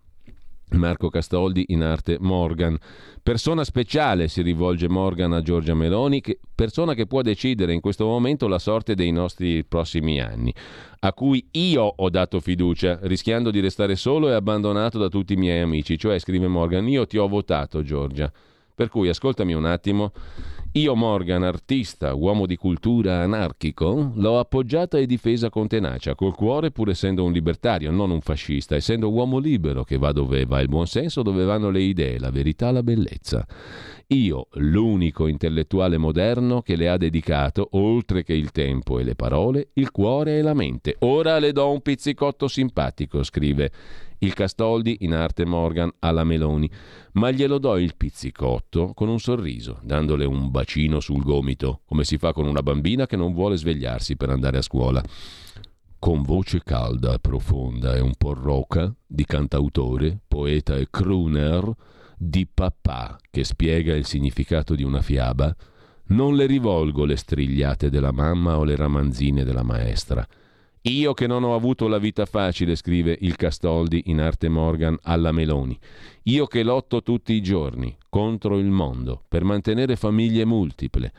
Marco Castoldi in arte Morgan. Persona speciale si rivolge Morgan a Giorgia Meloni, che, persona che può decidere in questo momento la sorte dei nostri prossimi anni, a cui io ho dato fiducia, rischiando di restare solo e abbandonato da tutti i miei amici. Cioè, scrive Morgan, io ti ho votato Giorgia. Per cui ascoltami un attimo io Morgan, artista, uomo di cultura anarchico, l'ho appoggiata e difesa con tenacia, col cuore pur essendo un libertario, non un fascista, essendo uomo libero che va dove va il buonsenso, dove vanno le idee, la verità, la bellezza. Io, l'unico intellettuale moderno che le ha dedicato, oltre che il tempo e le parole, il cuore e la mente. Ora le do un pizzicotto simpatico, scrive Il Castoldi in arte Morgan alla Meloni, ma glielo do il pizzicotto con un sorriso, dandole un bacino sul gomito, come si fa con una bambina che non vuole svegliarsi per andare a scuola. Con voce calda, profonda e un po' roca, di cantautore, poeta e crooner, di papà che spiega il significato di una fiaba, non le rivolgo le strigliate della mamma o le ramanzine della maestra. Io che non ho avuto la vita facile, scrive il Castoldi in arte Morgan alla Meloni. Io che lotto tutti i giorni contro il mondo per mantenere famiglie multiple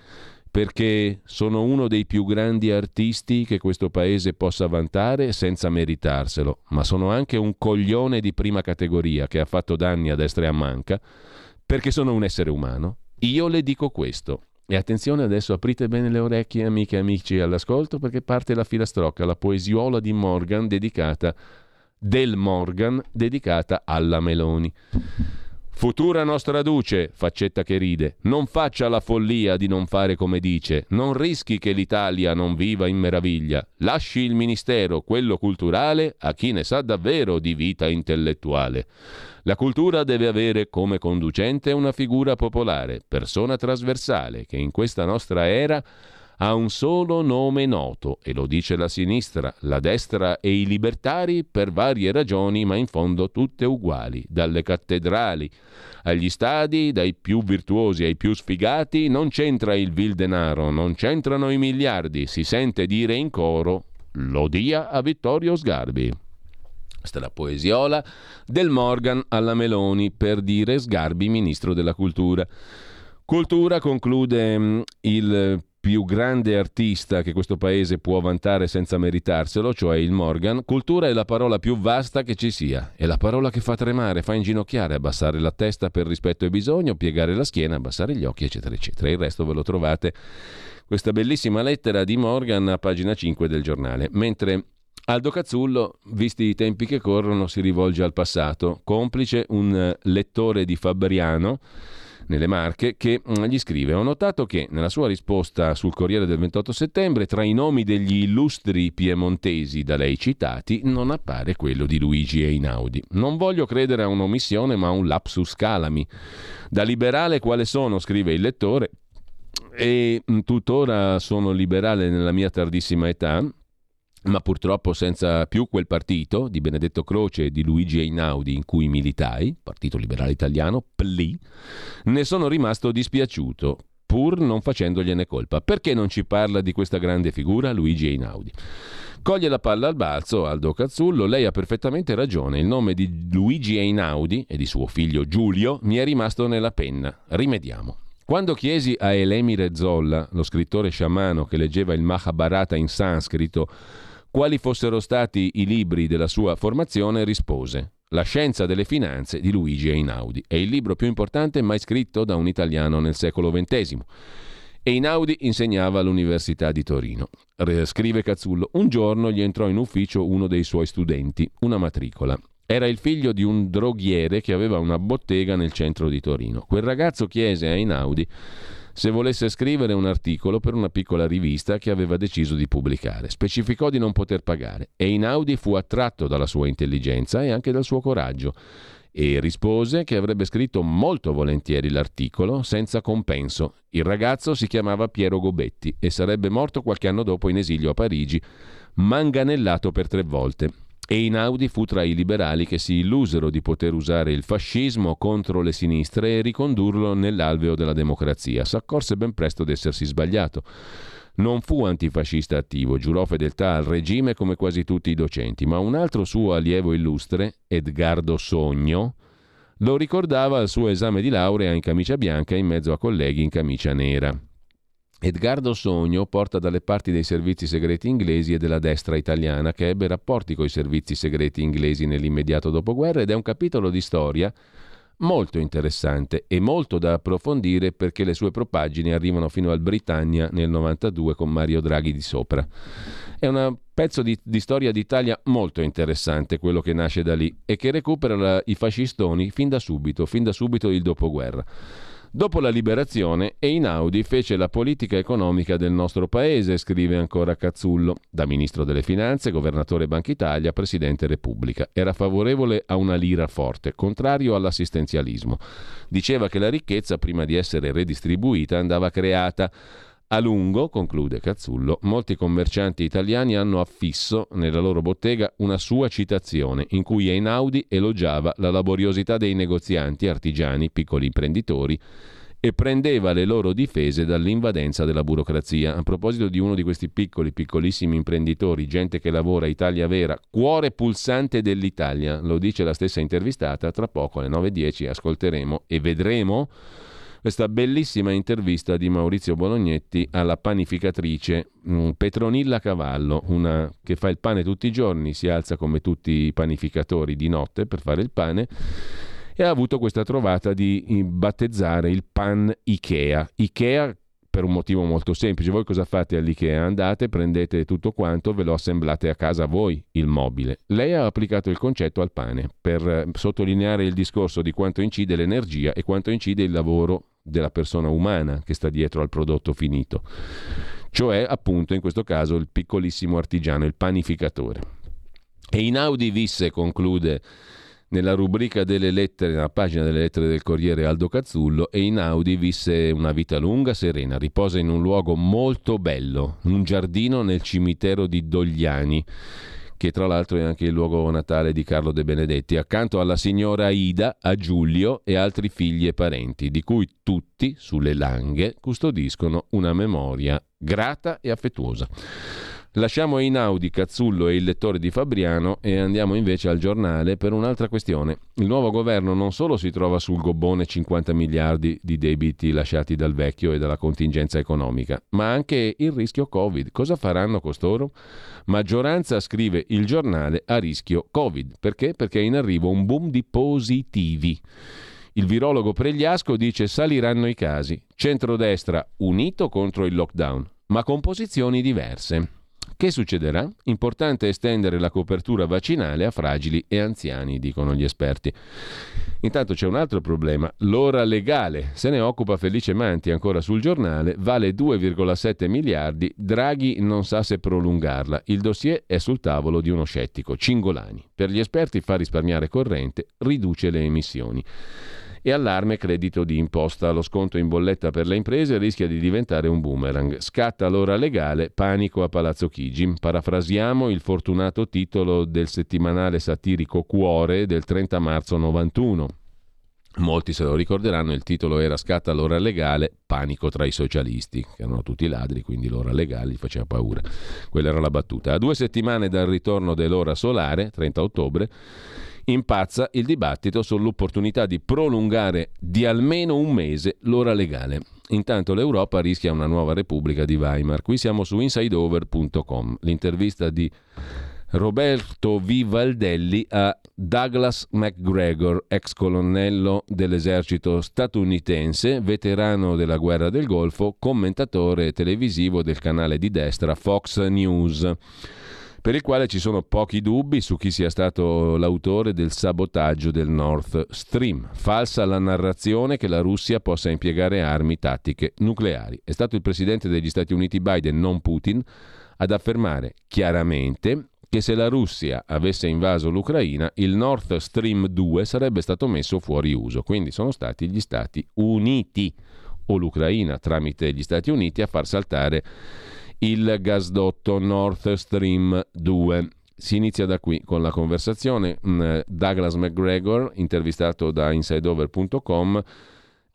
perché sono uno dei più grandi artisti che questo paese possa vantare senza meritarselo, ma sono anche un coglione di prima categoria che ha fatto danni a destra e a manca, perché sono un essere umano. Io le dico questo. E attenzione adesso aprite bene le orecchie amiche e amici all'ascolto perché parte la filastrocca, la poesiola di Morgan dedicata del Morgan dedicata alla Meloni. Futura nostra duce, faccetta che ride, non faccia la follia di non fare come dice, non rischi che l'Italia non viva in meraviglia, lasci il ministero, quello culturale, a chi ne sa davvero di vita intellettuale. La cultura deve avere come conducente una figura popolare, persona trasversale, che in questa nostra era ha un solo nome noto e lo dice la sinistra, la destra e i libertari per varie ragioni, ma in fondo tutte uguali, dalle cattedrali agli stadi, dai più virtuosi ai più sfigati, non c'entra il vil denaro, non c'entrano i miliardi, si sente dire in coro lo dia a Vittorio Sgarbi. Questa poesiola del Morgan alla Meloni per dire Sgarbi ministro della cultura. Cultura conclude mm, il più grande artista che questo paese può vantare senza meritarselo, cioè il Morgan, cultura è la parola più vasta che ci sia, è la parola che fa tremare, fa inginocchiare, abbassare la testa per rispetto e bisogno, piegare la schiena, abbassare gli occhi, eccetera, eccetera. Il resto ve lo trovate, questa bellissima lettera di Morgan a pagina 5 del giornale. Mentre Aldo Cazzullo, visti i tempi che corrono, si rivolge al passato, complice un lettore di Fabriano, nelle Marche, che mm, gli scrive: Ho notato che nella sua risposta sul Corriere del 28 settembre, tra i nomi degli illustri piemontesi da lei citati, non appare quello di Luigi Einaudi. Non voglio credere a un'omissione, ma a un lapsus calami. Da liberale quale sono, scrive il lettore, e mm, tuttora sono liberale nella mia tardissima età, ma purtroppo senza più quel partito di Benedetto Croce e di Luigi Einaudi in cui militai, Partito Liberale Italiano, PLI, ne sono rimasto dispiaciuto, pur non facendogliene colpa. Perché non ci parla di questa grande figura, Luigi Einaudi? Coglie la palla al balzo Aldo Cazzullo, lei ha perfettamente ragione, il nome di Luigi Einaudi e di suo figlio Giulio mi è rimasto nella penna. Rimediamo. Quando chiesi a Elemire Zolla, lo scrittore sciamano che leggeva il Mahabharata in sanscrito, quali fossero stati i libri della sua formazione, rispose La scienza delle finanze di Luigi Einaudi. È il libro più importante mai scritto da un italiano nel secolo XX. Einaudi insegnava all'Università di Torino. Scrive Cazzullo, un giorno gli entrò in ufficio uno dei suoi studenti, una matricola. Era il figlio di un droghiere che aveva una bottega nel centro di Torino. Quel ragazzo chiese a Einaudi se volesse scrivere un articolo per una piccola rivista che aveva deciso di pubblicare. Specificò di non poter pagare e Inaudi fu attratto dalla sua intelligenza e anche dal suo coraggio e rispose che avrebbe scritto molto volentieri l'articolo senza compenso. Il ragazzo si chiamava Piero Gobetti e sarebbe morto qualche anno dopo in esilio a Parigi, manganellato per tre volte e Einaudi fu tra i liberali che si illusero di poter usare il fascismo contro le sinistre e ricondurlo nell'alveo della democrazia. S'accorse ben presto d'essersi sbagliato. Non fu antifascista attivo, giurò fedeltà al regime come quasi tutti i docenti, ma un altro suo allievo illustre, Edgardo Sogno, lo ricordava al suo esame di laurea in camicia bianca in mezzo a colleghi in camicia nera. Edgardo Sogno porta dalle parti dei servizi segreti inglesi e della destra italiana che ebbe rapporti con i servizi segreti inglesi nell'immediato dopoguerra ed è un capitolo di storia molto interessante e molto da approfondire perché le sue propagini arrivano fino al Britannia nel 92 con Mario Draghi di sopra. È un pezzo di, di storia d'Italia molto interessante quello che nasce da lì e che recupera la, i fascistoni fin da subito, fin da subito il dopoguerra. Dopo la liberazione, Einaudi fece la politica economica del nostro paese, scrive ancora Cazzullo, da ministro delle finanze, governatore Banca Italia, presidente Repubblica. Era favorevole a una lira forte, contrario all'assistenzialismo. Diceva che la ricchezza, prima di essere redistribuita, andava creata. A lungo, conclude Cazzullo, molti commercianti italiani hanno affisso nella loro bottega una sua citazione in cui Einaudi elogiava la laboriosità dei negozianti, artigiani, piccoli imprenditori e prendeva le loro difese dall'invadenza della burocrazia. A proposito di uno di questi piccoli, piccolissimi imprenditori, gente che lavora Italia Vera, cuore pulsante dell'Italia, lo dice la stessa intervistata, tra poco alle 9.10 ascolteremo e vedremo questa bellissima intervista di Maurizio Bolognetti alla panificatrice mm, Petronilla Cavallo, una che fa il pane tutti i giorni, si alza come tutti i panificatori di notte per fare il pane e ha avuto questa trovata di battezzare il pan Ikea. Ikea per un motivo molto semplice. Voi cosa fate all'IKEA? Andate, prendete tutto quanto, ve lo assemblate a casa voi il mobile. Lei ha applicato il concetto al pane per eh, sottolineare il discorso di quanto incide l'energia e quanto incide il lavoro della persona umana che sta dietro al prodotto finito. Cioè, appunto, in questo caso il piccolissimo artigiano, il panificatore. E Inaudi visse, conclude nella rubrica delle lettere, nella pagina delle lettere del Corriere Aldo Cazzullo, e Inaudi visse una vita lunga, serena, riposa in un luogo molto bello, un giardino nel cimitero di Dogliani che tra l'altro è anche il luogo natale di Carlo De Benedetti, accanto alla signora Ida, a Giulio e altri figli e parenti, di cui tutti, sulle langhe, custodiscono una memoria grata e affettuosa. Lasciamo Einaudi, Cazzullo e il lettore di Fabriano e andiamo invece al giornale per un'altra questione. Il nuovo governo non solo si trova sul gobbone 50 miliardi di debiti lasciati dal vecchio e dalla contingenza economica, ma anche il rischio Covid. Cosa faranno costoro? Maggioranza scrive il giornale a rischio Covid. Perché? Perché è in arrivo un boom di positivi. Il virologo Pregliasco dice saliranno i casi. Centrodestra unito contro il lockdown, ma con posizioni diverse. Che succederà? Importante estendere la copertura vaccinale a fragili e anziani, dicono gli esperti. Intanto c'è un altro problema, l'ora legale. Se ne occupa Felice Manti ancora sul giornale, vale 2,7 miliardi, Draghi non sa se prolungarla. Il dossier è sul tavolo di uno scettico, Cingolani. Per gli esperti fa risparmiare corrente, riduce le emissioni e allarme credito di imposta. Lo sconto in bolletta per le imprese rischia di diventare un boomerang. Scatta l'ora legale, panico a Palazzo Chigi. Parafrasiamo il fortunato titolo del settimanale satirico Cuore del 30 marzo 91. Molti se lo ricorderanno, il titolo era Scatta l'ora legale, panico tra i socialisti, che erano tutti ladri, quindi l'ora legale gli faceva paura. Quella era la battuta. A due settimane dal ritorno dell'ora solare, 30 ottobre, impazza il dibattito sull'opportunità di prolungare di almeno un mese l'ora legale. Intanto l'Europa rischia una nuova Repubblica di Weimar. Qui siamo su insideover.com. L'intervista di Roberto Vivaldelli a Douglas McGregor, ex colonnello dell'esercito statunitense, veterano della guerra del Golfo, commentatore televisivo del canale di destra Fox News per il quale ci sono pochi dubbi su chi sia stato l'autore del sabotaggio del Nord Stream. Falsa la narrazione che la Russia possa impiegare armi tattiche nucleari. È stato il presidente degli Stati Uniti Biden, non Putin, ad affermare chiaramente che se la Russia avesse invaso l'Ucraina, il Nord Stream 2 sarebbe stato messo fuori uso. Quindi sono stati gli Stati Uniti o l'Ucraina tramite gli Stati Uniti a far saltare il gasdotto Nord Stream 2. Si inizia da qui con la conversazione. Mm, Douglas McGregor, intervistato da insideover.com,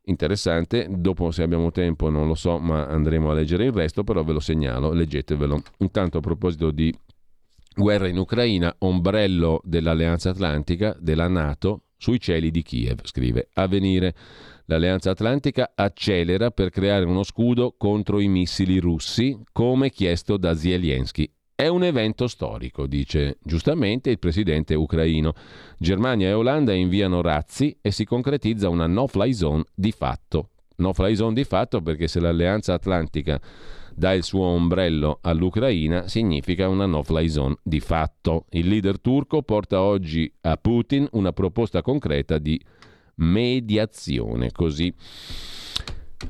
interessante. Dopo, se abbiamo tempo, non lo so, ma andremo a leggere il resto, però ve lo segnalo, leggetevelo. Intanto, a proposito di guerra in Ucraina, ombrello dell'Alleanza Atlantica, della Nato, sui cieli di Kiev, scrive Avvenire. L'Alleanza Atlantica accelera per creare uno scudo contro i missili russi, come chiesto da Zelensky. È un evento storico, dice giustamente il presidente ucraino. Germania e Olanda inviano razzi e si concretizza una no-fly zone di fatto. No-fly zone di fatto perché se l'Alleanza Atlantica dà il suo ombrello all'Ucraina significa una no-fly zone di fatto. Il leader turco porta oggi a Putin una proposta concreta di mediazione. Così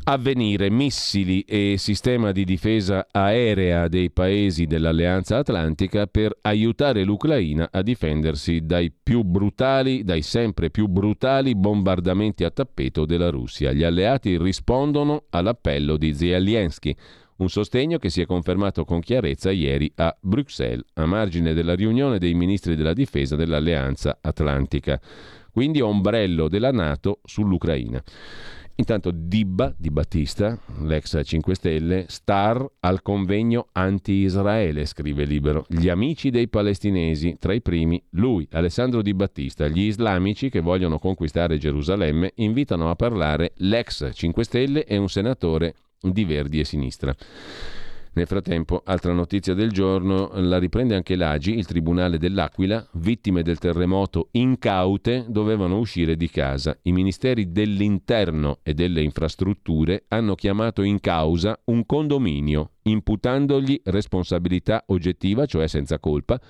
Avvenire, missili e sistema di difesa aerea dei paesi dell'Alleanza Atlantica per aiutare l'Ucraina a difendersi dai brutali, dai sempre più brutali bombardamenti a tappeto della Russia. Gli alleati rispondono all'appello di Zelensky, un sostegno che si è confermato con chiarezza ieri a Bruxelles, a margine della riunione dei ministri della difesa dell'Alleanza Atlantica. Quindi ombrello della Nato sull'Ucraina. Intanto Dibba di Battista, l'ex 5 Stelle, star al convegno anti-Israele, scrive Libero. Gli amici dei palestinesi, tra i primi lui, Alessandro Di Battista. Gli islamici che vogliono conquistare Gerusalemme invitano a parlare l'ex 5 Stelle e un senatore di Verdi e Sinistra. Nel frattempo, altra notizia del giorno, la riprende anche l'Agi, il Tribunale dell'Aquila, vittime del terremoto incaute dovevano uscire di casa. I ministeri dell'interno e delle infrastrutture hanno chiamato in causa un condominio, imputandogli responsabilità oggettiva, cioè senza colpa,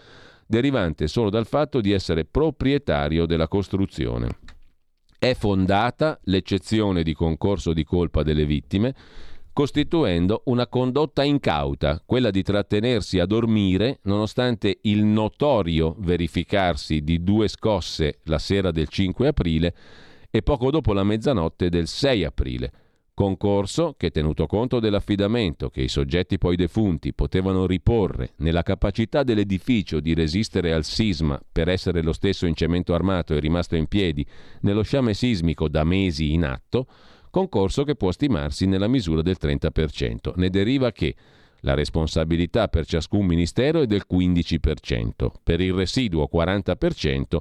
derivante solo dal fatto di essere proprietario della costruzione. È fondata l'eccezione di concorso di colpa delle vittime costituendo una condotta incauta, quella di trattenersi a dormire nonostante il notorio verificarsi di due scosse la sera del 5 aprile e poco dopo la mezzanotte del 6 aprile. Concorso che, tenuto conto dell'affidamento che i soggetti poi defunti potevano riporre nella capacità dell'edificio di resistere al sisma per essere lo stesso in cemento armato e rimasto in piedi nello sciame sismico da mesi in atto, concorso che può stimarsi nella misura del 30%. Ne deriva che la responsabilità per ciascun ministero è del 15%, per il residuo 40%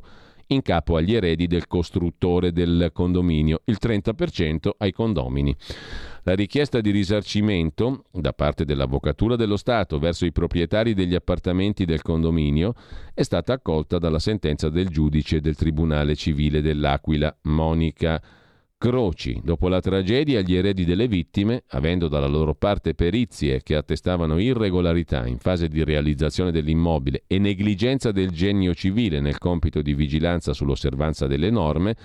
in capo agli eredi del costruttore del condominio, il 30% ai condomini. La richiesta di risarcimento da parte dell'Avvocatura dello Stato verso i proprietari degli appartamenti del condominio è stata accolta dalla sentenza del giudice del Tribunale Civile dell'Aquila, Monica Croci. Dopo la tragedia, gli eredi delle vittime, avendo dalla loro parte perizie che attestavano irregolarità in fase di realizzazione dell'immobile e negligenza del genio civile nel compito di vigilanza sull'osservanza delle norme,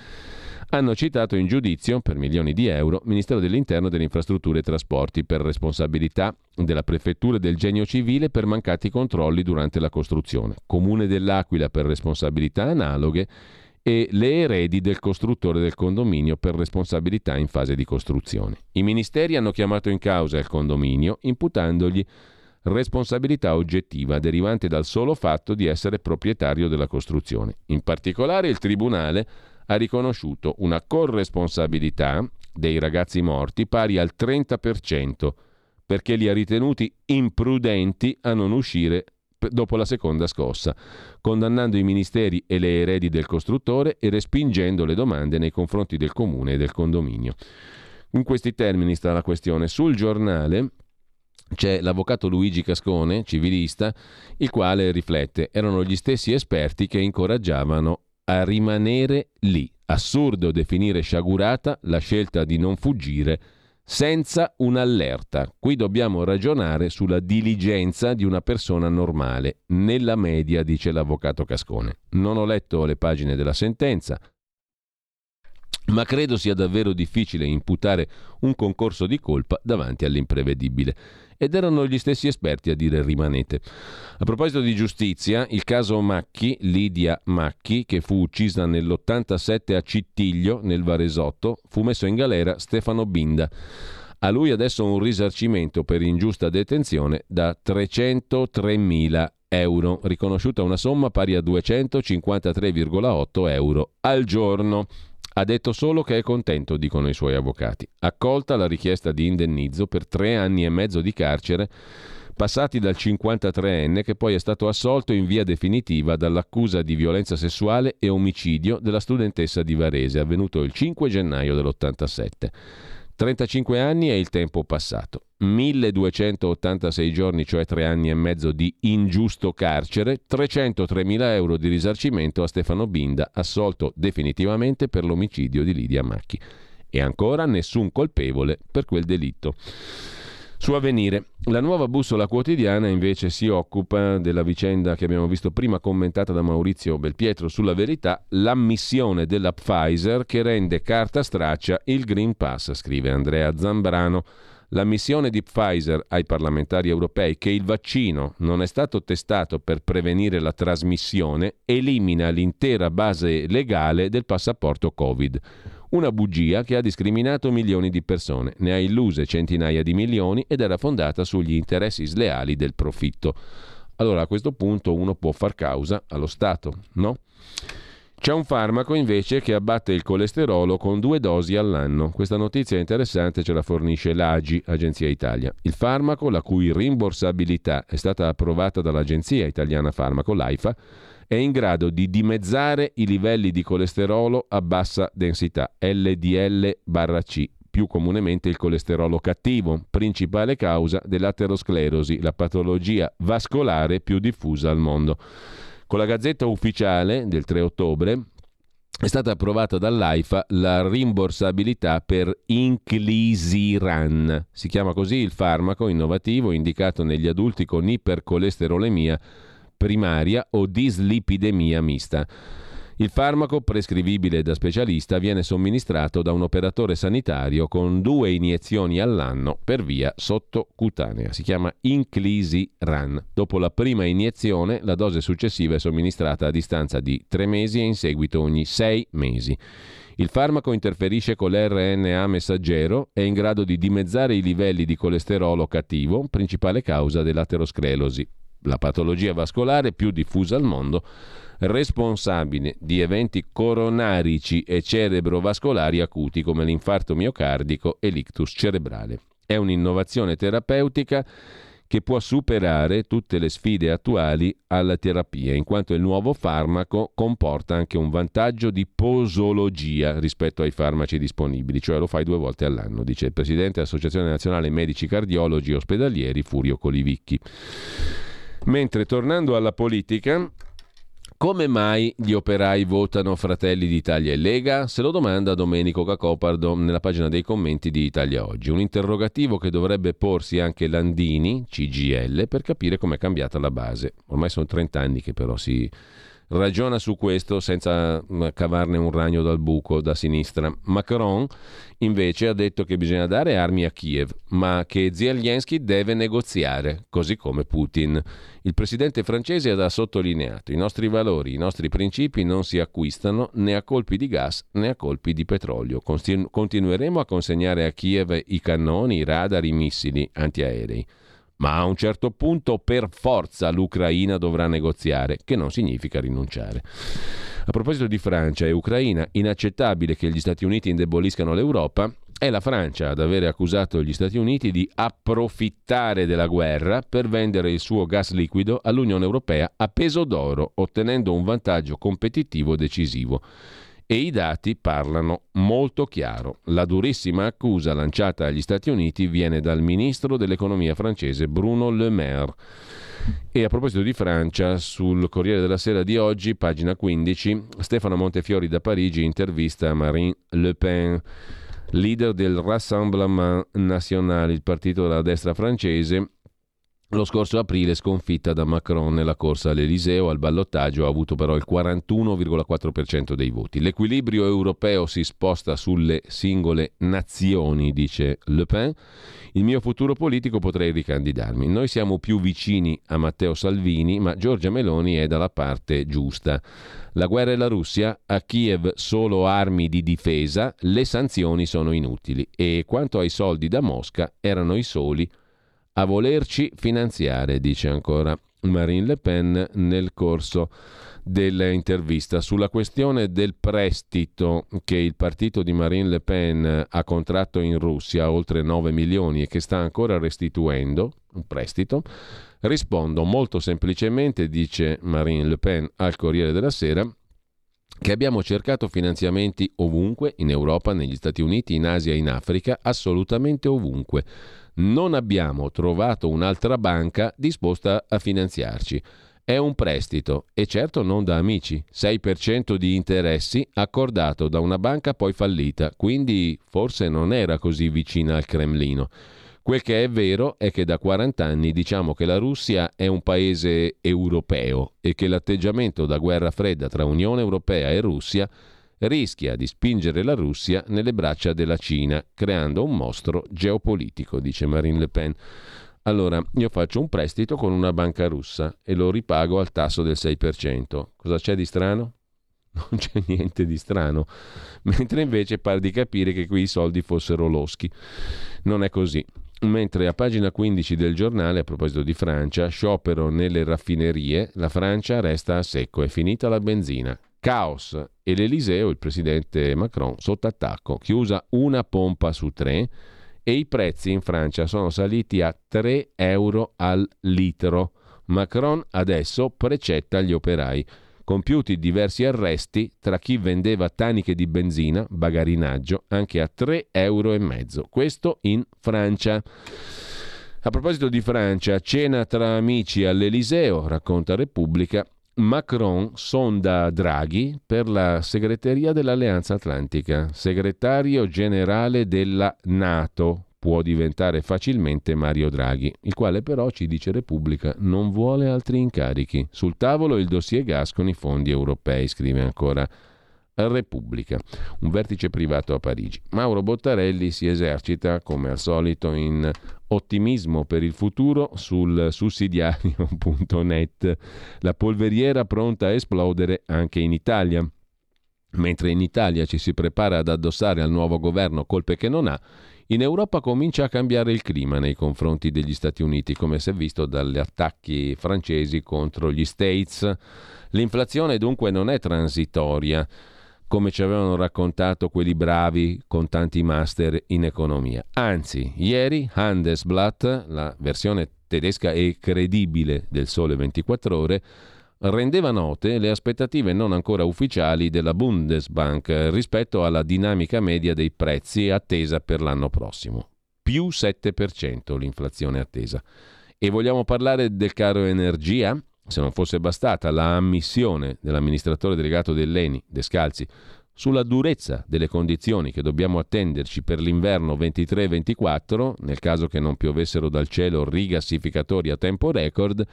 hanno citato in giudizio per milioni di euro Ministero dell'Interno delle Infrastrutture e Trasporti per responsabilità della Prefettura del Genio Civile per mancati controlli durante la costruzione, Comune dell'Aquila per responsabilità analoghe e le eredi del costruttore del condominio per responsabilità in fase di costruzione. I ministeri hanno chiamato in causa il condominio imputandogli responsabilità oggettiva derivante dal solo fatto di essere proprietario della costruzione. In particolare il Tribunale ha riconosciuto una corresponsabilità dei ragazzi morti pari al 30% perché li ha ritenuti imprudenti a non uscire dopo la seconda scossa, condannando i ministeri e le eredi del costruttore e respingendo le domande nei confronti del comune e del condominio. In questi termini sta la questione. Sul giornale c'è l'avvocato Luigi Cascone, civilista, il quale riflette, erano gli stessi esperti che incoraggiavano a rimanere lì. Assurdo definire sciagurata la scelta di non fuggire senza un'allerta. Qui dobbiamo ragionare sulla diligenza di una persona normale, nella media, dice l'avvocato Cascone. Non ho letto le pagine della sentenza, ma credo sia davvero difficile imputare un concorso di colpa davanti all'imprevedibile ed erano gli stessi esperti a dire rimanete. A proposito di giustizia, il caso Macchi, Lidia Macchi, che fu uccisa nell'87 a Cittiglio, nel Varesotto, fu messo in galera Stefano Binda. A lui adesso un risarcimento per ingiusta detenzione da 303.000 euro, riconosciuta una somma pari a 253,8 euro al giorno. Ha detto solo che è contento, dicono i suoi avvocati. Accolta la richiesta di indennizzo per tre anni e mezzo di carcere passati dal 53enne che poi è stato assolto in via definitiva dall'accusa di violenza sessuale e omicidio della studentessa di Varese, avvenuto il 5 gennaio dell'87. 35 anni è il tempo passato. 1286 giorni, cioè tre anni e mezzo di ingiusto carcere, 303.000 euro di risarcimento a Stefano Binda, assolto definitivamente per l'omicidio di Lidia Macchi. E ancora nessun colpevole per quel delitto. Su avvenire, la nuova bussola quotidiana invece si occupa della vicenda che abbiamo visto prima commentata da Maurizio Belpietro sulla verità, l'ammissione della Pfizer che rende carta straccia il Green Pass, scrive Andrea Zambrano. L'ammissione di Pfizer ai parlamentari europei che il vaccino non è stato testato per prevenire la trasmissione elimina l'intera base legale del passaporto Covid. Una bugia che ha discriminato milioni di persone, ne ha illuse centinaia di milioni ed era fondata sugli interessi sleali del profitto. Allora a questo punto uno può far causa allo Stato, no? C'è un farmaco invece che abbatte il colesterolo con due dosi all'anno. Questa notizia interessante ce la fornisce l'AGI, Agenzia Italia. Il farmaco, la cui rimborsabilità è stata approvata dall'Agenzia Italiana Farmaco, l'AIFA, è in grado di dimezzare i livelli di colesterolo a bassa densità, LDL-C, più comunemente il colesterolo cattivo, principale causa dell'aterosclerosi, la patologia vascolare più diffusa al mondo. Con la Gazzetta Ufficiale del 3 ottobre è stata approvata dall'AIFA la rimborsabilità per Inclisiran. Si chiama così il farmaco innovativo indicato negli adulti con ipercolesterolemia primaria o dislipidemia mista. Il farmaco prescrivibile da specialista viene somministrato da un operatore sanitario con due iniezioni all'anno per via sottocutanea. Si chiama Inclisiran. Dopo la prima iniezione, la dose successiva è somministrata a distanza di tre mesi e in seguito ogni sei mesi. Il farmaco interferisce con l'RNA messaggero, è in grado di dimezzare i livelli di colesterolo cattivo, principale causa dell'aterosclerosi la patologia vascolare più diffusa al mondo, responsabile di eventi coronarici e cerebrovascolari acuti come l'infarto miocardico e l'ictus cerebrale. È un'innovazione terapeutica che può superare tutte le sfide attuali alla terapia, in quanto il nuovo farmaco comporta anche un vantaggio di posologia rispetto ai farmaci disponibili, cioè lo fai due volte all'anno, dice il presidente dell'Associazione Nazionale Medici Cardiologi Ospedalieri Furio Colivicchi. Mentre tornando alla politica, come mai gli operai votano Fratelli d'Italia e Lega? Se lo domanda Domenico Cacopardo nella pagina dei commenti di Italia Oggi. Un interrogativo che dovrebbe porsi anche Landini, CGL, per capire com'è cambiata la base. Ormai sono 30 anni che però si ragiona su questo senza mm, cavarne un ragno dal buco da sinistra. Macron invece ha detto che bisogna dare armi a Kiev, ma che Zelensky deve negoziare, così come Putin. Il presidente francese ha sottolineato i nostri valori, i nostri principi non si acquistano né a colpi di gas né a colpi di petrolio. Continu- continueremo a consegnare a Kiev i cannoni, i radar, i missili antiaerei ma a un certo punto per forza l'Ucraina dovrà negoziare, che non significa rinunciare. A proposito di Francia e Ucraina, inaccettabile che gli Stati Uniti indeboliscano l'Europa, è la Francia ad avere accusato gli Stati Uniti di approfittare della guerra per vendere il suo gas liquido all'Unione Europea a peso d'oro, ottenendo un vantaggio competitivo decisivo. E i dati parlano molto chiaro. La durissima accusa lanciata agli Stati Uniti viene dal ministro dell'economia francese Bruno Le Maire. E a proposito di Francia, sul Corriere della Sera di oggi, pagina 15, Stefano Montefiori da Parigi intervista Marine Le Pen, leader del Rassemblement National, il partito della destra francese, lo scorso aprile sconfitta da Macron nella corsa all'Eliseo, al ballottaggio ha avuto però il 41,4% dei voti. L'equilibrio europeo si sposta sulle singole nazioni, dice Le Pen. Il mio futuro politico potrei ricandidarmi. Noi siamo più vicini a Matteo Salvini, ma Giorgia Meloni è dalla parte giusta. La guerra e la Russia, a Kiev solo armi di difesa, le sanzioni sono inutili e quanto ai soldi da Mosca erano i soli a volerci finanziare, dice ancora Marine Le Pen nel corso dell'intervista sulla questione del prestito che il partito di Marine Le Pen ha contratto in Russia, oltre 9 milioni, e che sta ancora restituendo, un prestito, rispondo molto semplicemente, dice Marine Le Pen al Corriere della Sera, che abbiamo cercato finanziamenti ovunque, in Europa, negli Stati Uniti, in Asia, in Africa, assolutamente ovunque non abbiamo trovato un'altra banca disposta a finanziarci. È un prestito e certo non da amici, 6% di interessi accordato da una banca poi fallita, quindi forse non era così vicina al Cremlino. Quel che è vero è che da 40 anni diciamo che la Russia è un paese europeo e che l'atteggiamento da guerra fredda tra Unione Europea e Russia rischia di spingere la Russia nelle braccia della Cina, creando un mostro geopolitico, dice Marine Le Pen. Allora, io faccio un prestito con una banca russa e lo ripago al tasso del 6%. Cosa c'è di strano? Non c'è niente di strano, mentre invece pare di capire che qui i soldi fossero loschi. Non è così. Mentre a pagina 15 del giornale, a proposito di Francia, sciopero nelle raffinerie, la Francia resta a secco, è finita la benzina. Caos e l'Eliseo, il presidente Macron, sotto attacco, chiusa una pompa su tre e i prezzi in Francia sono saliti a 3 euro al litro. Macron adesso precetta gli operai compiuti diversi arresti tra chi vendeva taniche di benzina, bagarinaggio, anche a 3,5 euro. Questo in Francia. A proposito di Francia, cena tra amici all'Eliseo, racconta Repubblica, Macron sonda Draghi per la segreteria dell'Alleanza Atlantica, segretario generale della Nato, può diventare facilmente Mario Draghi, il quale però, ci dice Repubblica, non vuole altri incarichi. Sul tavolo il dossier gas con i fondi europei, scrive ancora Repubblica, un vertice privato a Parigi. Mauro Bottarelli si esercita, come al solito, in ottimismo per il futuro sul sussidiario.net, la polveriera pronta a esplodere anche in Italia. Mentre in Italia ci si prepara ad addossare al nuovo governo colpe che non ha, in Europa comincia a cambiare il clima nei confronti degli Stati Uniti, come si è visto dagli attacchi francesi contro gli States. L'inflazione dunque non è transitoria, come ci avevano raccontato quelli bravi con tanti master in economia. Anzi, ieri Handelsblatt, la versione tedesca e credibile del Sole 24 ore, rendeva note le aspettative non ancora ufficiali della Bundesbank rispetto alla dinamica media dei prezzi attesa per l'anno prossimo. Più 7% l'inflazione attesa. E vogliamo parlare del caro energia? Se non fosse bastata la ammissione dell'amministratore delegato dell'ENI, Descalzi, sulla durezza delle condizioni che dobbiamo attenderci per l'inverno 23-24, nel caso che non piovessero dal cielo rigassificatori a tempo record,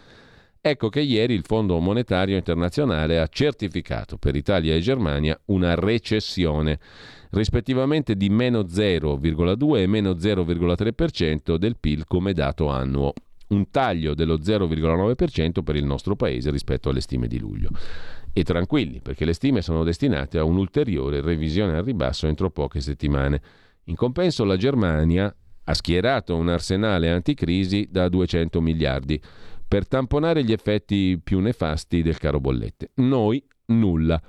Ecco che ieri il Fondo Monetario Internazionale ha certificato per Italia e Germania una recessione, rispettivamente di meno 0,2 e meno 0,3% del PIL come dato annuo, un taglio dello 0,9% per il nostro paese rispetto alle stime di luglio. E tranquilli, perché le stime sono destinate a un'ulteriore revisione al ribasso entro poche settimane. In compenso la Germania ha schierato un arsenale anticrisi da 200 miliardi per tamponare gli effetti più nefasti del caro bollette. Noi nulla.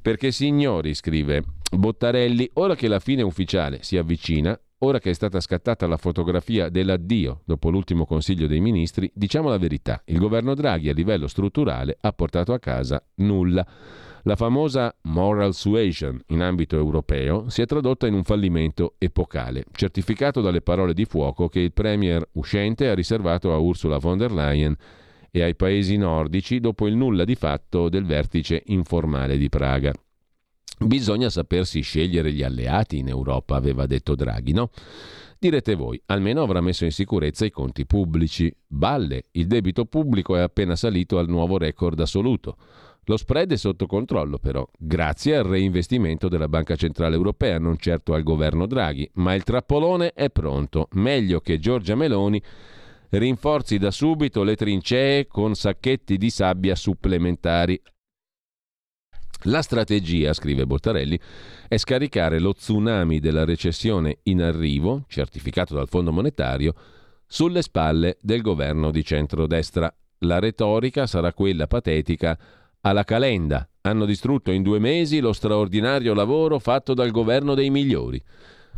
Perché signori, scrive Bottarelli, ora che la fine ufficiale si avvicina, ora che è stata scattata la fotografia dell'addio dopo l'ultimo Consiglio dei Ministri, diciamo la verità, il governo Draghi a livello strutturale ha portato a casa nulla. La famosa moral suasion in ambito europeo si è tradotta in un fallimento epocale, certificato dalle parole di fuoco che il premier uscente ha riservato a Ursula von der Leyen e ai paesi nordici dopo il nulla di fatto del vertice informale di Praga. Bisogna sapersi scegliere gli alleati in Europa, aveva detto Draghi, no? Direte voi, almeno avrà messo in sicurezza i conti pubblici. Balle, il debito pubblico è appena salito al nuovo record assoluto. Lo spread è sotto controllo però, grazie al reinvestimento della Banca Centrale Europea, non certo al governo Draghi, ma il trappolone è pronto, meglio che Giorgia Meloni rinforzi da subito le trincee con sacchetti di sabbia supplementari. La strategia, scrive Bottarelli, è scaricare lo tsunami della recessione in arrivo, certificato dal Fondo Monetario, sulle spalle del governo di centrodestra. La retorica sarà quella patetica alla calenda. Hanno distrutto in due mesi lo straordinario lavoro fatto dal governo dei migliori.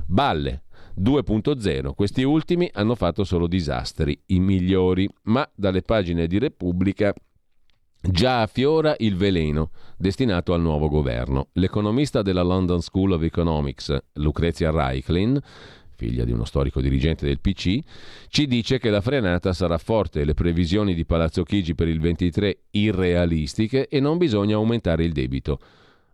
Balle 2.0. Questi ultimi hanno fatto solo disastri, i migliori, ma dalle pagine di Repubblica già affiora il veleno destinato al nuovo governo. L'economista della London School of Economics, Lucrezia Reichlin, figlia di uno storico dirigente del PC, ci dice che la frenata sarà forte le previsioni di Palazzo Chigi per il 23 irrealistiche e non bisogna aumentare il debito.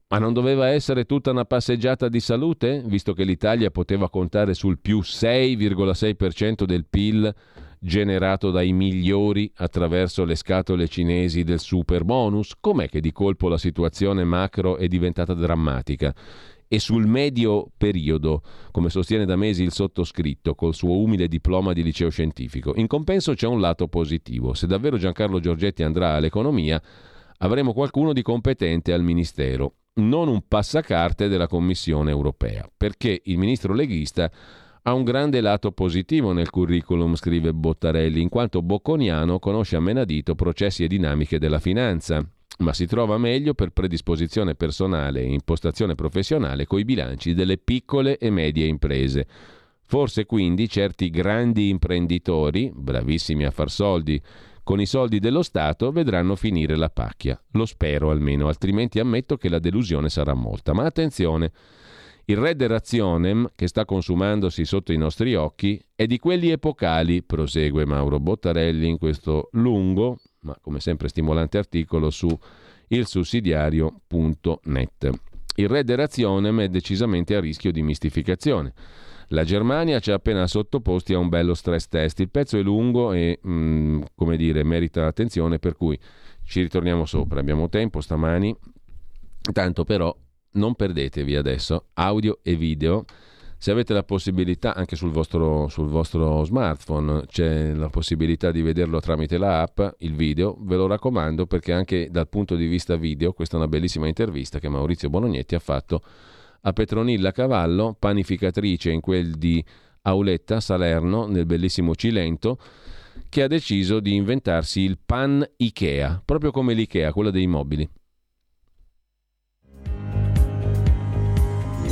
Ma non doveva essere tutta una passeggiata di salute, visto che l'Italia poteva contare sul più 6,6% del PIL generato dai migliori attraverso le scatole cinesi del super bonus? Com'è che di colpo la situazione macro è diventata drammatica? E sul medio periodo, come sostiene da mesi il sottoscritto col suo umile diploma di liceo scientifico. In compenso c'è un lato positivo. Se davvero Giancarlo Giorgetti andrà all'economia, avremo qualcuno di competente al Ministero, non un passacarte della Commissione europea, perché il ministro leghista ha un grande lato positivo nel curriculum, scrive Bottarelli, in quanto bocconiano conosce a menadito processi e dinamiche della finanza, ma si trova meglio per predisposizione personale e impostazione professionale coi bilanci delle piccole e medie imprese. Forse quindi certi grandi imprenditori, bravissimi a far soldi, con i soldi dello Stato vedranno finire la pacchia. Lo spero almeno, altrimenti ammetto che la delusione sarà molta. Ma attenzione! Il re de che sta consumandosi sotto i nostri occhi, è di quelli epocali, prosegue Mauro Bottarelli in questo lungo, ma come sempre stimolante articolo su ilsussidiario.net. Il re de razionem è decisamente a rischio di mistificazione. La Germania ci ha appena sottoposti a un bello stress test. Il pezzo è lungo e, mh, mm, come dire, merita attenzione, per cui ci ritorniamo sopra. Abbiamo tempo stamani. Tanto però non perdetevi adesso audio e video. Se avete la possibilità, anche sul vostro, sul vostro, smartphone c'è la possibilità di vederlo tramite la app, il video, ve lo raccomando perché anche dal punto di vista video, questa è una bellissima intervista che Maurizio Bonognetti ha fatto a Petronilla Cavallo, panificatrice in quel di Auletta, Salerno, nel bellissimo Cilento, che ha deciso di inventarsi il pan Ikea, proprio come l'Ikea, quella dei mobili.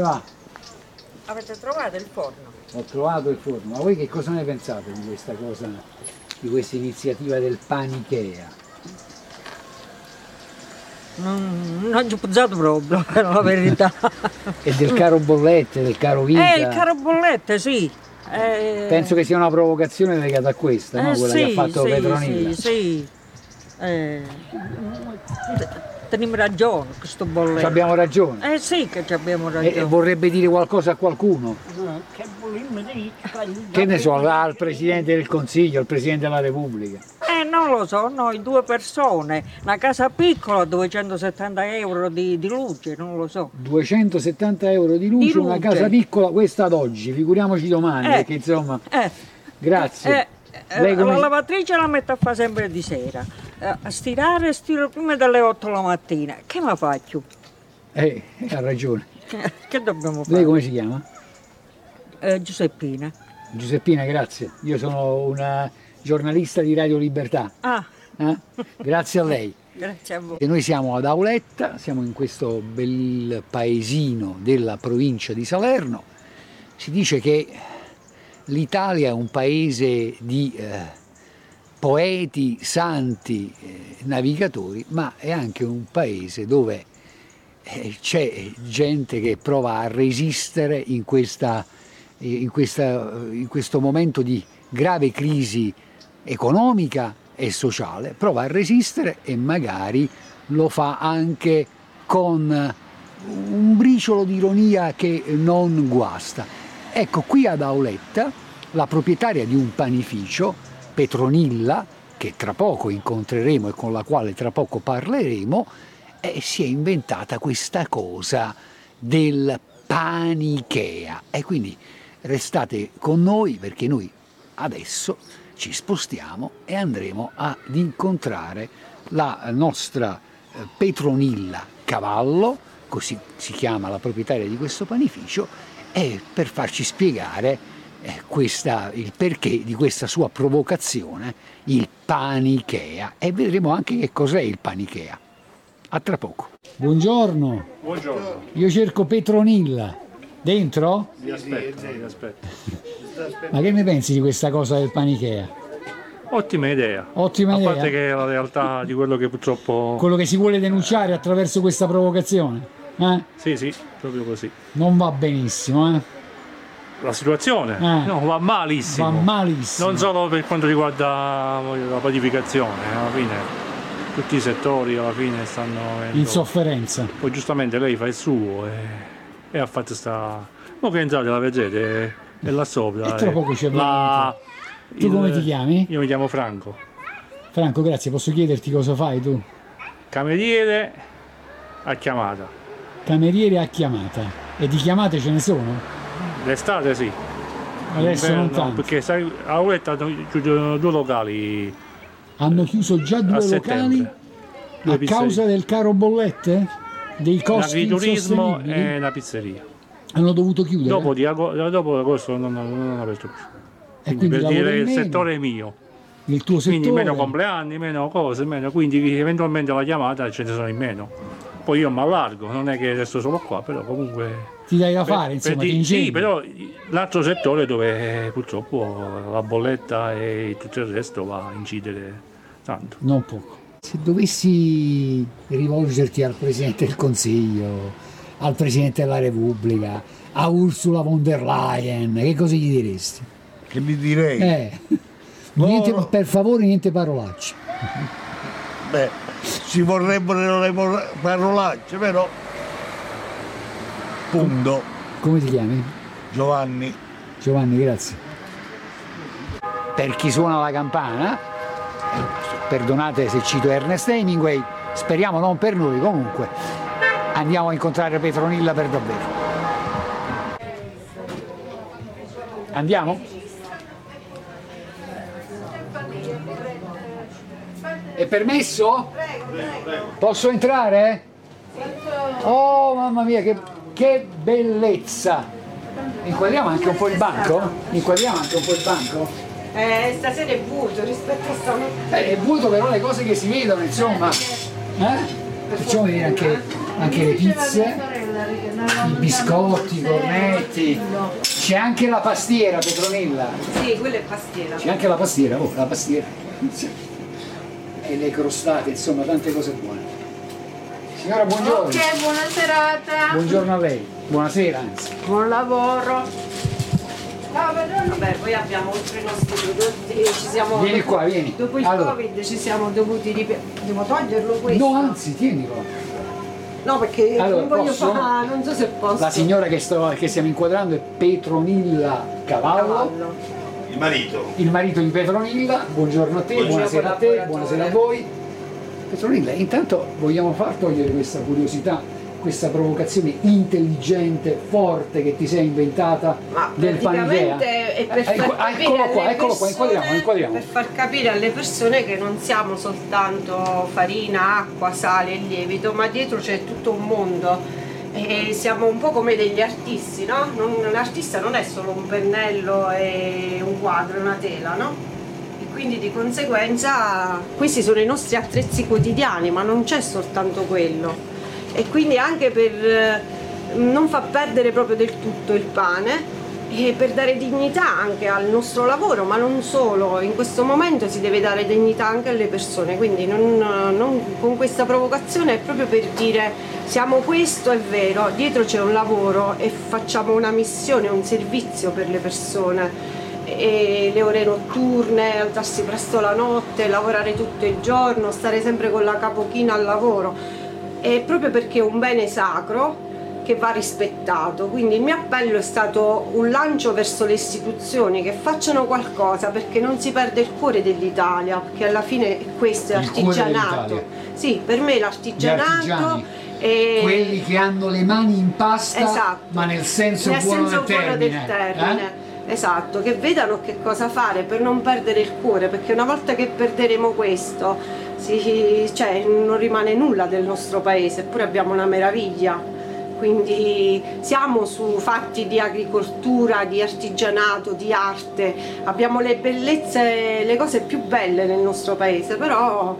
Come va?
Avete trovato il forno?
Ho trovato il forno, ma voi che cosa ne pensate di questa cosa, di questa iniziativa del Panichea?
Non, non ci ho pensato proprio, per la verità.
e del caro bollette, del caro vita?
Eh, il caro bollette, sì. Eh...
Penso che sia una provocazione legata a questa,
eh,
no? quella
sì,
che ha fatto
sì,
Petronilla.
Sì, sì. Eh teniamo ragione questo bolletto.
abbiamo ragione?
Eh sì che abbiamo ragione.
E vorrebbe dire qualcosa a qualcuno?
che volevo dire?
Che ne so, al Presidente del Consiglio, al Presidente della Repubblica?
Eh non lo so, noi due persone, una casa piccola, 270 euro di, di luce, non lo so.
270 euro di luce,
Di
una
luce.
casa piccola, questa ad oggi, figuriamoci domani,
Eh.
perché insomma...
Eh,
Grazie.
eh, eh, La lavatrice la metto a fare sempre di sera. A stirare stiro prima delle 8 la mattina. Che mi faccio?
Eh, ha ragione.
Che dobbiamo fare?
Lei come si chiama?
Eh, Giuseppina.
Giuseppina, grazie. Io sono una giornalista di Radio Libertà.
Ah,
eh? Grazie a lei.
grazie a voi.
E noi siamo ad Auletta, siamo in questo bel paesino della provincia di Salerno. Si dice che l'Italia è un paese di eh, poeti, santi, eh, navigatori, ma è anche un paese dove eh, c'è gente che prova a resistere in, questa, in, questa, in questo momento di grave crisi economica e sociale, prova a resistere e magari lo fa anche con un briciolo di ironia che non guasta. Ecco, qui ad Auletta, la proprietaria di un panificio, Petronilla, che tra poco incontreremo e con la quale tra poco parleremo, eh, si è inventata questa cosa del panichea. E quindi restate con noi perché noi adesso ci spostiamo e andremo ad incontrare la nostra eh, Petronilla Cavallo, così si chiama la proprietaria di questo panificio, e per farci spiegare questa, il perché di questa sua provocazione, il panichea, e vedremo anche che cos'è il panichea. A tra poco. Buongiorno.
Buongiorno.
Io cerco Petronilla. Dentro?
Vi aspetto, vi aspetto.
Ma che ne pensi di questa cosa del panichea?
Ottima idea.
Ottima
A
idea.
parte che è la realtà di quello che purtroppo...
Quello che si vuole denunciare attraverso questa provocazione? eh?
Sì, sì, proprio così.
Non va benissimo, eh?
La situazione
Eh.
no, va malissimo.
Va malissimo.
Non solo per quanto riguarda la panificazione, alla fine tutti i settori alla fine stanno avendo...
In sofferenza.
Poi giustamente lei fa il suo e, e ha fatto sta... Ma che entrate la vedete, è, là sopra.
E tra
è
poco ci
la-
Tu come ti chiami?
Io mi chiamo Franco.
Franco, grazie, posso chiederti cosa fai tu?
Cameriere a chiamata.
Cameriere a chiamata. E di chiamate ce ne sono?
L'estate sì.
Adesso non tanto.
Perché sai, a hanno chiuso due locali
Hanno chiuso già due locali a causa del caro bollette? Dei costi
L'agriturismo e una pizzeria.
Hanno dovuto chiudere?
Dopo, di dopo agosto non, non, non hanno aperto più. Quindi
quindi
per dire il
meno,
settore è mio.
il tuo
Quindi
settore
meno compleanni, meno cose, meno, quindi eventualmente la chiamata ce ne sono in meno. Poi io mi allargo, non è che resto solo qua, però comunque...
ti dai da
per-
fare,
per
insomma, ingegni.
Sì, però l'altro settore dove purtroppo la bolletta e tutto il resto va a incidere tanto.
Non poco. Se dovessi rivolgerti al Presidente del Consiglio, al Presidente della Repubblica, a Ursula von der Leyen, che cosa gli diresti?
Che gli direi?
Eh, niente- per favore niente parolacce.
Beh, ci vorrebbero le parolacce, però. Punto.
Come ti chiami?
Giovanni.
Giovanni, grazie. Per chi suona la campana, perdonate se cito Ernest Hemingway, speriamo non per noi comunque, andiamo a incontrare Petronilla per davvero. Andiamo? È permesso? Posso entrare? Oh mamma mia, che, che bellezza! Inquadriamo anche un po' il banco? Inquadriamo anche un po' il banco?
Eh, stasera è vuoto rispetto a stanotte.
Eh, è vuoto però le cose che si vedono, insomma. Eh? Facciamo vedere anche, anche le pizze, i biscotti, i cornetti. C'è anche la pastiera, Petronilla.
Sì, quella è pastiera.
C'è anche la pastiera, oh, la pastiera. E le crostate, insomma, tante cose buone. Signora, buongiorno.
Ok, buona serata.
Buongiorno a lei. Buonasera, anzi.
Buon lavoro. Vabbè, poi abbiamo oltre i nostri prodotti, ci siamo...
Vieni qua, vieni.
Dopo il
Allora.
Covid ci siamo dovuti ripetere. Devo toglierlo questo?
No, anzi, tienilo.
No, perché
Allora,
non voglio
posso?
fare, non so se posso.
La signora che, sto- che stiamo inquadrando è Petronilla Cavallo.
Cavallo.
Il marito.
il marito di Petronilla, buongiorno a te,
Buongiorno,
buonasera a te, buonasera a voi. Petronilla, intanto vogliamo far togliere questa curiosità, questa provocazione intelligente, forte che ti sei inventata
Ma
del
praticamente è per
Eh,
far
ecco-
capire
eccolo qua, eccolo qua,
persone-
inquadriamo, inquadriamo.
Per far capire alle persone che non siamo soltanto farina, acqua, sale e lievito, ma dietro c'è tutto un mondo E siamo un po' come degli artisti, no? Non- un artista non è solo un pennello e un quadro, una tela, no? Quindi di conseguenza questi sono i nostri attrezzi quotidiani, ma non c'è soltanto quello. E quindi anche per eh, non far perdere proprio del tutto il pane e per dare dignità anche al nostro lavoro, ma non solo, in questo momento si deve dare dignità anche alle persone, quindi non, non- con questa provocazione è proprio per dire siamo questo, è vero, dietro c'è un lavoro e facciamo una missione, un servizio per le persone. E le ore notturne, alzarsi presto la notte, lavorare tutto il giorno, stare sempre con la capochina al lavoro. È proprio perché è un bene sacro che va rispettato. Quindi il mio appello è stato un lancio verso le istituzioni che facciano qualcosa perché non si perde il cuore dell'Italia, perché alla fine questo è
Il
artigianato. Sì, per me l'artigianato
quelli che hanno le mani in pasta,
Esatto.
ma nel senso
nel
buono
senso
del
buono
termine.
del termine.
eh?
Esatto, che vedano che cosa fare per non perdere il cuore, perché una volta che perderemo questo, si- cioè, non rimane nulla del nostro paese, eppure abbiamo una meraviglia. Quindi siamo su fatti di agricoltura, di artigianato, di arte, abbiamo le bellezze, le cose più belle nel nostro paese, però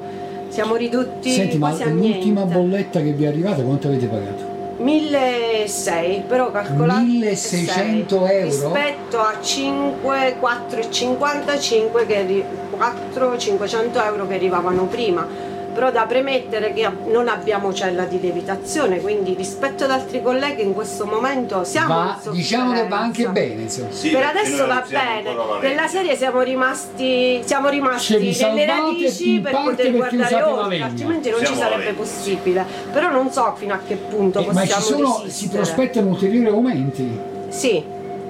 siamo ridotti
Senti, ma
quasi a
l'ultima
niente.
bolletta che vi è arrivata, quanto avete pagato?
1600, però calcolate
1600
sei,
euro?
rispetto a 5, 4,55 che arri- 4, 500 euro che arrivavano prima. Però da premettere che non abbiamo cella di lievitazione, quindi rispetto ad altri colleghi in questo momento siamo
Va,
in
diciamo che va anche bene, insomma.
per adesso va bene, nella serie siamo rimasti, siamo rimasti nelle radici per poter guardare oltre, altrimenti non ci
Siamo la
sarebbe possibile. Però non so fino a che punto
Eh, ma
possiamo
ci sono, si prospettano ulteriori aumenti.
Sì,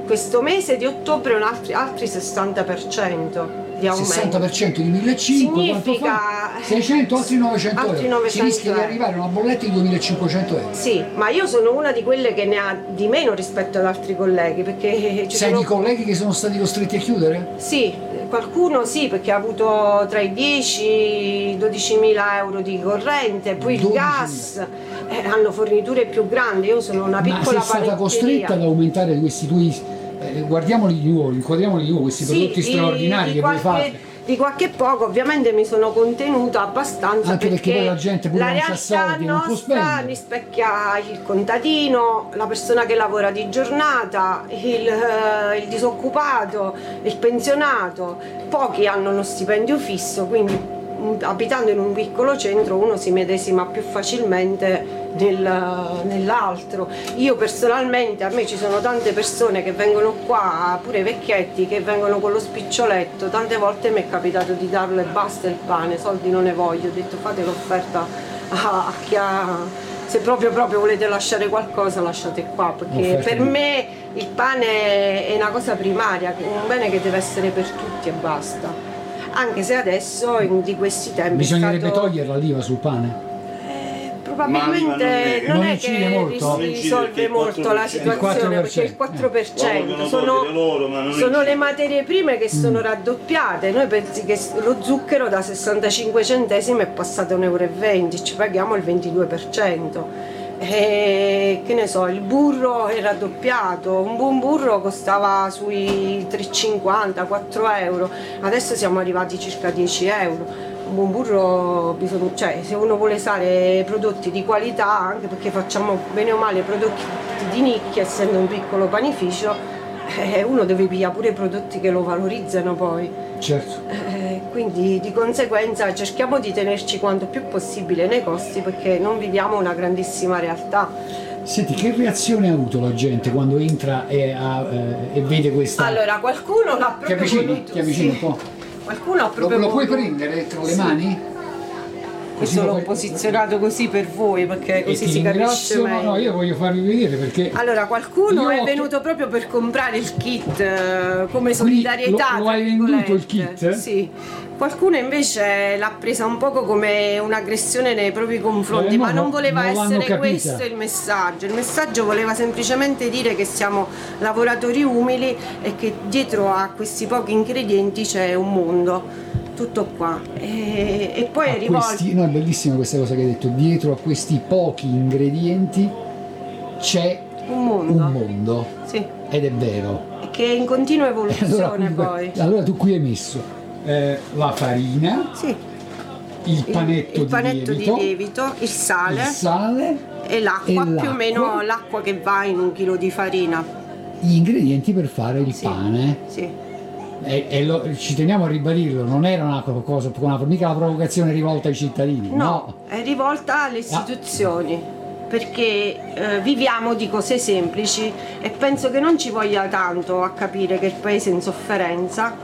questo mese di ottobre un altri, altri 60% di aumento.
60% di 1500, quanto
Significa-
fa? 600, altri 900
Altri
euro.
900
si rischia di
euro.
arrivare a una bolletta di 2500 euro.
Sì, ma io sono una di quelle che ne ha di meno rispetto ad altri colleghi, perché ci
Sei
sono
di colleghi che sono stati costretti a chiudere?
Sì, qualcuno sì, perché ha avuto tra i 10 e i 12 mila euro di corrente, poi il
12.000.
gas, eh, hanno forniture più grandi, io sono una
Ma
piccola
sei stata costretta ad aumentare questi tuoi. Eh, guardiamoli di nuovo, inquadriamoli di nuovo questi
Sì,
prodotti
di-
straordinari
di
che voi
qualche-
fate.
Di qualche poco, ovviamente mi sono contenuta abbastanza
Anche perché poi la gente pure
la realtà
soldi,
nostra rispecchia il contadino, la persona che lavora di giornata, il, eh, il disoccupato, il pensionato. Pochi hanno uno stipendio fisso, quindi mm, abitando in un piccolo centro uno si medesima più facilmente nell'altro. Io personalmente, a me ci sono tante persone che vengono qua, pure vecchietti, che vengono con lo spiccioletto, tante volte mi è capitato di darlo e basta il pane, soldi non ne voglio, ho detto fate l'offerta a, a chi ha... Se proprio, proprio volete lasciare qualcosa lasciate qua, perché per me il pane è una cosa primaria, un bene che deve essere per tutti e basta. Anche se adesso in- di questi tempi
Bisognerebbe
stato-
togliere l'IVA sul pane.
Probabilmente non,
Non
è che
molto?
ri- risolve molto la situazione perché il 4% sono, sono le materie prime che sono
Mm.
raddoppiate. Noi pensi che lo zucchero da 65 centesimi è passato a 1,20 euro, ci paghiamo il 22%. E che ne so, il burro è raddoppiato, un buon burro costava sui 3,50, 4 euro, adesso siamo arrivati circa a 10 euro buon burro bisogna, cioè se uno vuole usare prodotti di qualità, anche perché facciamo bene o male prodotti di nicchia, essendo un piccolo panificio, eh, uno deve pigliare pure prodotti che lo valorizzano poi.
Certo.
Eh, quindi di conseguenza cerchiamo di tenerci quanto più possibile nei costi perché non viviamo una grandissima realtà.
Senti, che reazione ha avuto la gente quando entra e, ha, eh, e vede questa...
Allora, qualcuno l'ha
ti
proprio
avvicini?
voluto,
Ti avvicini
sì.
un po'?
Qualcuno ha
Lo,
proprio
lo puoi prendere tra le
Sì.
mani?
Questo l'ho posizionato così per voi perché così si capisce meglio.
No, io voglio farvi vedere perché...
Allora, qualcuno è
ho-
venuto proprio per comprare il kit eh, come solidarietà.
lo- lo hai venduto il kit?
Sì. Qualcuno invece l'ha presa un poco come un'aggressione nei propri confronti,
Eh,
ma
no,
non voleva
non
essere questo il messaggio. Il messaggio voleva semplicemente dire che siamo lavoratori umili e che dietro a questi pochi ingredienti c'è un mondo. Tutto qua. E, e poi è
a
rivolto.
questi, no, è bellissima questa cosa che hai detto, dietro a questi pochi ingredienti
c'è
Un mondo.
un mondo.
Sì.
Ed è vero.
Che è in continua
Allora,
evoluzione
qui-
poi.
allora tu qui hai messo eh, la farina,
Sì.
il panetto,
il panetto
di
di
lievito,
lievito, il sale
il sale,
e l'acqua,
e
più
l'acqua.
o meno l'acqua che va in un chilo di farina.
gli ingredienti per fare il pane.
Sì.
E, e lo- ci teniamo a ribadirlo, non era una cosa, una, mica la provocazione rivolta ai cittadini.
No, è rivolta alle istituzioni. Perché eh, viviamo di cose semplici e penso che non ci voglia tanto a capire che il paese è in sofferenza,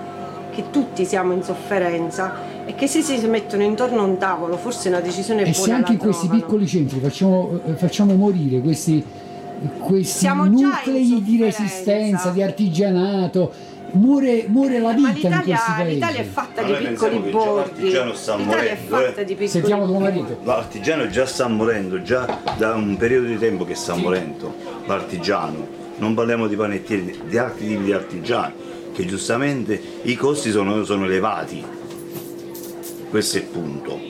che tutti siamo in sofferenza e che se si mettono intorno a un tavolo forse una decisione
E se
buona
anche
la
in questi
trovano.
piccoli centri facciamo, eh, facciamo morire questi, questi
Siamo
nuclei di resistenza, di artigianato, muore, muore la vita in
l'Italia,
questi paesi.
l'Italia è fatta
Ma
di piccoli borghi.
l'artigiano sta
è
morendo,
fatta
eh.
di piccoli
Sentiamo tuo
borghi.
marito.
L'artigiano già sta morendo, già da un periodo di tempo che sta morendo. L'artigiano. Non parliamo di panettieri, di altri tipi di artigiani, che giustamente i costi sono, sono elevati. Questo è il punto.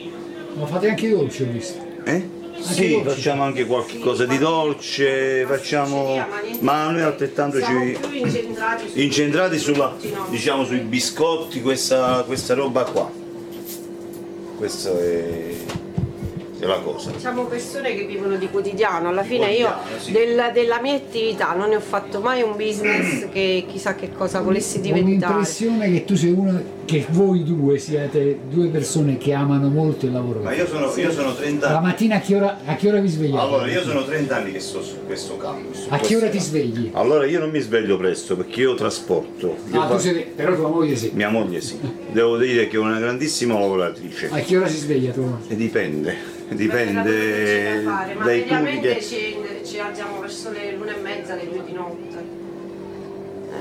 Ma fate anche i dolci, ho visto.
Eh?
Anche
Sì,
dolci.
facciamo anche qualche cosa di dolce, facciamo. Ma noi altrettanto
Siamo
ci.
più incentrati su
incentrati sulla, diciamo, sui biscotti, questa, questa roba qua. Questa è, è la cosa.
Siamo persone che vivono di quotidiano, alla fine
Quotidiano,
io
sì.
della, della mia attività non ne ho fatto mai un business che chissà che cosa volessi
Ho
diventare.
l'impressione che tu sei uno, che voi due siete due persone che amano molto il lavoro.
Ma io sono, io sono 30
La
anni.
mattina a che ora, a che ora vi svegliate?
Allora, io sono 30 anni che sto su questo campo. su
A che ora ti svegli?
Allora io non mi sveglio presto perché io trasporto. Io
Ah, tu
fa-
sei, però tua moglie sì.
Mia moglie sì. Devo dire che è una grandissima lavoratrice.
A che ora si sveglia tua?
E dipende, dipende
fare, ma
dai turni
mediamente
che.
ci, ci alziamo verso le l'una e mezza, le due di notte.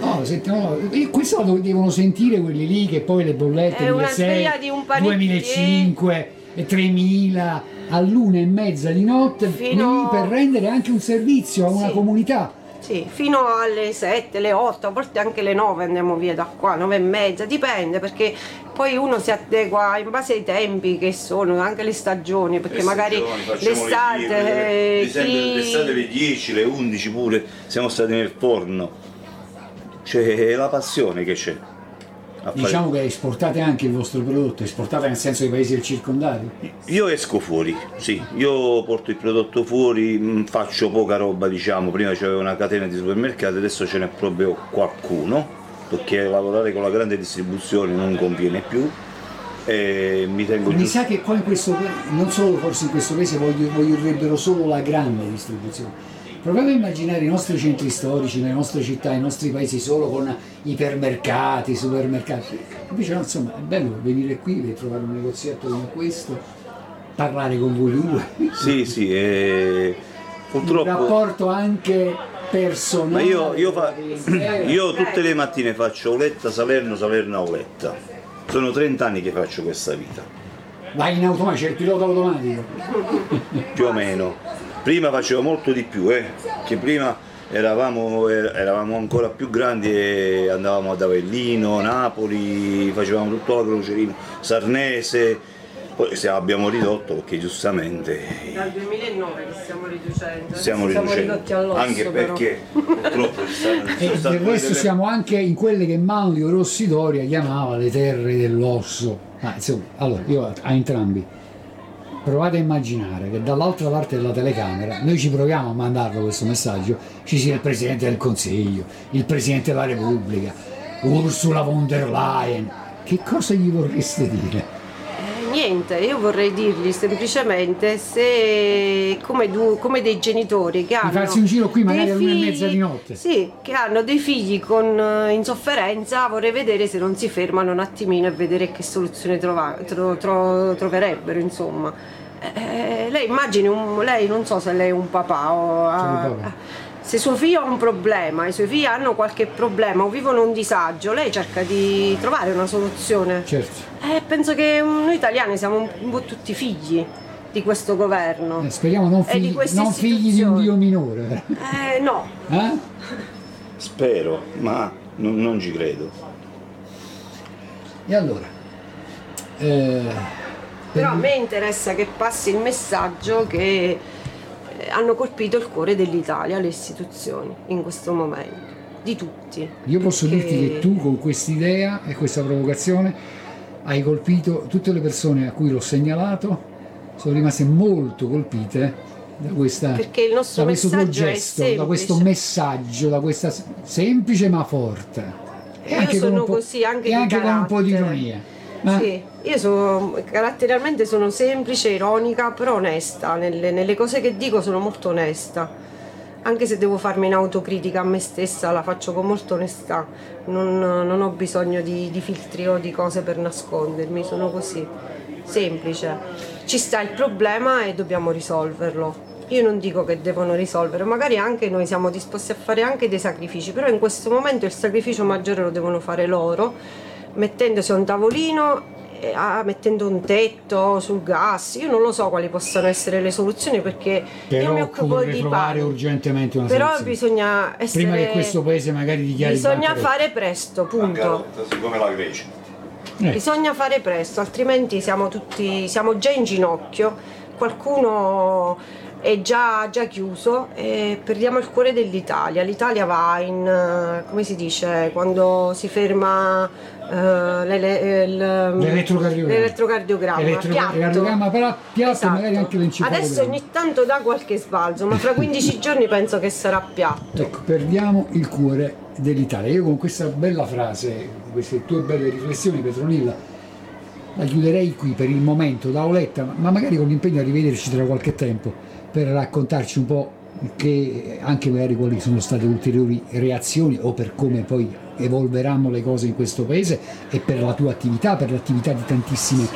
No, senti, no, eh, questo lo devono sentire quelli lì che poi le bollette
È una
2006,
sveglia di un panettiere.
2005 e 3000 all'una e mezza di notte
Fino-
lì per rendere anche un servizio a una
Sì.
comunità.
Sì, fino alle 7, le 8, a volte anche le 9 andiamo via da qua, 9 e mezza, dipende perché poi uno si adegua in base ai tempi che sono, anche le stagioni, perché
le
magari
le
l'estate,
per esempio,
chi-
l'estate le 10, le 11 pure, siamo stati nel forno. C'è la passione che c'è.
Diciamo che esportate anche il vostro prodotto, esportate nel senso ai paesi del circondario.
Io esco fuori, sì, io porto il prodotto fuori, mh, faccio poca roba, diciamo, prima c'avevo una catena di supermercati, adesso ce n'è proprio qualcuno, perché lavorare con la grande distribuzione non conviene più e mi tengo
Mi
giù.
sa che qua in questo paese, non solo forse in questo paese, voglio- vogliono solo la grande distribuzione. Proviamo a immaginare i nostri centri storici, le nostre città, i nostri paesi solo con ipermercati, supermercati. Invece no, insomma, è bello venire qui e trovare un negozietto come questo, parlare con voi due.
Sì, sì, e
Un
purtroppo...
rapporto anche personale.
Ma io, io fa- io tutte le mattine faccio Oletta, Salerno, Salerno, Oletta. Sono 30 anni che faccio questa vita,
Vai in automatico, c'è il pilota automatico.
più o meno. Prima facevo molto di più, eh, che prima eravamo, er- eravamo ancora più grandi e andavamo ad Avellino, Napoli, facevamo tutto la crocerino, Sarnese, poi se abbiamo ridotto perché giustamente
Dal 2009 che stiamo riducendo.
stiamo riducendo,
ridotti all'osso,
anche
però.
perché purtroppo ci stanno-
E
state
del resto
delle-
siamo anche in quelle che Manlio Rossi Doria chiamava le terre dell'osso. Ma insomma, allora io a, a entrambi. Provate a immaginare che dall'altra parte della telecamera, noi ci proviamo a mandarlo questo messaggio, ci sia il Presidente del Consiglio, il Presidente della Repubblica, Ursula von der Leyen. Che cosa gli vorreste dire?
Eh, Niente, io vorrei dirgli semplicemente se come, du- come dei genitori che hanno
farsi un giro qui magari all'una e mezza di notte.
Sì, che hanno dei figli con, eh, in sofferenza, vorrei vedere se non si fermano un attimino e vedere che soluzione trova- tro- tro- troverebbero, insomma. Eh, lei immagini, un- lei non so se lei è un papà o ha-
Sono un papà.
Se suo figlio ha un problema, i suoi figli hanno qualche problema o vivono un disagio, lei cerca di trovare una soluzione.
Certo.
Eh, penso che noi italiani siamo un po' tutti figli di questo governo.
Eh, speriamo non,
E di
figli,
queste
non figli di un dio minore.
Eh no,
Eh?
Spero, ma non, non ci credo.
E allora? Eh,
però a me interessa che passi il messaggio che eh, hanno colpito il cuore dell'Italia, le istituzioni, in questo momento, di tutti.
Io posso
Perché-
dirti che tu con quest'idea e questa provocazione hai colpito tutte le persone a cui l'ho segnalato, sono rimaste molto colpite da, questa,
Perché il nostro
da questo tuo gesto, da questo messaggio, da questa semplice ma forte. E
Io
anche
sono
un po',
così anche
e
di
anche con un po' di ironia. Ma
Sì, io sono caratterialmente sono semplice, ironica, però onesta. Nelle, nelle cose che dico sono molto onesta. Anche se devo farmi un'autocritica a me stessa, la faccio con molta onestà. Non, non ho bisogno di, di filtri o di cose per nascondermi, sono così. Semplice. Ci sta il problema e dobbiamo risolverlo. Io non dico che devono risolvere, magari anche noi siamo disposti a fare anche dei sacrifici, però in questo momento il sacrificio maggiore lo devono fare loro, mettendosi a un tavolino, ah, mettendo un tetto sul gas. Io non lo so quali possano essere le soluzioni perché io
però
mi occupo di
trovare
pane.
urgentemente una
Però
soluzione.
bisogna essere
Prima che questo paese magari dichiari
Bisogna fare presto, punto.
Come la Grecia.
Eh.
Bisogna fare presto, altrimenti siamo tutti siamo già in ginocchio, qualcuno è già, già chiuso e perdiamo il cuore dell'Italia. L'Italia va in eh, come si dice quando si ferma eh, l'ele- il-
L'elettrocardiogramma.
l'elettrocardiogramma, piatto.
Però piatto
Esatto.
magari anche l'encefalogramma.
Adesso ogni tanto dà qualche sbalzo, ma fra 15 giorni penso che sarà piatto.
Ecco, perdiamo il cuore dell'Italia. Io con questa bella frase, queste tue belle riflessioni, Petronilla, la chiuderei qui per il momento da Oletta, ma magari con l'impegno a rivederci tra qualche tempo per raccontarci un po' che anche magari quali sono state ulteriori reazioni o per come poi evolveranno le cose in questo paese e per la tua attività, per l'attività di tantissimi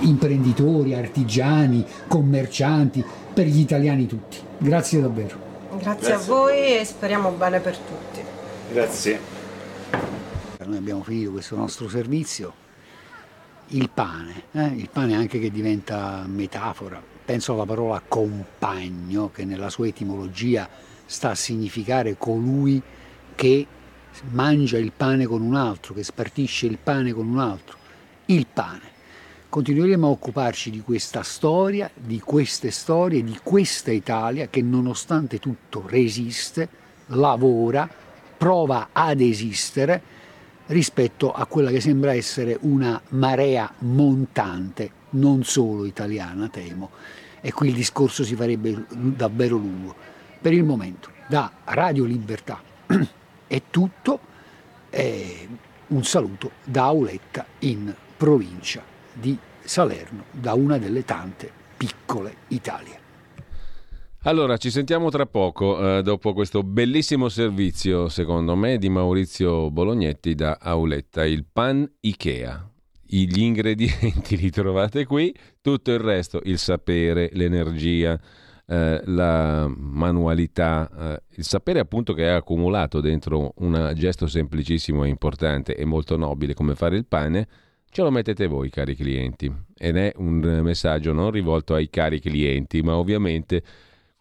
imprenditori, artigiani, commercianti, per gli italiani tutti. Grazie davvero.
Grazie, a voi e speriamo bene per tutti.
Grazie.
Noi abbiamo finito questo nostro servizio. Il pane, eh? il pane anche che diventa metafora. Penso alla parola compagno, che nella sua etimologia sta a significare colui che mangia il pane con un altro, che spartisce il pane con un altro. Il pane. Continueremo a occuparci di questa storia, di queste storie, di questa Italia che nonostante tutto resiste, lavora, prova ad esistere rispetto a quella che sembra essere una marea montante, non solo italiana, temo. E qui il discorso si farebbe davvero lungo. Per il momento, da Radio Libertà è tutto. E un saluto da Auletta in provincia di Salerno, da una delle tante piccole Italie.
Allora, ci sentiamo tra poco, eh, dopo questo bellissimo servizio, secondo me, di Maurizio Bolognetti da Auletta, il pan Ikea. Gli ingredienti li trovate qui, tutto il resto, il sapere, l'energia, eh, la manualità, eh, il sapere appunto che è accumulato dentro un gesto semplicissimo e importante e molto nobile come fare il pane, ce lo mettete voi cari clienti. Ed è un messaggio non rivolto ai cari clienti, ma ovviamente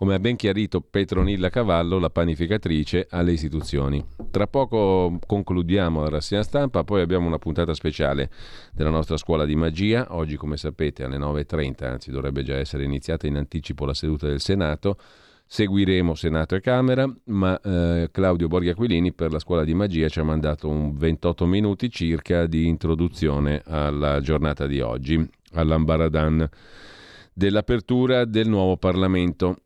come ha ben chiarito Petronilla Cavallo, la panificatrice, alle istituzioni. Tra poco concludiamo la rassegna stampa, poi abbiamo una puntata speciale della nostra scuola di magia. Oggi, come sapete, alle 9.30, anzi dovrebbe già essere iniziata in anticipo la seduta del Senato. Seguiremo Senato e Camera, ma eh, Claudio Borghi Aquilini per la scuola di magia ci ha mandato un 28 minuti circa di introduzione alla giornata di oggi, all'Ambaradan dell'apertura del nuovo Parlamento.